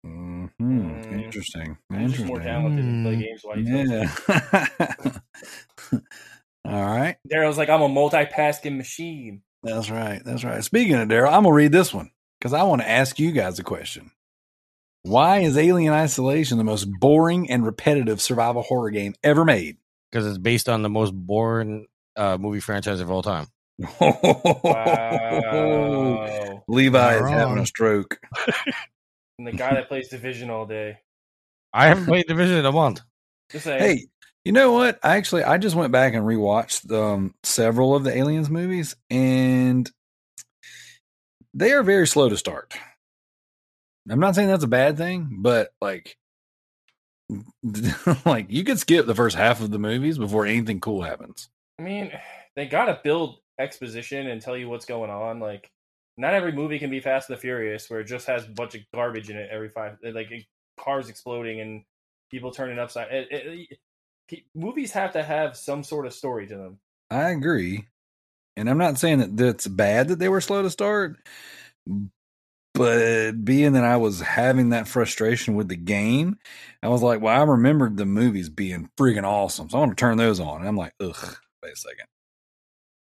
hmm Mm. Interesting. I'm just more Interesting. talented to play Hmm. games while he's. Yeah. All right. Darrell's like, I'm a multitasking machine. That's right. That's right. Speaking of Darrell, I'm gonna read this one because I want to ask you guys a question. Why is Alien Isolation the most boring and repetitive survival horror game ever made? because it's based on the most boring uh, movie franchise of all time. Wow. Levi is Not having a stroke. And the guy that plays Division all day. I haven't played Division in a month. Just. Hey, you know what? I actually I just went back and rewatched um, several of the Aliens movies, and they are very slow to start. I'm not saying that's a bad thing, but like, like you could skip the first half of the movies before anything cool happens. I mean, they gotta build exposition and tell you what's going on. Like, not every movie can be Fast and the Furious, where it just has a bunch of garbage in it every five, eh, like eh, cars exploding and people turning upside. It, it, it, movies have to have some sort of story to them. I agree, and I'm not saying that that's bad that they were slow to start, but being that I was having that frustration with the game, I was like, well, I remembered the movies being freaking awesome, so I want to turn those on. And I'm like, ugh, wait a second,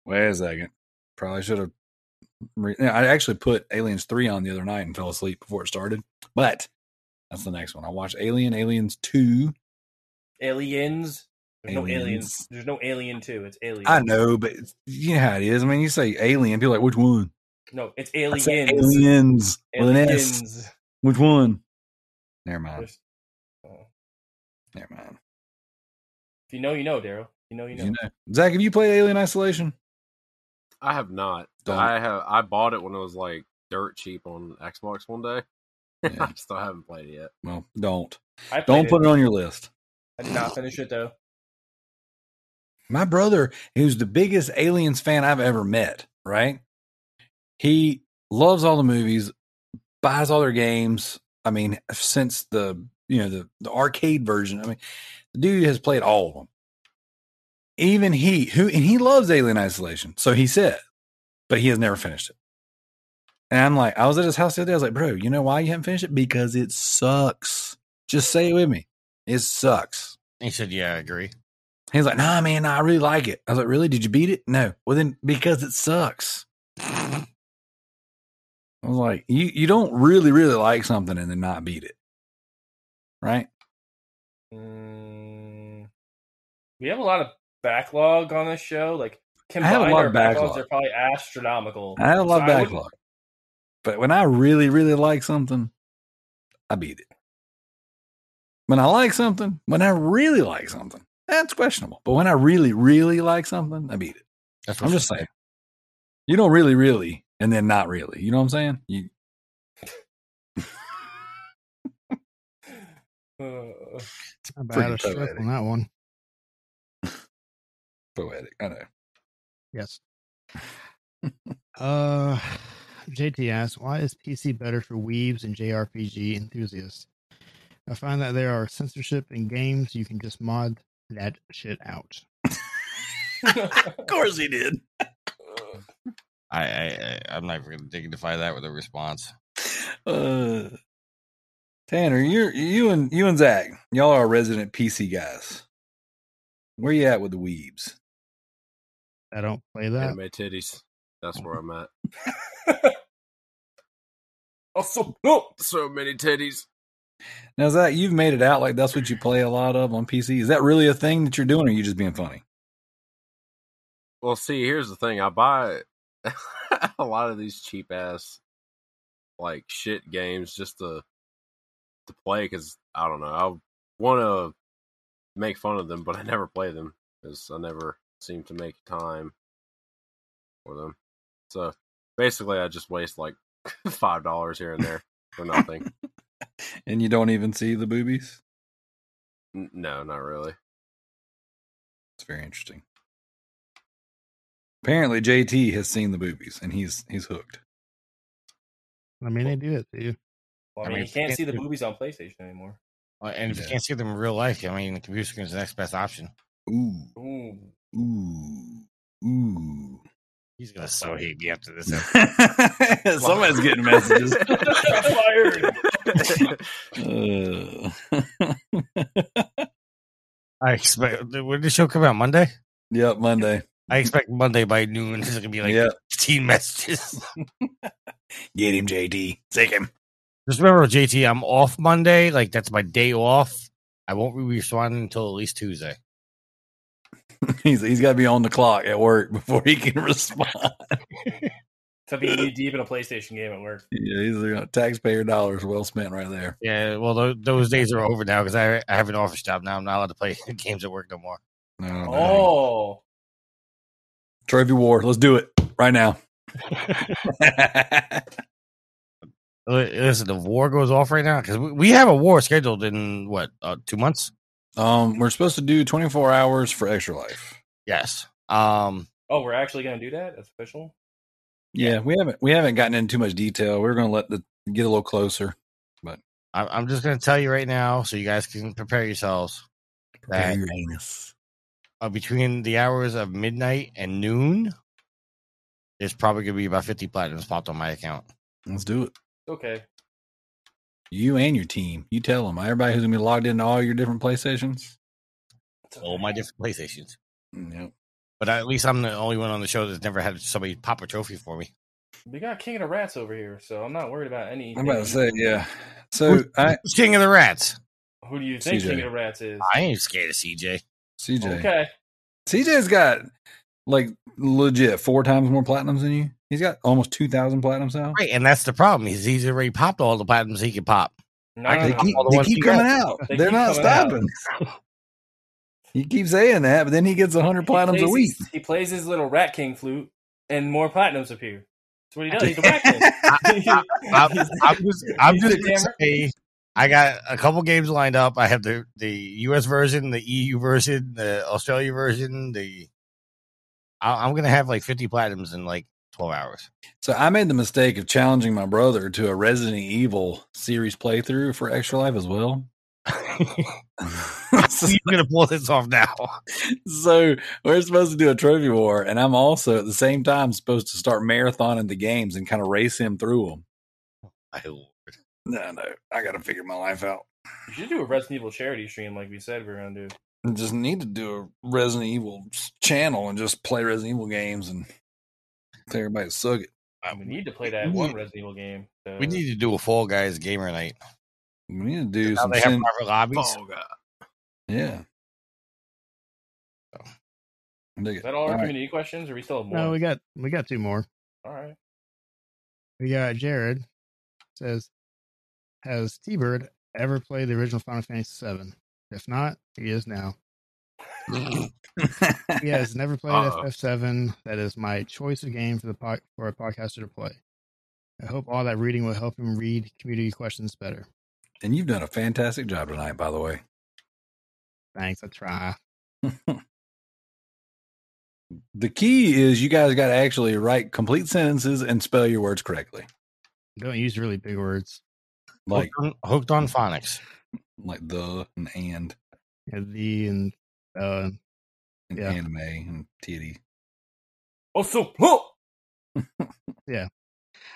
wait a second, probably should have. Re- I actually put Aliens three on the other night and fell asleep before it started, but that's the next one. I watched Alien, Aliens two. Aliens. There's no aliens. Aliens. There's no alien too. It's aliens. I know, but you know how it is. I mean, you say Alien, people are like, which one? No, it's I aliens. aliens with an S. Aliens. Which one? Never mind. There's- oh. Never mind. If you know, you know, Darrell. You know, you know. You know. Zack, have you played Alien Isolation? I have not. Don't. I have. I bought it when it was like dirt cheap on Xbox one day. Yeah. I still haven't played it yet. Well, don't. Don't put it on your list. I did not finish it though. My brother, who's the biggest Aliens fan I've ever met, right? He loves all the movies, buys all their games. I mean, since the you know the the arcade version. I mean, the dude has played all of them. Even he who and he loves Alien Isolation, so he said, but he has never finished it. And I'm like, I was at his house the other day. I was like, bro, you know why you haven't finished it? Because it sucks. Just say it with me. It sucks. He said, "Yeah, I agree." He's like, nah, man, I really like it. I was like, really? Did you beat it? No. Well, then because it sucks. I was like, you you don't really really like something and then not beat it, right? Mm, we have a lot of backlog on this show. Like combined, have a lot our of backlogs backlog. are probably astronomical. I have a lot of So wouldn't- backlog, but when I really really like something, I beat it. When I like something, when I really like something, that's questionable. But when I really really like something, I beat it. That's what I'm just saying. You don't really really and then not really. You know what I'm saying? You Uh, It's not bad a stroke poetic. on that one. poetic. I know. Yes. uh, JT asks, why is PC better for weebs and JRPG enthusiasts? I find that there are censorship in games. You can just mod that shit out. Of course he did. I, I, I I'm not going to dignify that with a response. Uh, Tanner, you're you and you and Zack, y'all are resident PC guys. Where you at with the weebs? I don't play that. Anime titties. That's where I'm at. also, no. So many titties. Now, Zack, you've made it out like that's what you play a lot of on PC. Is that really a thing that you're doing, or are you just being funny? Well, see, here's the thing. I buy a lot of these cheap ass like shit games just to to play because I don't know. I want to make fun of them, but I never play them because I never seem to make time for them. So basically, I just waste like five dollars here and there for nothing. And you don't even see the boobies? No, not really. It's very interesting. Apparently, JT has seen the boobies, and he's he's hooked. I mean, they do it to you. Well, I I mean, mean, you can't can't see the do- boobies on PlayStation anymore. Uh, And if Yeah. you can't see them in real life, I mean, the computer screen is the next best option. Ooh, Ooh. ooh, ooh. He's gonna so hate me after this. episode. Somebody's getting messages. Fired. I expect when did the show come out Monday. yep, Monday. I expect Monday by noon. There's gonna be like Yeah. 15 messages. Get him, JD. Take him. Just remember, JT, I'm off Monday. Like that's my day off. I won't be responding until at least Tuesday. he's he's got to be on the clock at work before he can respond. To be knee deep in a PlayStation game at work. yeah, these are taxpayer dollars well spent right there. Yeah, well, those, those days are over now because I, I have an office job now. I'm not allowed to play games at work no more. No, no. Oh, Trophy war. Let's do it right now. Listen, the war goes off right now because we, we have a war scheduled in what uh, two months? um, we're supposed to do 24 hours for extra life. Yes. Um. oh, we're actually gonna do that. That's official. Yeah, we haven't we haven't gotten into too much detail. We're going to let the get a little closer. I, I'm just going to tell you right now, so you guys can prepare yourselves. That Your anus. uh, between the hours of midnight and noon, there's probably going to be about 50 platinums popped on my account. Let's do it. Okay. You and your team. You tell them. Everybody who's going to be logged into all your different PlayStations. All my different PlayStations. Yep. But at least I'm the only one on the show that's never had somebody pop a trophy for me. We got King of the Rats over here, so I'm not worried about any. I'm about to say, yeah. So I King of the Rats? Who do you think CJ. King of the Rats is? I ain't scared of CJ. CJ. Okay. CJ's got like legit four times more platinums than you. He's got almost two thousand platinums now. Right, and that's the problem. Is he's already popped all the platinums he could pop. No, I no, They no. keep, the they keep coming out. They They're not coming out. stopping. He keeps saying that, but then he gets hundred He platinums a week. his- he plays his little Rat King flute, and more platinums appear. That's what he does. He's a Rat King. I'm, I'm just, I'm just gonna say, I got a couple games lined up. I have the the U.S. version, the EU version, the Australia version. The I, I'm gonna have like 50 platinums in like 12 hours. So I made the mistake of challenging my brother to a Resident Evil series playthrough for Extra Life as well. So, You're gonna pull this off now. so we're supposed to do a trophy war, and I'm also at the same time supposed to start marathoning the games and kind of race him through them. My lord. No, no, I got to figure my life out. You should do a Resident Evil charity stream like we said we are gonna do. I just need to do a Resident Evil channel and just play Resident Evil games and tell everybody to suck it. We need to play that We one need- Resident Evil game. The- We need to do a Fall Guys gamer night. We need to do Now some. they have private lobbies. Oh god. yeah. I dig that all our All right. community questions, or we still have more? No, we got we got two more. all right. We got Jared says, "Has TByrd ever played the original Final Fantasy VII? If not, he is now. He has never played Uh-oh. FF7. That is my choice of game for the pod, for a podcaster to play. I hope all that reading will help him read community questions better. And you've done a fantastic job tonight, by the way. Thanks. I try. The key is you guys got to actually write complete sentences and spell your words correctly. Don't use really big words. Like hooked, on, hooked on phonics. like the and and Yeah, the and uh, and Yeah. anime and titty. Oh, so oh! I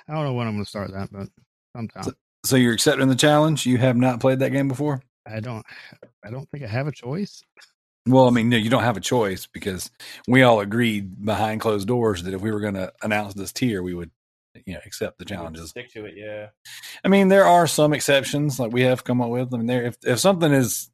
don't know when I'm going to start that, but sometime. So you're accepting the challenge? You have not played that game before? I don't. I don't think I have a choice. Well, I mean, no, you don't have a choice because we all agreed behind closed doors that if we were going to announce this tier, we would, you know, accept the challenges. Stick to it, yeah. I mean, there are some exceptions like we have come up with. I mean, there if if something is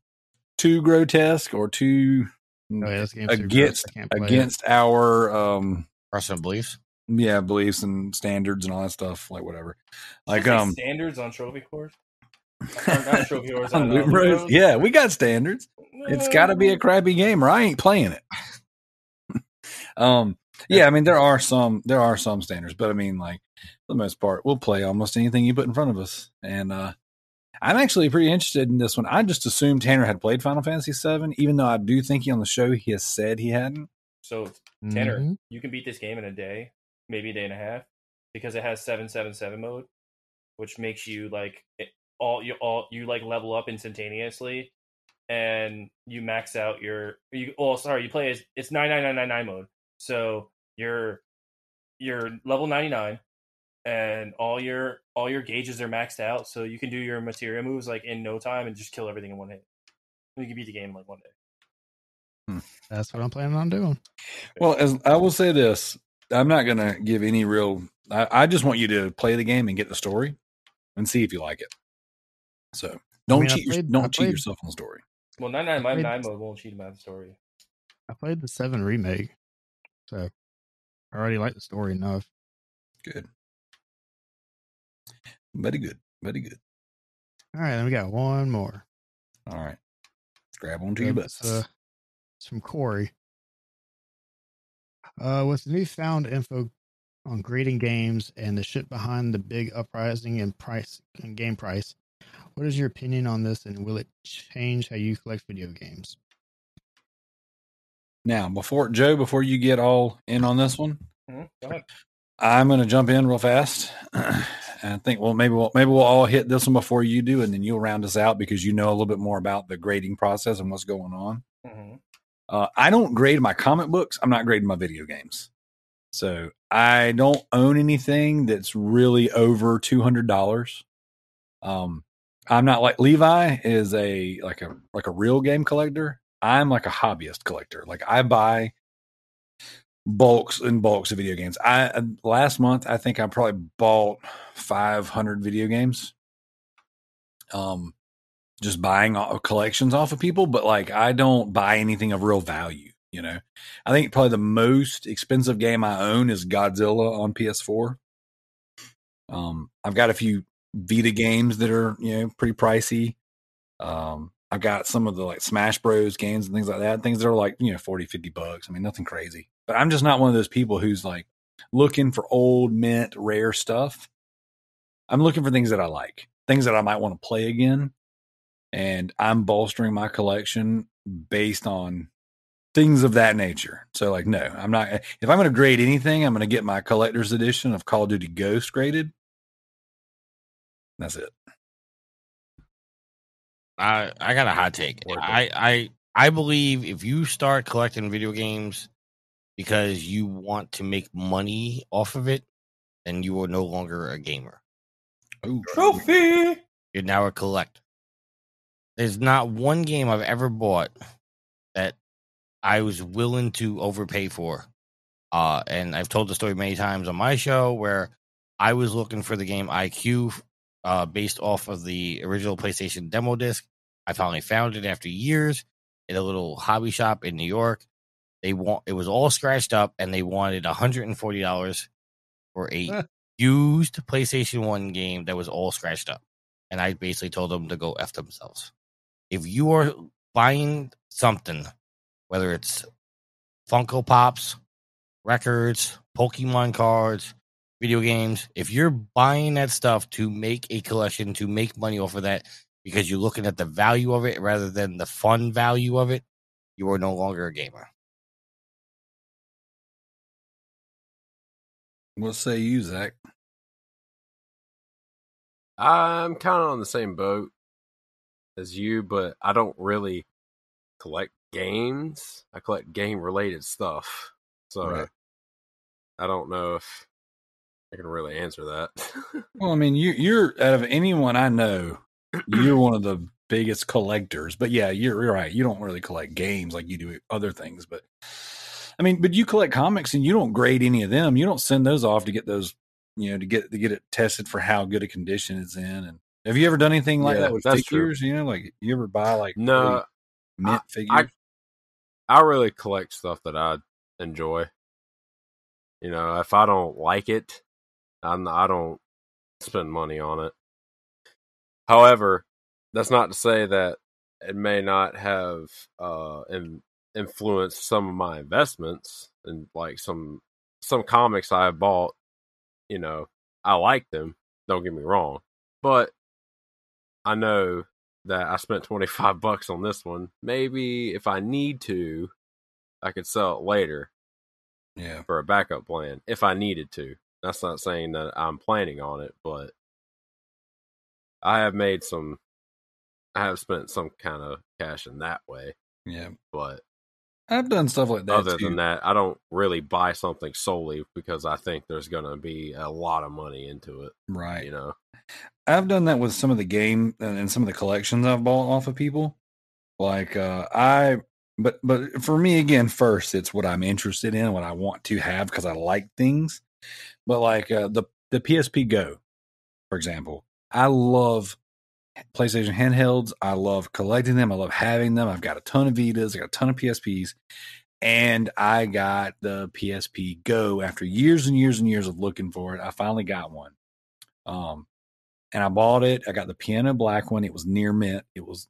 too grotesque or too Oh, yeah, game's too against I can't play it. against our um Personal beliefs. Yeah beliefs and standards and all that stuff, like whatever, like Did you say um standards on Trophy Whores. Or not Trophy Whores. on on, Loot Loot Bros, Bros? yeah, we got standards. It's got to be a crappy game, or I ain't playing it. um, yeah, I mean there are some there are some standards, but I mean like for the most part, we'll play almost anything you put in front of us. And uh I'm actually pretty interested in this one. I just assumed Tanner had played Final Fantasy VII, even though I do think he on the show he has said he hadn't. So Tanner, Mhm. you can beat this game in a day, maybe a day and a half, because it has seven seven seven mode, which makes you like it, all you all you like level up instantaneously, and you max out your you. Oh, sorry, you play as it's nine nine nine nine nine mode. So you're you're level ninety nine, and all your all your gauges are maxed out, so you can do your materia moves like in no time and just kill everything in one hit. You can beat the game in like one day. Hmm. That's what I'm planning on doing. Well, as I will say this, I'm not gonna give any real. I, I just want you to play the game and get the story, and see if you like it. So don't mean, I cheat. your- played- don't I cheat played- yourself on the story. Well, nine nine mode won't cheat about the story. I played the seven remake, so I already like the story enough. Good. Very good. Very good. All right, then we got one more. All right. Let's grab onto your butts. uh, it's from Corey. Uh, with the newfound info on grading games and the shit behind the big uprising in price and game price, what is your opinion on this, and will it change how you collect video games? now, before Joe, before you get all in on this one, Mhm, I'm going to jump in real fast. and I think, well, maybe we'll maybe we'll all hit this one before you do, and then you'll round us out because you know a little bit more about the grading process and what's going on. Mhm. Uh, I don't grade my comic books. I'm not grading my video games. So I don't own anything that's really over two hundred dollars. Um, I'm not like Levi is a like a like a real game collector. I'm like a hobbyist collector. Like I buy bulks and bulks of video games. I uh, last month I think I probably bought 500 video games. Um, just buying all- collections off of people, but like I don't buy anything of real value. You know, I think probably the most expensive game I own is Godzilla on PS4. Um, I've got a few Vita games that are you know pretty pricey. Um, I've got some of the like Smash Bros games and things like that, things that are like you know 40, 50 bucks. I mean, nothing crazy. But I'm just not one of those people who's like looking for old mint rare stuff. I'm looking for things that I like, things that I might want to play again and I'm bolstering my collection based on things of that nature. So, like, no, I'm not. If I'm going to grade anything, I'm going to get my collector's edition of Call of Duty Ghost graded. That's it. I I got a hot take. I I I believe if you start collecting video games because you want to make money off of it, then you are no longer a gamer. Ooh. Trophy. You're now a collector. There's not one game I've ever bought that I was willing to overpay for. Uh, and I've told the story many times on my show where I was looking for the game IQ uh, based off of the original PlayStation demo disc. I finally found it after years in a little hobby shop in New York. They want it was all scratched up, and they wanted $140 for a Huh. used PlayStation One game that was all scratched up. And I basically told them to go f themselves. If you are buying something, whether it's Funko Pops, records, Pokemon cards, video games, if you're buying that stuff to make a collection, to make money off of that, because you're looking at the value of it rather than the fun value of it, you are no longer a gamer. What say you, Zack? I'm kind of on the same boat as you, but I don't really collect games. I collect game related stuff. So Right. I don't know if I can really answer that. Well, I mean, you, you're out of anyone I know, you're one of the biggest collectors. But yeah, you're, you're right. You don't really collect games like you do other things. But I mean, but you collect comics and you don't grade any of them. You don't send those off to get those, you know, to get to get it tested for how good a condition it's in. And have you ever done anything like Yeah, that with that's true. figures? You know, like you ever buy like no, mint I- figures? I really collect stuff that I enjoy. You know, if I don't like it, I'm, I don't spend money on it. However, that's not to say that it may not have uh, in, influenced some of my investments and like some some comics I have bought. You know, I like them. Don't get me wrong, but I know that I spent 25 bucks on this one. Maybe if I need to, I could sell it later yeah. for a backup plan if I needed to. That's not saying that I'm planning on it, but I have made some, I have spent some kind of cash in that way. Yeah. But I've done stuff like that. other too. than that, I don't really buy something solely because I think there's going to be a lot of money into it. right. You know, I've done that with some of the game and and some of the collections I've bought off of people. Like uh I but but for me again first it's what I'm interested in, what I want to have because I like things. But like uh the the PSP Go, for example, I love PlayStation handhelds. I love collecting them. I love having them. I've got a ton of Vitas, I got a ton of PSPs. and I got the PSP Go after years and years and years of looking for it. I finally got one. Um, and I bought it. I got the piano black one. It was near mint. It was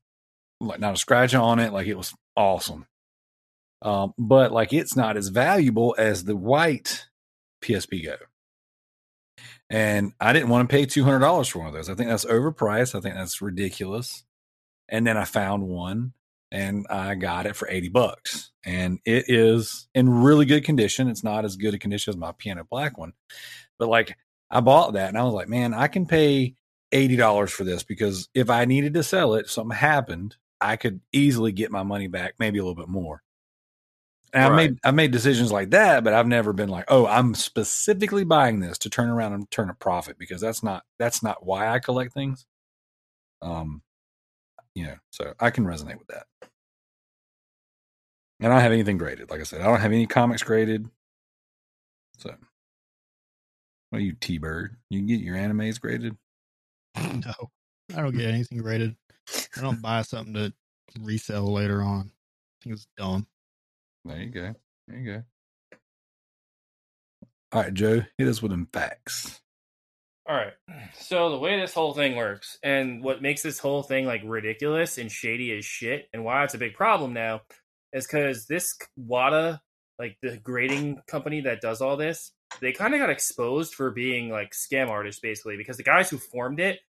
like not a scratch on it. Like it was awesome. Um, but like it's not as valuable as the white PSP Go. And I didn't want to pay two hundred dollars for one of those. I think that's overpriced. I think that's ridiculous. And then I found one and I got it for 80 bucks. And it is in really good condition. It's not as good a condition as my piano black one. But like I bought that and I was like, man, I can pay $80 for this because if I needed to sell it, something happened, I could easily get my money back, maybe a little bit more. And I Right. made I made decisions like that, but I've never been like, oh, I'm specifically buying this to turn around and turn a profit because that's not that's not why I collect things. Um, you know, so I can resonate with that. And I don't have anything graded. Like I said, I don't have any comics graded. So, what are you, T Bird? You can get your animes graded? No, I don't get anything graded. I don't buy something to resell later on. I think it's dumb. There you go. There you go. All right, Joe, hit us with them facts. All right. So the way this whole thing works, and what makes this whole thing like ridiculous and shady as shit, and why it's a big problem now, is because this Wata, like the grading company that does all this, they kind of got exposed for being like scam artists, basically, because the guys who formed it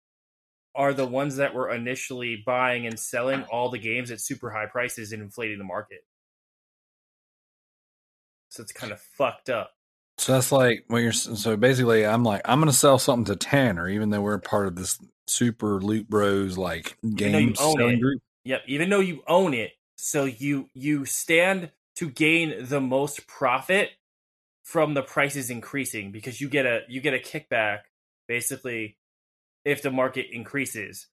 are the ones that were initially buying and selling all the games at super high prices and inflating the market. So it's kind of fucked up. So that's like when you're so basically, I'm like, I'm to sell something to Tanner, even though we're part of this super loot bros like game selling it. group. Yep, even though you own it, so you you stand to gain the most profit from the prices increasing because you get a you get a kickback basically if the market increases.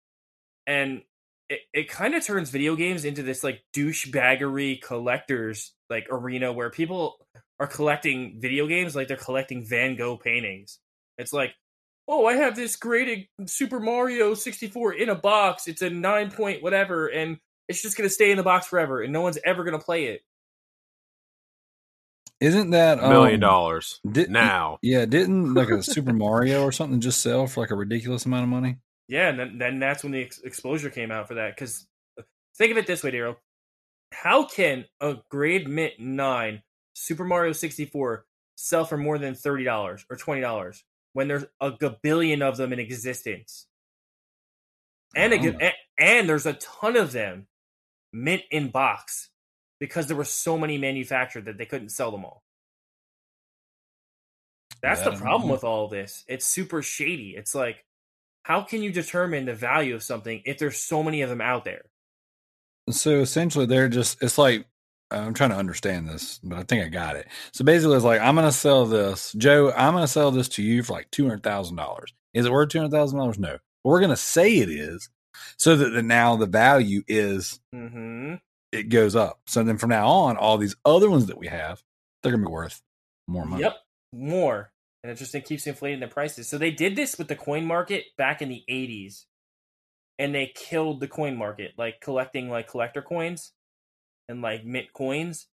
And it, it kind of turns video games into this like douchebaggery collectors like arena where people are collecting video games like they're collecting Van Gogh paintings. It's like, oh, I have this great Super Mario 64 in a box. It's a nine point whatever, and it's just gonna stay in the box forever, and no one's ever gonna play it. Isn't that A million um, dollars did- now. Yeah, didn't like a Super Mario or something just sell for like a ridiculous amount of money? Yeah, and then, then that's when the ex- exposure came out for that. Because uh, think of it this way, Darrell. How can a grade mint 9 Super Mario 64 sell for more than $30 or $20 when there's a gabillion of them in existence? And, a, I a- and there's a ton of them mint in box because there were so many manufactured that they couldn't sell them all. That's Yeah, the problem know. with all this. It's super shady. It's like, how can you determine the value of something if there's so many of them out there? So essentially, they're just, it's like, I'm trying to understand this, but I think I got it. So basically, it's like, I'm going to sell this, Joe, I'm going to sell this to you for like $200,000. Is it worth $200,000? No. But we're going to say it is so that the, now the value is, Mm-hmm. it goes up. So then from now on, all these other ones that we have, they're going to be worth more money. Yep, more. And it just it keeps inflating the prices. So they did this with the coin market back in the 80s. And they killed the coin market, like collecting like collector coins and like mint coins.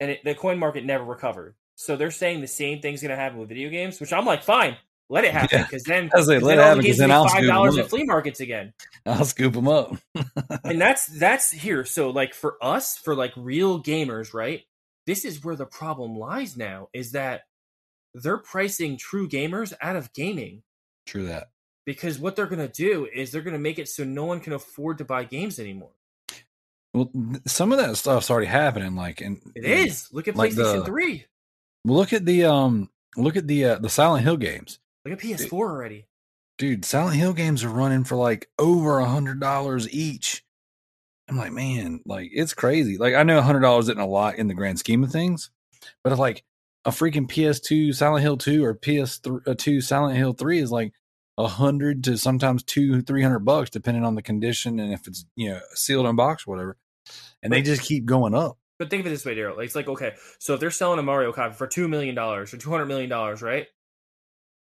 And it, the coin market never recovered. So they're saying the same thing's going to happen with video games, which I'm like, fine, let it happen Yeah. because then, I was like, 'cause let then it happen the 'cause games then I'll five dollars at flea markets again. I'll scoop them up. and that's that's here so like for us for like real gamers right this is where the problem lies now is that they're pricing true gamers out of gaming True that. because what they're going to do is they're going to make it so no one can afford to buy games anymore Well, some of that stuff's already happening. Like, and it is look at Like playstation the- 3 Look at the um, look at the uh, the Silent Hill games. look at ps4 already dude, Silent Hill games are running for like over a hundred dollars each. I'm like, man, like it's crazy. Like I know a hundred dollars isn't a lot in the grand scheme of things, but if like a freaking PS2 Silent Hill 2 or PS2 uh, Silent Hill 3 is like a hundred to sometimes two, three hundred bucks, depending on the condition and if it's you know sealed in box or whatever. And they just keep going up. but think of it this way Darrell it's like okay so if they're selling a mario copy for $2 million or $200 million right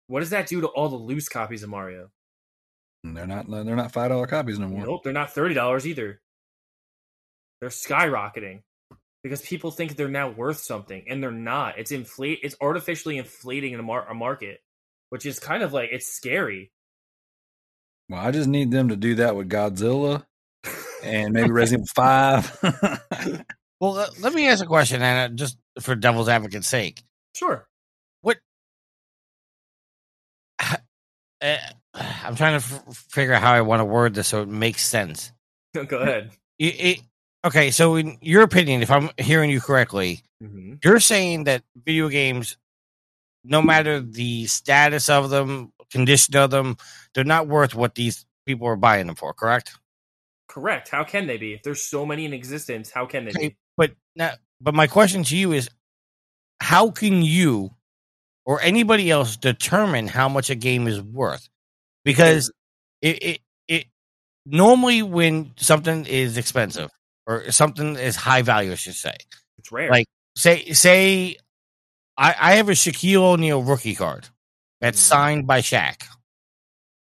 what does that do to all the loose copies of mario mm, they're not they're not five dollar copies no more. Nope, they're not thirty dollars either. They're skyrocketing because people think they're now worth something and they're not. It's inflate. It's artificially inflating a, mar- a market, which is kind of like it's scary. Well, I just need them to do that with Godzilla and maybe Resident Evil Five. Well, let, let me ask a question, Anna, just for devil's advocate's sake. Sure. What? Uh, I'm trying to f- figure out how I want to word this so it makes sense. Go ahead. It, it, okay, so in your opinion, if I'm hearing you correctly, hmm you're saying that video games, no matter the status of them, condition of them, they're not worth what these people are buying them for, correct? Correct. How can they be? If there's so many in existence, how can they Okay, be? but now, but my question to you is, how can you or anybody else determine how much a game is worth? Because it it, it normally when something is expensive or something is high value, I should say. It's rare. Like say say I, I have a Shaquille O'Neal rookie card that's Mhm. signed by Shaq.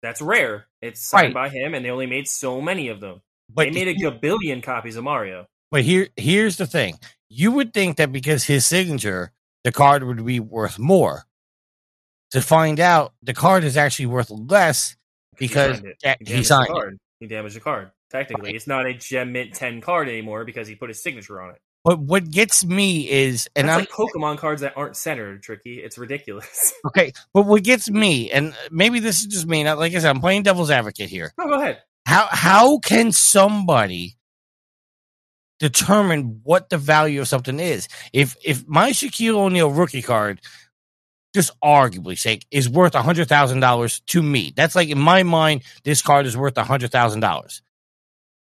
That's rare. It's signed Right. by him, and they only made so many of them. But they made a billion copies of Mario. But here, here's the thing: you would think that because his signature, the card would be worth more. To find out, the card is actually worth less because signed it. He he signed it. He damaged the card. Technically, it's not a Gem Mint 10 card anymore because he put his signature on it. But what gets me is, and That's I'm like Pokemon cards that aren't centered, Tricky. It's ridiculous. okay. But what gets me, and maybe this is just me. Not like I said, I'm playing devil's advocate here. no, go ahead. How how can somebody determine what the value of something is? If if my Shaquille O'Neal rookie card, just arguably sake, is worth a hundred thousand dollars to me, that's like in my mind, this card is worth a hundred thousand dollars.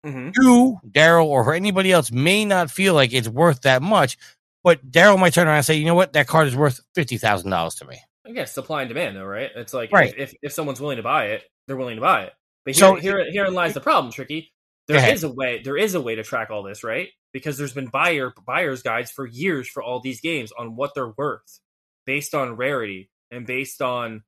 Hmm You, Darrell, or anybody else may not feel like it's worth that much, but Darrell might turn around and say, you know what, that card is worth fifty thousand dollars to me. Again, supply and demand, though, right? It's like Right. if, if if someone's willing to buy it, they're willing to buy it. But here, So- here, herein lies the problem, Tricky. Go There ahead. is a way. There is a way to track all this, right? Because there's been buyer buyers guides for years for all these games on what they're worth, based on rarity and based on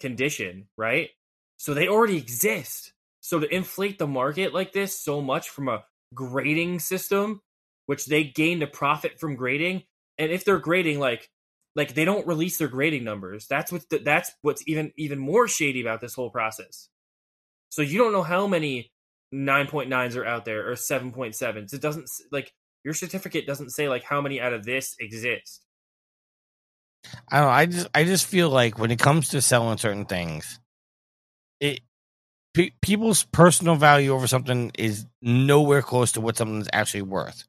condition, right? So they already exist. So to inflate the market like this so much from a grading system, which they gain a profit from grading, and if they're grading like like they don't release their grading numbers, that's what the, that's what's even even more shady about this whole process. So you don't know how many 9.9s are out there or 7.7s. It doesn't like your certificate doesn't say like how many out of this exist. I don't know. I just I just feel like when it comes to selling certain things, it pe- people's personal value over something is nowhere close to what something's actually worth.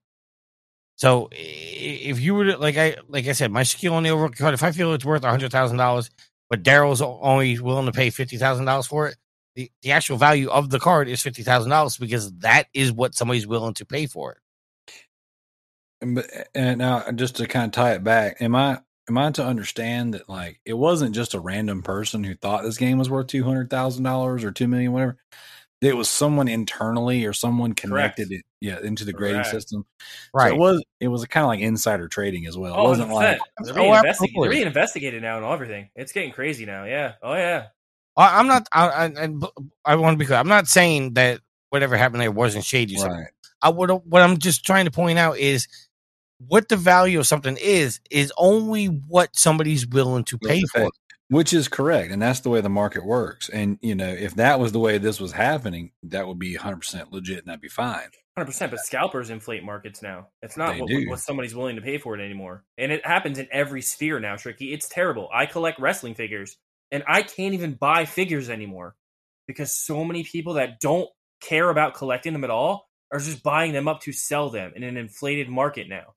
So if you were to like I like I said, my Shaquille O'Neal rookie card, if I feel it's worth hundred thousand dollars, but Darrell's only willing to pay fifty thousand dollars for it, the, the actual value of the card is fifty thousand dollars because that is what somebody's willing to pay for it. And, and now just to kind of tie it back, am I am I to understand that like it wasn't just a random person who thought this game was worth two hundred thousand dollars or two million, whatever. It was someone internally or someone connected it, yeah, into the grading Correct. system. So Right. it was it was kind of like insider trading as well. Oh, it wasn't 100%. like they're Oh, being, investigated. absolutely. they're being investigated now and everything. It's getting crazy now. Yeah. Oh yeah. I, I'm not. I, I, I want to be clear. I'm not saying that whatever happened there wasn't shady. or right. I would. What I'm just trying to point out is what the value of something is is only what somebody's willing to pay for. Which is correct, and that's the way the market works. And you know, if that was the way this was happening, that would be 100 percent legit, and that'd be fine. Hundred percent, but scalpers inflate markets now. It's not what, what somebody's willing to pay for it anymore, and it happens in every sphere now. Tricky, it's terrible. I collect wrestling figures, and I can't even buy figures anymore because so many people that don't care about collecting them at all are just buying them up to sell them in an inflated market now.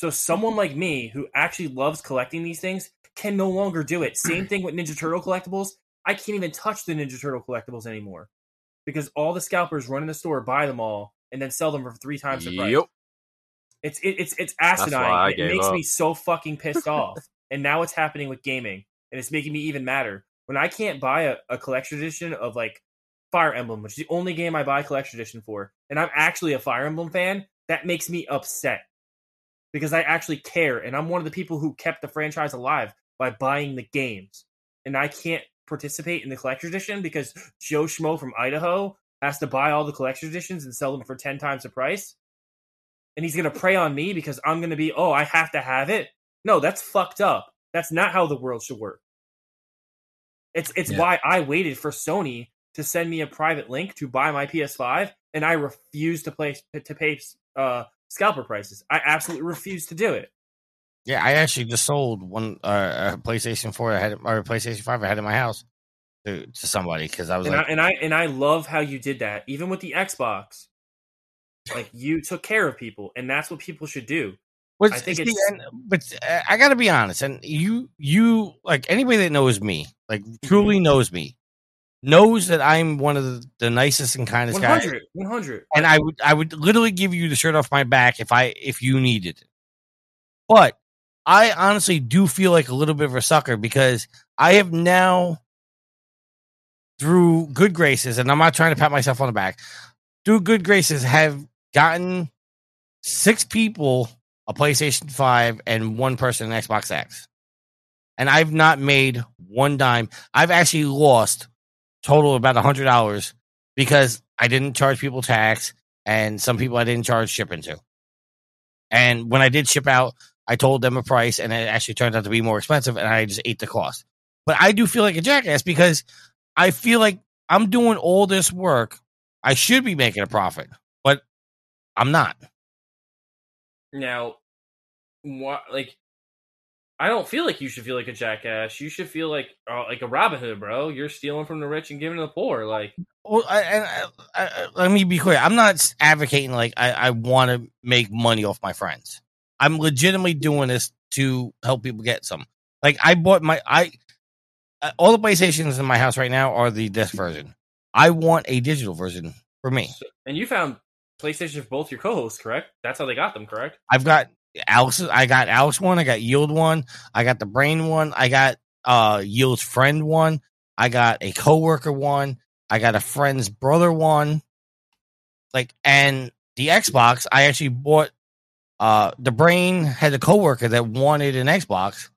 So someone like me who actually loves collecting these things can no longer do it. Same thing with Ninja Turtle collectibles. I can't even touch the Ninja Turtle collectibles anymore because all the scalpers run in the store, buy them all, and then sell them for three times the price. Yep. It's it, it's it's asinine. It makes up. me so fucking pissed off. And now it's happening with gaming, and it's making me even madder when I can't buy a, a collection edition of like Fire Emblem, which is the only game I buy collection edition for, and I'm actually a Fire Emblem fan. That makes me upset because I actually care, and I'm one of the people who kept the franchise alive by buying the games, and I can't participate in the collector's edition because Joe Schmo from Idaho has to buy all the collector's editions and sell them for ten times the price. and he's gonna prey on me because I'm gonna be oh I have to have it. No, that's fucked up. That's not how the world should work. It's it's Yeah. why I waited for Sony to send me a private link to buy my PS5, and I refused to play to pay uh, scalper prices. I absolutely refuse to do it. Yeah, I actually just sold one uh, a PlayStation Four. I had or a PlayStation Five. I had in my house to to somebody because I was and like, I, and I and I love how you did that. Even with the Xbox, like you took care of people, and that's what people should do. But, I think see, it's- and- but uh, I got to be honest, and you, you like anybody that knows me, like truly knows me, knows that I'm one of the, the nicest and kindest guys, 100, 100. and I would, I would literally give you the shirt off my back if I, if you needed it. But I honestly do feel like a little bit of a sucker because I have now, through good graces, and I'm not trying to pat myself on the back, through good graces, have gotten six people a PlayStation 5 and one person an Xbox X. And I've not made one dime. I've actually lost total about a hundred dollars because I didn't charge people tax and some people I didn't charge shipping to. And when I did ship out, I told them a price and it actually turned out to be more expensive and I just ate the cost. But I do feel like a jackass because I feel like I'm doing all this work. I should be making a profit, but I'm not. Now, what like I don't feel like you should feel like a jackass. You should feel like uh, like a Robin Hood, bro. You're stealing from the rich and giving to the poor. Like Well, I, and I, I, let me be clear. I'm not advocating like I, I want to make money off my friends. I'm legitimately doing this to help people get some. Like I bought my I uh, all the PlayStations in my house right now are the disc version. I want a digital version for me. and you found PlayStation for both your co-hosts, correct? That's how they got them, correct? I've got Alex. I got Alex one. I got Neil one. I got the Brain one. I got uh Neil's friend one. I got a coworker one. I got a friend's brother one. Like and the Xbox, I actually bought. Uh, the Brain had a coworker that wanted an Xbox.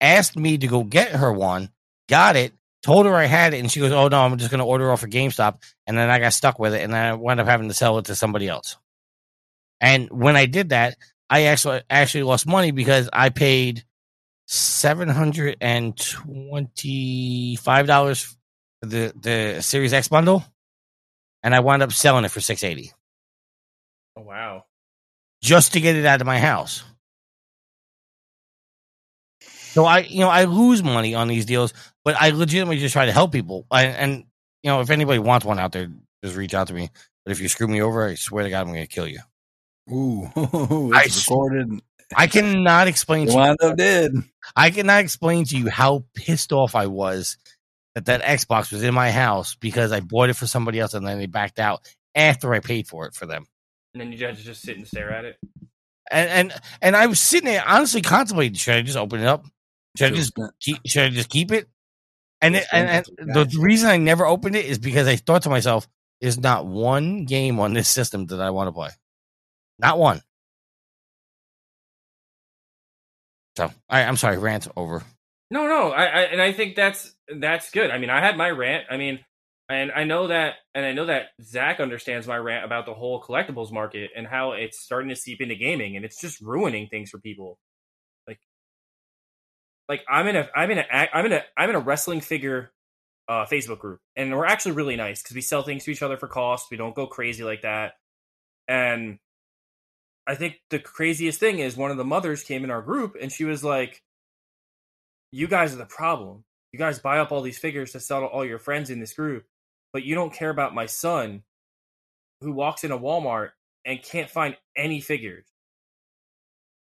Asked me to go get her one. Got it. Told her I had it, and she goes, "Oh no, I'm just going to order off of GameStop." And then I got stuck with it, and then I wound up having to sell it to somebody else. And when I did that, I actually actually lost money because I paid seven hundred and twenty five dollars for the the Series X bundle, and I wound up selling it for six eighty Oh wow. just to get it out of my house. So I, you know, I lose money on these deals, but I legitimately just try to help people. I, and you know, if anybody wants one out there, just reach out to me. But if you screw me over, I swear to God, I'm going to kill you. Ooh, I it's s- recorded. I cannot explain You to you up dead. I cannot explain to you how pissed off I was that that Xbox was in my house because I bought it for somebody else and then they backed out after I paid for it for them. And then you had to just sit and stare at it. And and and I was sitting there honestly contemplating: should I just open it up? Should I just keep, should I just keep it? And it, and, and the reason I never opened it is because I thought to myself, "There's not one game on this system that I want to play, not one." So I, I'm sorry, rant over. No, no, I, I and I think that's that's good. I mean, I had my rant. I mean, and I know that, and I know that Zack understands my rant about the whole collectibles market and how it's starting to seep into gaming, and it's just ruining things for people. Like, like I'm in a, I'm in a, I'm in a, I'm in a wrestling figure uh, Facebook group, and we're actually really nice because we sell things to each other for cost. We don't go crazy like that, and I think the craziest thing is one of the mothers came in our group and she was like, You guys are the problem. You guys buy up all these figures to sell to all your friends in this group, but you don't care about my son who walks into Walmart and can't find any figures.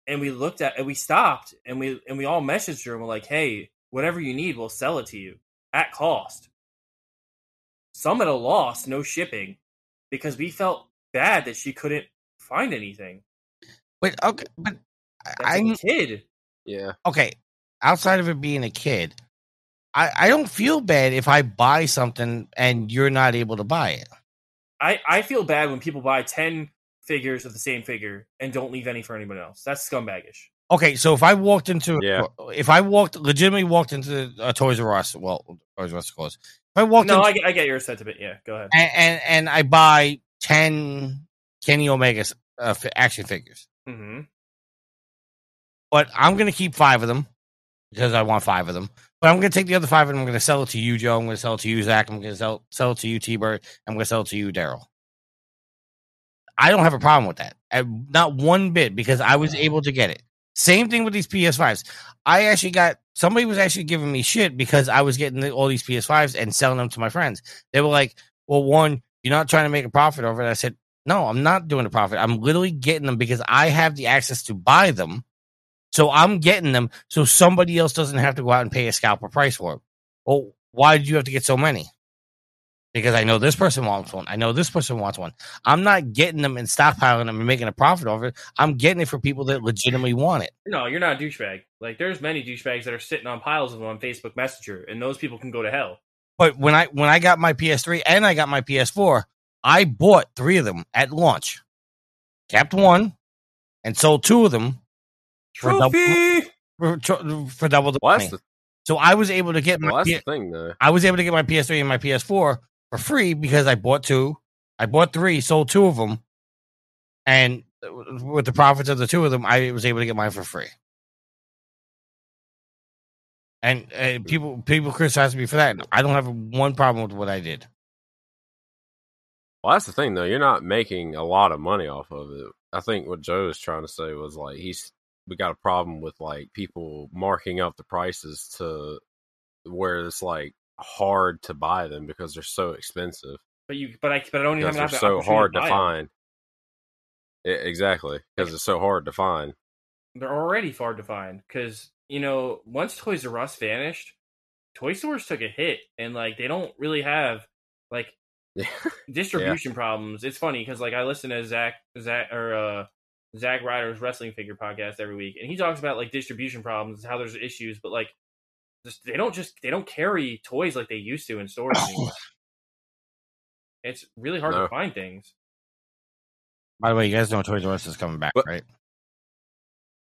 And we looked at and we stopped and we and we all messaged her and we're like, Hey, whatever you need, we'll sell it to you at cost. Some at a loss, no shipping, because we felt bad that she couldn't find anything. But okay, but That's I'm a kid. Yeah. okay. Outside of it being a kid, I I don't feel bad if I buy something and you're not able to buy it. I, I feel bad when people buy 10 figures of the same figure and don't leave any for anyone else. That's scumbagish. Okay, so if I walked into Yeah. if I walked legitimately walked into a Toys R Us, well, Toys R Us is closed. If I walked No, into I, get- I get your sentiment. Yeah, go ahead. and, and and I buy ten Kenny Omega uh, action figures. hmm But I'm going to keep five of them because I want five of them. But I'm going to take the other five and I'm going to sell it to you, Joe. I'm going to sell it to you, Zack. I'm going to sell, sell it to you, TByrd. I'm going to sell it to you, Darrell. I don't have a problem with that. Uh, Not one bit because I was able to get it. Same thing with these PS5s. I actually got somebody was actually giving me shit because I was getting the- all these PS5s and selling them to my friends. They were like, "Well, one, you're not trying to make a profit over it." I said, "No, I'm not doing a profit. I'm literally getting them because I have the access to buy them. So I'm getting them so somebody else doesn't have to go out and pay a scalper price for them." Well, why did you have to get so many? Because I know this person wants one. I know this person wants one. I'm not getting them and stockpiling them and making a profit over it. I'm getting it for people that legitimately want it. No, you're not a douchebag. Like there's many douchebags that are sitting on piles of them on Facebook Messenger, and those people can go to hell. But when I when I got my PS3 and I got my PS4, I bought three of them at launch, kept one, and sold two of them for double, for, for double the Well, money. the, so I was able to get my well, P- thing, though. I was able to get my PS3 and my PS4 for free because I bought two. I bought three, sold two of them, and with the profits of the two of them, I was able to get mine for free. And uh, people people criticize me for that. I don't have one problem with what I did. Well, that's the thing, though. You're not making a lot of money off of it. I think what Joe was trying to say was like he's we got a problem with like people marking up the prices to where it's like hard to buy them because they're so expensive But you, but I, but I don't even have they're so hard to 'em. find. Yeah, exactly, because it's so hard to find. They're already hard to find because you know once Toys R Us vanished, toy stores took a hit, and like they don't really have like Yeah. distribution problems. It's funny because like I listen to Zack Zack or uh Zack Ryder's wrestling figure podcast every week, and he talks about like distribution problems, how there's issues, but like just, they don't just they don't carry toys like they used to in stores anymore. It's really hard No. to find things. By the way, you guys know Toys R Us is coming back, But- right?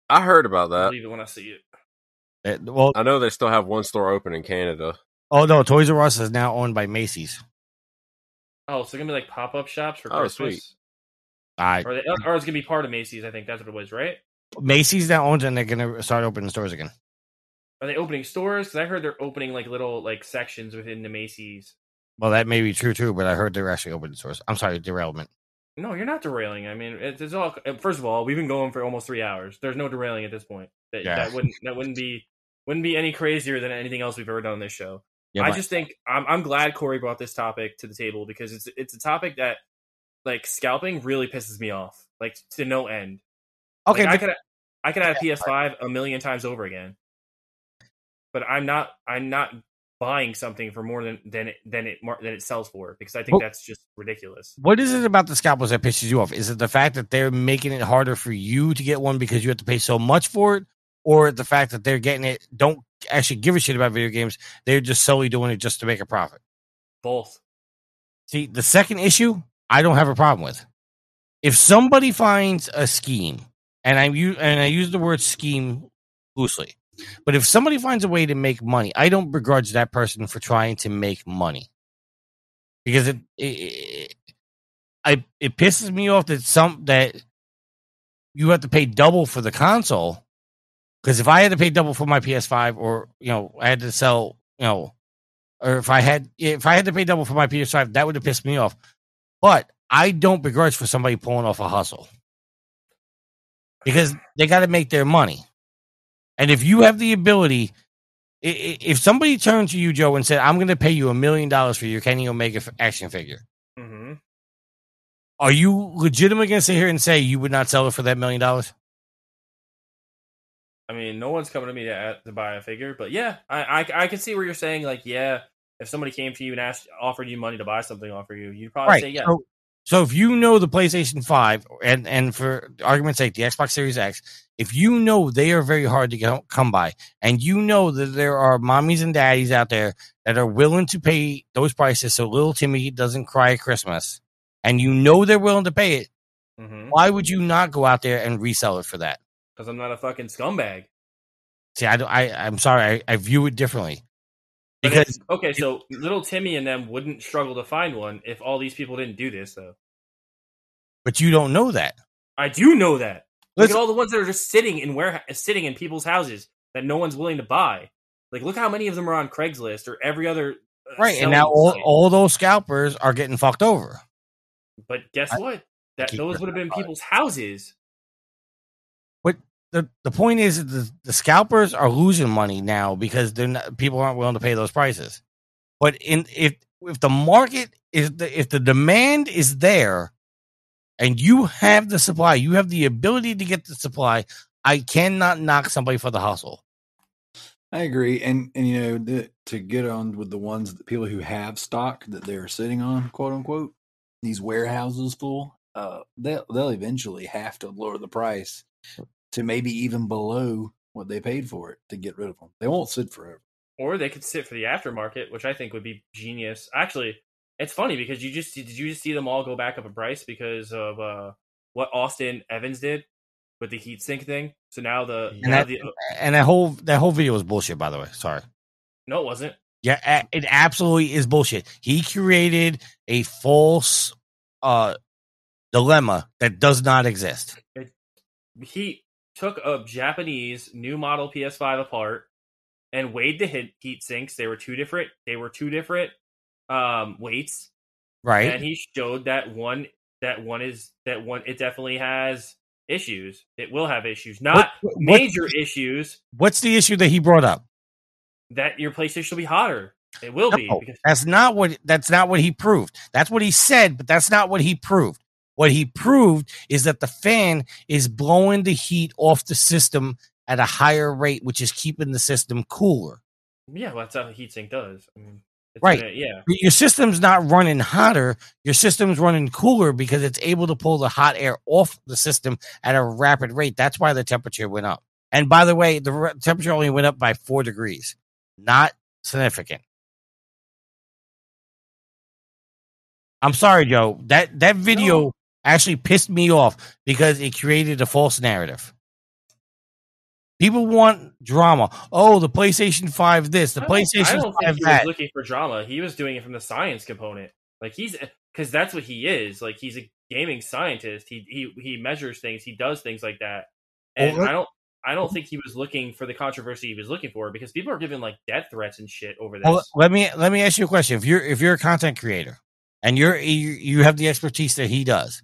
I heard about I that. believe it when I see it. Uh, well, I know they still have one store open in Canada. oh no, Toys R Us is now owned by Macy's. Oh, so they're gonna be like pop up shops for Oh, Christmas, sweet. I or, they, or it's gonna be part of Macy's. I think that's what it was, right? Macy's now owns it and they're gonna start opening stores again. Are they opening stores? Because I heard they're opening like little like sections within the Macy's. Well, that may be true too, but I heard they're actually opening stores. I'm sorry, derailment. No, you're not derailing. I mean, it's, it's all. First of all, we've been going for almost three hours. There's no derailing at this point. That, Yeah. that wouldn't that wouldn't be wouldn't be any crazier than anything else we've ever done on this show. Yeah, I just think I'm I'm glad Corey brought this topic to the table because it's it's a topic that like scalping really pisses me off, like to no end. okay. Like, I but- could I could have PS5 a million times over again, but I'm not I'm not buying something for more than than it than it than it sells for because I think Well- that's just ridiculous. what is it about the scalpers that pisses you off? Is it the fact that they're making it harder for you to get one because you have to pay so much for it, or the fact that they're getting it don't actually give a shit about video games? They're just solely doing it just to make a profit. Both. See, the second issue, I don't have a problem with. If somebody finds a scheme, and I use and I use the word scheme loosely, but if somebody finds a way to make money, I don't begrudge that person for trying to make money because it it, it, I, it pisses me off that some that you have to pay double for the console. Because if I had to pay double for my PS5, or you know, I had to sell, you know, or if I had if I had to pay double for my PS5, that would have pissed me off. But I don't begrudge for somebody pulling off a hustle because they got to make their money. And if you have the ability, if somebody turned to you, Joe, and said, "I'm going to pay you a million dollars for your Kenny Omega action figure," hmm are you legitimately going to sit here and say you would not sell it for that million dollars? I mean, no one's coming to me to, to buy a figure, but yeah, I, I I can see where you're saying like, yeah, if somebody came to you and asked offered you money to buy something off of you, you'd probably say yeah. So, so if you know the PlayStation 5 and and for argument's sake, the Xbox Series X, if you know they are very hard to get, come by, and you know that there are mommies and daddies out there that are willing to pay those prices so little Timmy doesn't cry at Christmas, and you know they're willing to pay it, hmm why would you not go out there and resell it for that? Because I'm not a fucking scumbag. See, I, don't- I I'm sorry, I, I view it differently because okay, so little Timmy and them wouldn't struggle to find one if all these people didn't do this, though. But you don't know that. I do know that. Look Listen- at all the ones that are just sitting in where sitting in people's houses that no one's willing to buy. Like, look how many of them are on Craigslist or every other. uh, Right. And now all, all those scalpers are getting fucked over. But guess I- what? That those would have been it. people's houses. The the point is that the, the scalpers are losing money now because they're not, people aren't willing to pay those prices. But in if if the market is the, if the demand is there and you have the supply, you have the ability to get the supply, I cannot knock somebody for the hustle. I agree, and and you know the, to get on with the ones the people who have stock that they're sitting on, quote unquote, these warehouses full. Uh, they'll they'll eventually have to lower the price to maybe even below what they paid for it to get rid of them. They won't sit forever. or they could sit for the aftermarket, which I think would be genius. Actually, it's funny because you just did you just see them all go back up in price because of uh, what Austin Evans did with the heat sink thing. So now the, And now that- the And that whole that whole video was bullshit. By the way, sorry. no, it wasn't. Yeah, it absolutely is bullshit. He created a false uh dilemma that does not exist. He took a Japanese new model PS5 apart and weighed the heat, heat sinks. They were two different. They were two different um, weights, Right? and he showed that one that one is that one. It definitely has issues. It will have issues, not What- what- major issues. What's the issue that he brought up? that your PlayStation will be hotter. It will be because that's not what that's not what he proved. That's what he said, but that's not what he proved. What he proved is that the fan is blowing the heat off the system at a higher rate, which is keeping the system cooler. yeah, well, that's how a heatsink does. I mean, it's Right. gonna- yeah. Your system's not running hotter, your system's running cooler because it's able to pull the hot air off the system at a rapid rate. That's why the temperature went up. And by the way, the re- temperature only went up by 4 degrees. Not significant. I'm sorry, Joe. That that video No. Actually pissed me off because it created a false narrative. People want drama. Oh, the PlayStation 5 this, the don't- I PlayStation don't 5 think he that. was looking for drama. He was doing it from the science component. Like he's because that's what he is. Like he's a gaming scientist. He he he measures things. He does things like that. And I don't I don't think he was looking for the controversy he was looking for because people are giving like death threats and shit over this. Well, let me let me ask you a question. If you're if you're a content creator and you're you, you have the expertise that he does,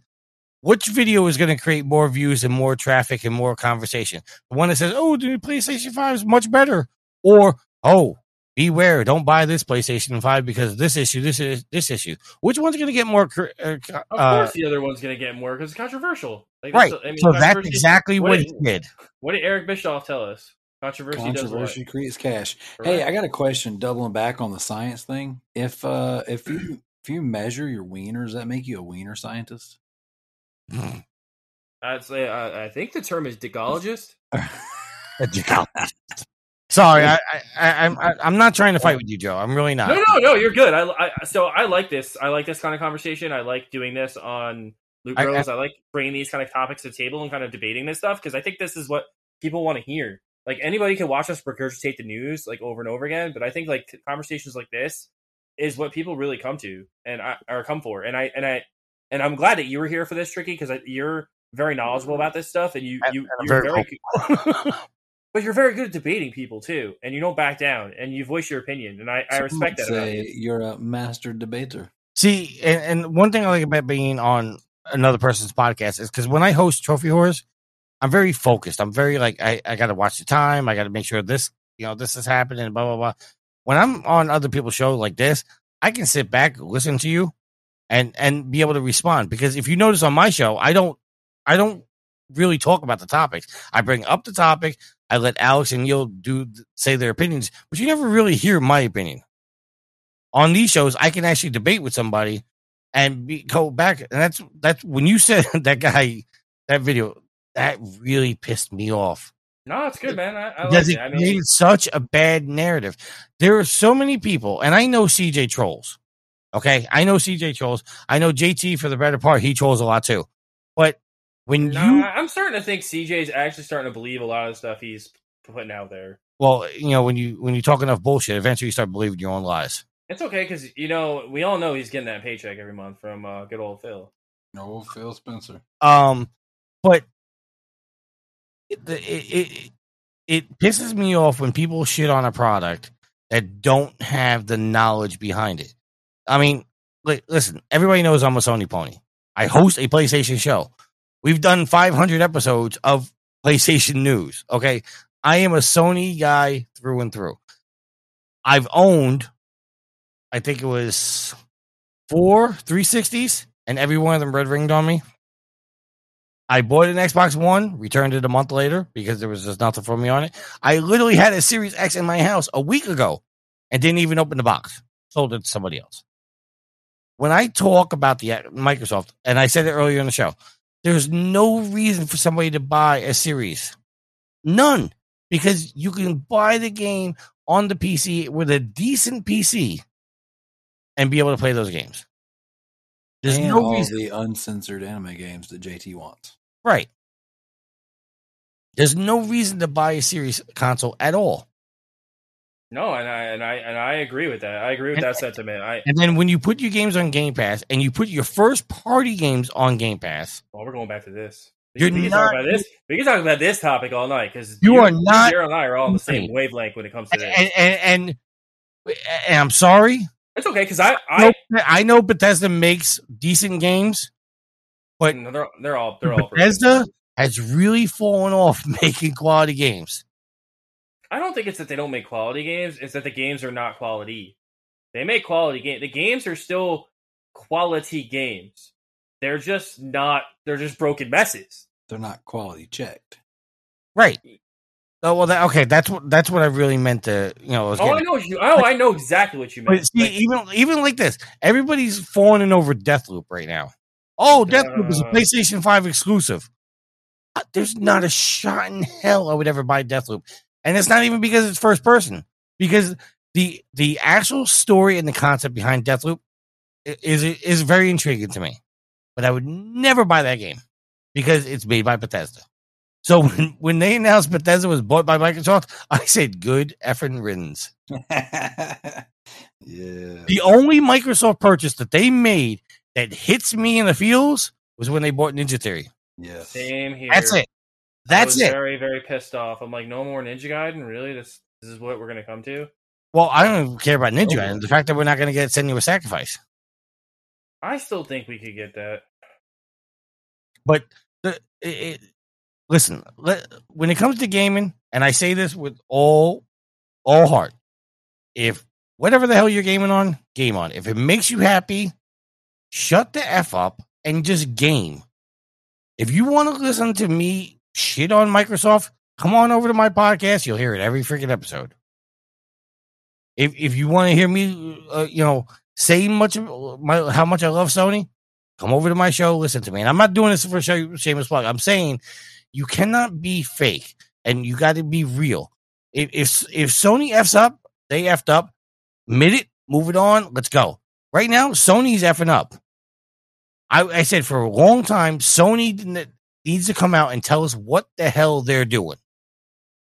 which video is going to create more views and more traffic and more conversation? The one that says, "Oh, the PlayStation Five is much better," or "Oh, beware, don't buy this PlayStation Five because of this issue, this is this issue." Which one's going to get more? Uh, of uh, course, the other one's gonna get more because it's controversial. Like, right. that's- I mean, so that's exactly what, what he did. What did Eric Bischoff tell us? Controversy, Controversy does creates cash. what? Hey, I got a question. Doubling back on the science thing. If uh, if you if you measure your wiener, does that make you a wiener scientist? I'd say I, I think the term is digologist. Sorry, I, I, I, I'm I, I'm not trying to fight with you, Joe. I'm really not. No, no, no, you're good. I, I so I like this. I like this kind of conversation. I like doing this on Loot I- Bros. I, like bringing these kind of topics to the table and kind of debating this stuff because I think this is what people want to hear. Like anybody can watch us regurgitate the news like over and over again, but I think like conversations like this is what people really come to and I, or come for. And I and I and I'm glad that you were here for this, Tricky, because you're very knowledgeable about this stuff and you you I'm you're very very good, but you're very good at debating people too, and you don't back down and you voice your opinion, and I, I respect that. About you. you're a master debater. See, and, and one thing I like about being on another person's podcast is because when I host Trophy Whores, I'm very focused. I'm very like I, I got to watch the time. I got to make sure this you know this is happening. Blah blah blah. When I'm on other people's show like this, I can sit back, listen to you, and and be able to respond. Because if you notice on my show, I don't I don't really talk about the topics. I bring up the topic. I let Alex and Neil do say their opinions, but you never really hear my opinion. On these shows, I can actually debate with somebody and be, go back. And that's that's when you said that guy that video that really pissed me off No, it's good, man. I, I like it. it I mean, such a bad narrative. There are so many people, and I know CJ trolls. Okay, I know CJ trolls. I know JT for the better part. He trolls a lot too. But when no, you I'm starting to think CJ's actually starting to believe a lot of the stuff he's putting out there. well, you know, when you when you talk enough bullshit, eventually you start believing your own lies. It's okay because you know we all know he's getting that paycheck every month from uh, good old Phil. No, Phil Spencer. Um, but it, it it it pisses me off when people shit on a product that don't have the knowledge behind it. I mean, li- listen, everybody knows I'm a Sony pony. I host a PlayStation show. We've done 500 episodes of PlayStation news. Okay, I am a Sony guy through and through. I've owned, I think it was four 360s, and every one of them red ringed on me. I bought an Xbox One, returned it a month later because there was just nothing for me on it. I literally had a Series X in my house a week ago and didn't even open the box. Sold it to somebody else. When I talk about the uh, Microsoft, and I said it earlier in the show, there's no reason for somebody to buy a series. None. Because you can buy the game on the PC with a decent PC and be able to play those games. There's and no all reason. the uncensored anime games that JT wants. Right. There's no reason to buy a series console at all. No, and I and I and I agree with that. I agree with that sentiment. I And then when you put your games on Game Pass and you put your first party games on Game Pass, well, we're going back to this. We, You're we can not- talk about this. We can talk about this topic all night because You are not- Zero and I are all on the same wavelength when it comes to and, this. and, and, and I'm sorry, it's okay because I I know, I I know Bethesda makes decent games, but no, they're they're all they're all Bethesda has really fallen off making quality games. I don't think it's that they don't make quality games. It's that the games are not quality. They make quality games. The games are still quality games. They're just not. They're just broken messes. They're not quality checked. Right. Oh well, that, okay. That's what that's what I really meant to. You know, I was Oh, I know what you. Oh, I know exactly what you But meant. see, Like, even even like this, everybody's fawning over Deathloop right now. Oh, Deathloop is a Uh. PlayStation Five exclusive. Uh, There's not a shot in hell I would ever buy Deathloop, and it's not even because it's first person. Because the the actual story and the concept behind Deathloop is is very intriguing to me. But I would never buy that game because it's made by Bethesda. So when, when they announced Bethesda was bought by Microsoft, I said, "Good effing riddance." yeah. The only Microsoft purchase that they made that hits me in the feels was when they bought Ninja Theory. Yes. same here. That's it. That's it. Very very pissed off. I'm like, no more Ninja Gaiden. Really? This this is what we're gonna come to. Well, I don't even care about Ninja Oh. Gaiden. The fact that we're not going to get Senua's Sacrifice. I still think we could get that. But the, it, it, listen, let, when it comes to gaming, and I say this with all all heart, if whatever the hell you're gaming on, game on. If it makes you happy, shut the f up and just game. If you want to listen to me shit on Microsoft, come on over to my podcast. You'll hear it every freaking episode. If if you want to hear me, uh, you know, say much of my, how much I love Sony, come over to my show, listen to me. And I'm not doing this for show, shameless plug. I'm saying you cannot be fake and you got to be real. If, if if Sony f's up, they effed up. Admit it, move it on. Let's go. Right now, Sony's effing up. I, I said for a long time, Sony didn't- needs to come out and tell us what the hell they're doing.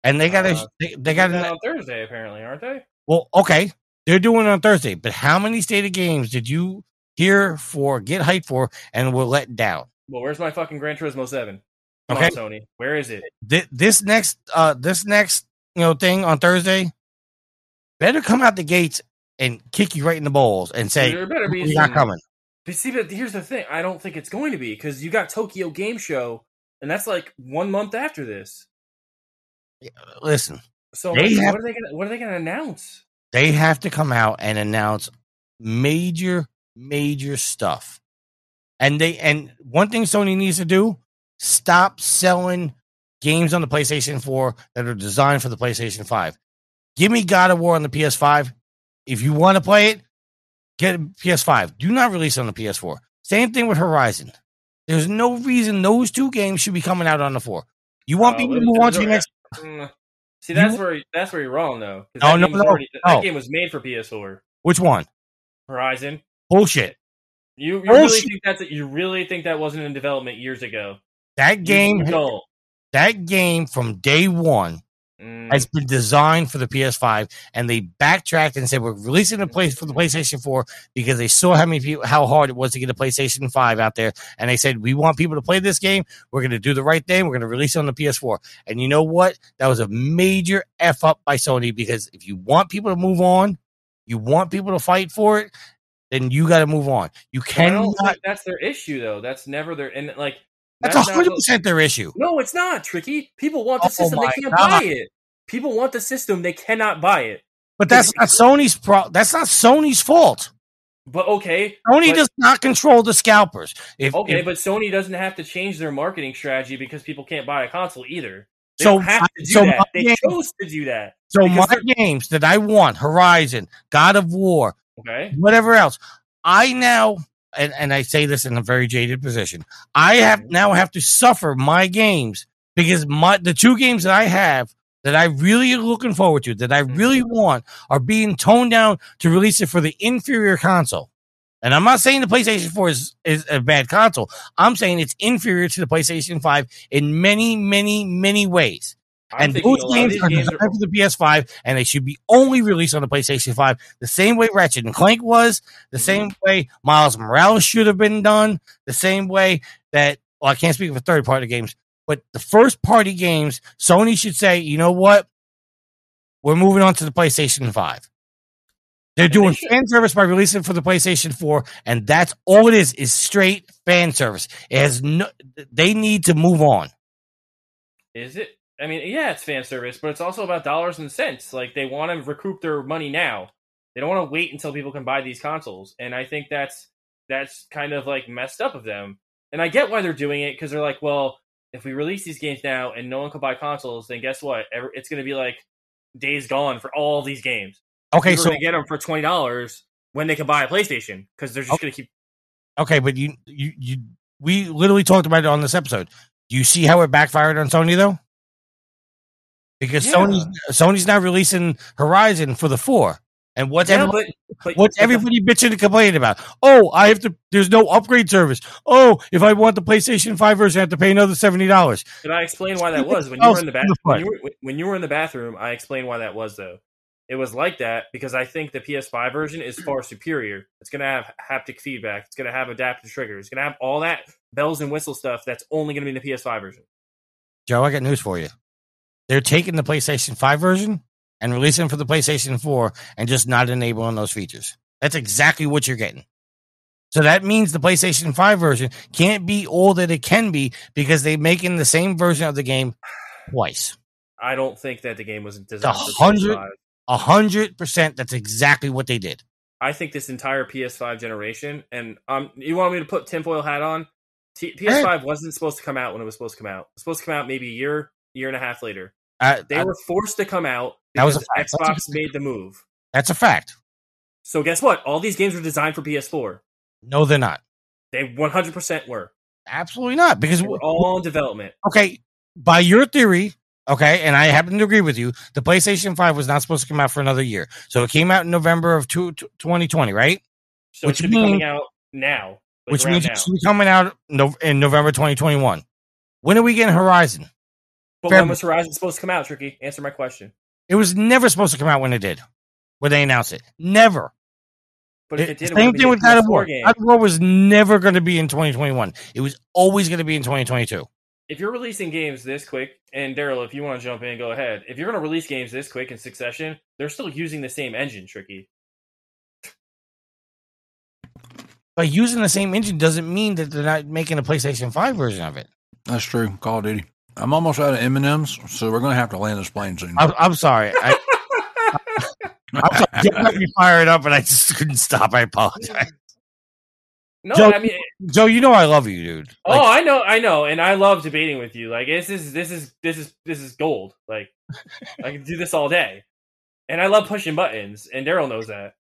And they got to, Uh, they, they got to, on Thursday apparently, aren't they? well, okay, they're doing it on Thursday, but how many state of games did you hear for, get hyped for, and were let down? Well, where's my fucking Gran Turismo Seven? Come Okay. on, Sony. Where is it? Thi- this next, uh, this next, you know, thing on Thursday, better come out the gates and kick you right in the balls and say, there better be "You're not coming." But see, but here's the thing. I don't think it's going to be because you got Tokyo Game Show, and that's like one month after this. Listen, So like, have- what are they gonna what are they gonna announce? they have to come out and announce major, major stuff. And they and one thing Sony needs to do: stop selling games on the PlayStation 4 that are designed for the PlayStation 5. Give me God of War on the PS5. If you want to play it, get a PS5. Do not release on the PS4. Same thing with Horizon. There's no reason those two games should be coming out on the 4. You want Oh, people to move on to your next Mm. See, that's You- where that's where you're wrong though. Oh, no, no, already- no. That game was made for PS4. which one? Horizon. Bullshit. You, you Bullshit. really think that's you really think that wasn't in development years ago? That game that game from day one Mm, has been designed for the PS5, and they backtracked and said we're releasing the place for the PlayStation 4 because they saw how many people how hard it was to get a PlayStation 5 out there, and they said we want people to play this game. We're going to do the right thing. We're going to release it on the PS4. And you know what? That was a major f up by Sony because if you want people to move on, you want people to fight for it, then you got to move on. You cannot. that's their issue though. That's never their and like That's not hundred percent their issue. No, it's not tricky. People want the Oh system. They can't God. buy it. People want the system. They cannot buy it. But that's not Sony's pro. That's not Sony's fault. But okay, Sony But- does not control the scalpers. If, okay, if- but Sony doesn't have to change their marketing strategy because people can't buy a console either. They So have to do so that. They game- chose to do that. so my games that I want, Horizon, God of War, Okay. whatever else, I now and, and I say this in a very jaded position. I have mm-hmm. now have to suffer my games because my the two games that I have that I really am looking forward to, that I really mm-hmm. want, are being toned down to release it for the inferior console. And I'm not saying the PlayStation 4 is, is a bad console. I'm saying it's inferior to the PlayStation 5 in many, many, many ways. I'm and those a lot of games are games designed are for the PS5, and they should be only released on the PlayStation 5, the same way Ratchet and Clank was, the Mhm. same way Miles Morales should have been done, the same way that, well, I can't speak for third party games, but the first party games, Sony should say, you know what? We're moving on to the PlayStation 5. They're And doing they fan service by releasing for the PlayStation 4, and that's all it is, is straight fan service. It has no, they need to move on. Is it? I mean, yeah, it's fan service, but it's also about dollars and cents. Like they want to recoup their money now. They don't want to wait until people can buy these consoles, and I think that's that's kind of like messed up of them. And I get why they're doing it because they're like, well, if we release these games now and no one can buy consoles, then guess what? It's going to be like days gone for all these games. Okay, People so get them for twenty dollars when they can buy a PlayStation because they're just going to keep. Okay, but you you you we literally talked about it on this episode. Do you see how it backfired on Sony though? Because Yeah. Sony's Sony's now releasing Horizon for the four. And what's Yeah, everybody, but, but what's but the- bitching and complaining about? Oh, I have to there's no upgrade service. Oh, if I want the PlayStation 5 version, I have to pay another seventy dollars. Did I explain why that was when you were in the bathroom? When you were, when you were in the bathroom, I explained why that was though. It was like that because I think the PS5 version is far superior. It's going to have haptic feedback. It's going to have adaptive triggers. It's going to have all that bells and whistle stuff that's only going to be in the PS5 version. Joe, I got news for you. They're taking the PlayStation 5 version and releasing it for the PlayStation 4 and just not enabling those features. That's exactly what you're getting. So that means the PlayStation 5 version can't be all that it can be because they're making the same version of the game twice. I don't think that the game was designed The for hundred- PS5. A hundred percent. That's exactly what they did. I think this entire PS5 generation, and um, you want me to put tinfoil hat on? T- PS5 wasn't supposed to come out when it was supposed to come out. It was supposed to come out maybe a year, year and a half later. Uh, They uh, were forced to come out That was a fact. That's a Xbox made the move. that's a fact. So guess what? All these games were designed for PS4. No, they're not. They 100% were. Absolutely not. Because They were all in development. okay, by your theory, okay, and I happen to agree with you, the PlayStation 5 was not supposed to come out for another year. So it came out in November of two, 2020, right? So Which it should be coming out now. like Which means now. it should be coming out in November 2021. When are we getting Horizon? But Fair- when was Horizon supposed to come out, Tricky? Answer my question. It was never supposed to come out when it did, when they announced it. Never. But if It- it did, same would thing with God of War. game. God of War was never going to be in 2021. It was always going to be in 2022. If you're releasing games this quick, and Darrell, if you want to jump in, go ahead. If you're going to release games this quick in succession, they're still using the same engine, Tricky. But using the same engine doesn't mean that they're not making a PlayStation 5 version of it. That's true. Call of Duty. I'm almost out of M and M's, so we're gonna have to land this plane soon. I'm, I'm sorry. I, I'm sorry. You got me fired up, and I just couldn't stop. I apologize. No, Joe- I mean, Joe, you know I love you, dude. oh, Like, I know, I know, and I love debating with you. Like this is this is this is this is gold. Like I can do this all day, and I love pushing buttons, and Darrell knows that.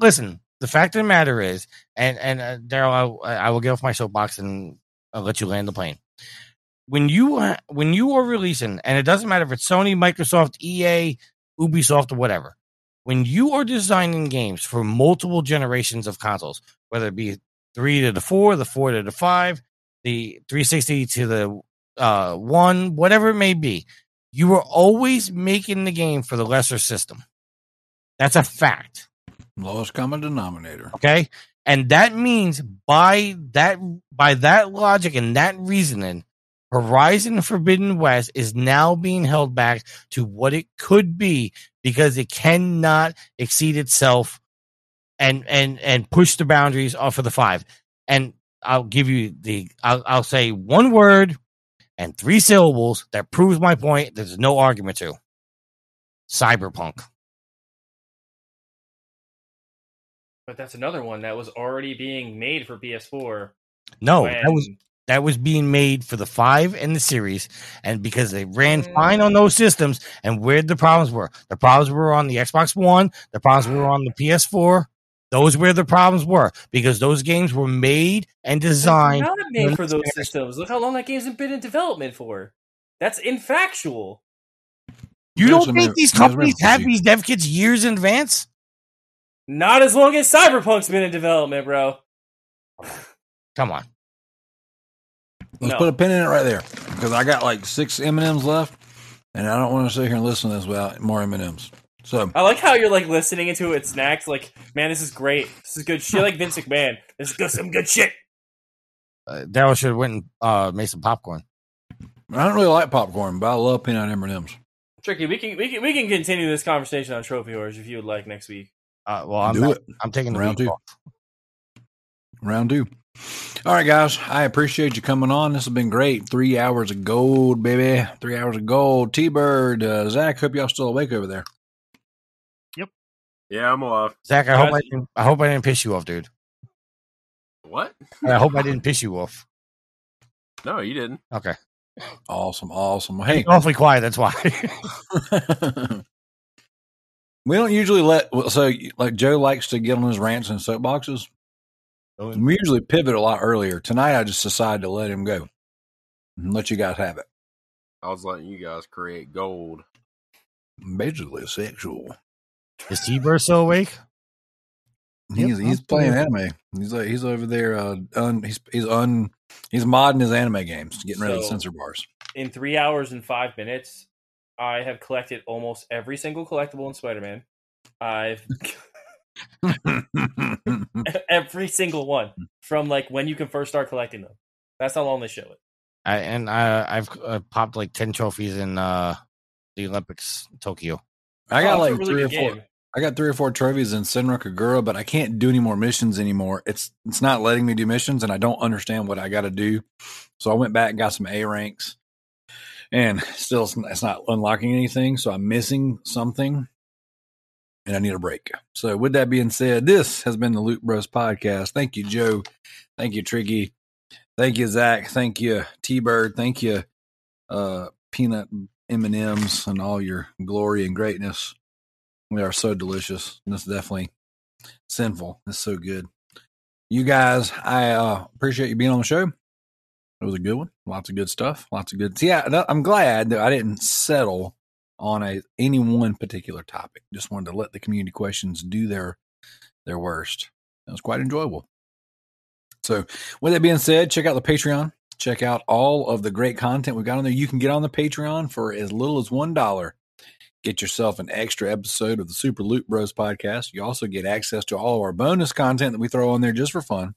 listen, the fact of the matter is, and and uh, Darrell, I, I will get off my soapbox and I'll let you land the plane. When you uh, when you are releasing, and it doesn't matter if it's Sony, Microsoft, EA, Ubisoft, or whatever, when you are designing games for multiple generations of consoles, whether it be three to the four, the four to the five, the 360 to the uh, one, whatever it may be, You are always making the game for the lesser system. That's a fact. Lowest common denominator. Okay. And that means by that by that logic and that reasoning, Horizon Forbidden West is now being held back to what it could be because it cannot exceed itself and and and push the boundaries off of the five. And I'll give you the I'll, I'll say one word and three syllables that proves my point. There's no argument to. Cyberpunk. But that's another one that was already being made for PS4. No, that was that was being made for the five and the series, and because they ran mm. fine on those systems, and where the problems were, the problems were on the Xbox One, the problems were on the PS4. Those where the problems were because those games were made and designed. not made for those finished. systems. Look how long that game's been in development for. That's infactual. You don't some- think these companies have these dev kits years in advance? Not as long as Cyberpunk's been in development, bro. Come on. Let's No. put a pin in it right there because I got like six M and M's left, and I don't want to sit here and listen to this without more M and M's. So I like how you're like listening into it snacks. Like, man, this is great. This is good shit. Like Vince McMahon. This is good, some good shit. Uh, Darrell should have went and uh, made some popcorn. I don't really like popcorn, but I love peanut M and M's. Tricky. We can we can we can continue this conversation on Trophy Whores if you would like next week. Uh, well, I'm Do not, it. I'm taking the Round two. off. Round two. All right, guys. I appreciate you coming on. This has been great. Three hours of gold, baby. Three hours of gold. TByrd, uh, Zack. Hope y'all still awake over there. Yep. Yeah, I'm alive. Zack, I hope I didn't, I hope I didn't piss you off, dude. What? I hope I didn't piss you off. No, you didn't. Okay. Awesome, awesome. Hey, Awfully quiet. That's why. we don't usually let so like Joe likes to get on his rants and soapboxes. And we usually pivot a lot earlier. Tonight, I just decided to let him go and let you guys have it. I was letting you guys create gold. Basically, sexual. Is TByrd still awake? Yep, He's I'm he's playing here. anime. He's like he's over there. Uh, un, he's he's un he's modding his anime games, getting rid of the censor bars. In three hours and five minutes, I have collected almost every single collectible in Spider Man. I've every single one from like when you can first start collecting them. That's how long they show it. I, and I, I've uh, popped like ten trophies in uh, the Olympics, Tokyo. I got Oh, like really three or good four. I got three or four trophies in Senran Kagura, but I can't do any more missions anymore. It's it's not letting me do missions, and I don't understand what I got to do. So I went back and got some A ranks, and still it's it's not unlocking anything. So I'm missing something, and I need a break. So with that being said, this has been the Loot Bros podcast. Thank you, Joe. Thank you, Tricky. Thank you, Zack. Thank you, TByrd. Thank you, uh, Peanut M and M's, and all your glory and greatness. We are so delicious. This is definitely sinful. It's so good. You guys, I uh, appreciate you being on the show. It was a good one. Lots of good stuff. Lots of good. Yeah, I'm glad that I didn't settle on a any one particular topic. Just wanted to let the community questions do their their worst. It was quite enjoyable. So, with that being said, check out the Patreon. Check out all of the great content we've got on there. You can get on the Patreon for as little as one dollar get yourself an extra episode of the Super Loot Bros podcast. You also get access to all of our bonus content that we throw on there just for fun.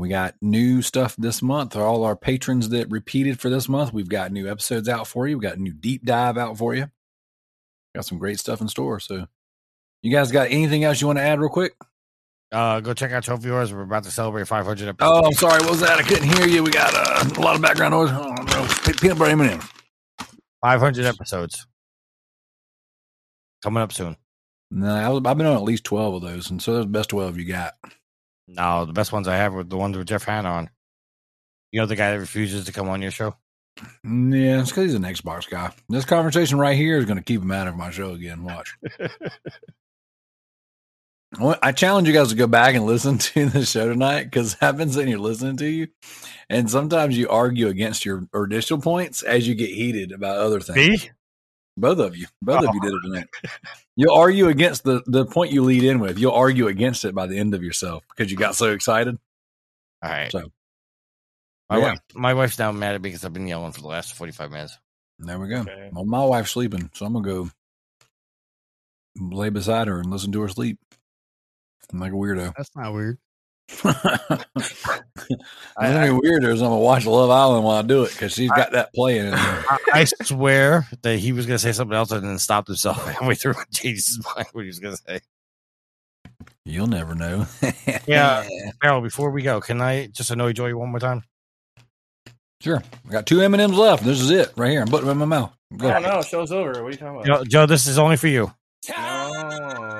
We got new stuff this month. All our patrons that repeated for this month, we've got new episodes out for you. We've got a new deep dive out for you. Got some great stuff in store. So, you guys got anything else you want to add real quick? Uh, go check out Trophy Whores. We're about to celebrate 500 episodes. Oh, I'm sorry. What was that? I couldn't hear you. We got uh, a lot of background noise. Oh, no. Peanut butter M&M. 500 episodes coming up soon. No, was, I've been on at least 12 of those. And so those are the best 12 you got. No, the best ones I have were the ones with Jeff Hanna on. You know the guy that refuses to come on your show. Yeah, it's because he's an Xbox guy. This conversation right here is going to keep him out of my show again. Watch. I challenge you guys to go back and listen to the show tonight because I've been sitting here listening to you, and sometimes you argue against your initial points as you get heated about other things. Me? Both of you, both of you did it tonight. You'll argue against the the point you lead in with. You'll argue against it by the end of yourself because you got so excited. All right. So, my, yeah. wife, my wife's now mad at me because I've been yelling for the last 45 minutes. There we go. Okay. Well, my wife's sleeping, so I'm gonna go lay beside her and listen to her sleep. I'm like a weirdo. That's not weird. I'm gonna be weirder is I'm gonna watch Love Island while I do it because she's got that playing in there. I, I swear that he was going to say something else and then stopped himself halfway through and changed his mind what he was going to say. You'll never know. Yeah. Carol, before we go, can I just annoy Joey one more time? sure. I got two M and M's left. This is it right here. I'm putting them in my mouth. Go. Oh no, show's over. What are you talking about? Joe, Joe, this is only for you. No.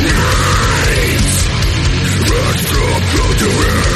Raise! Rush from the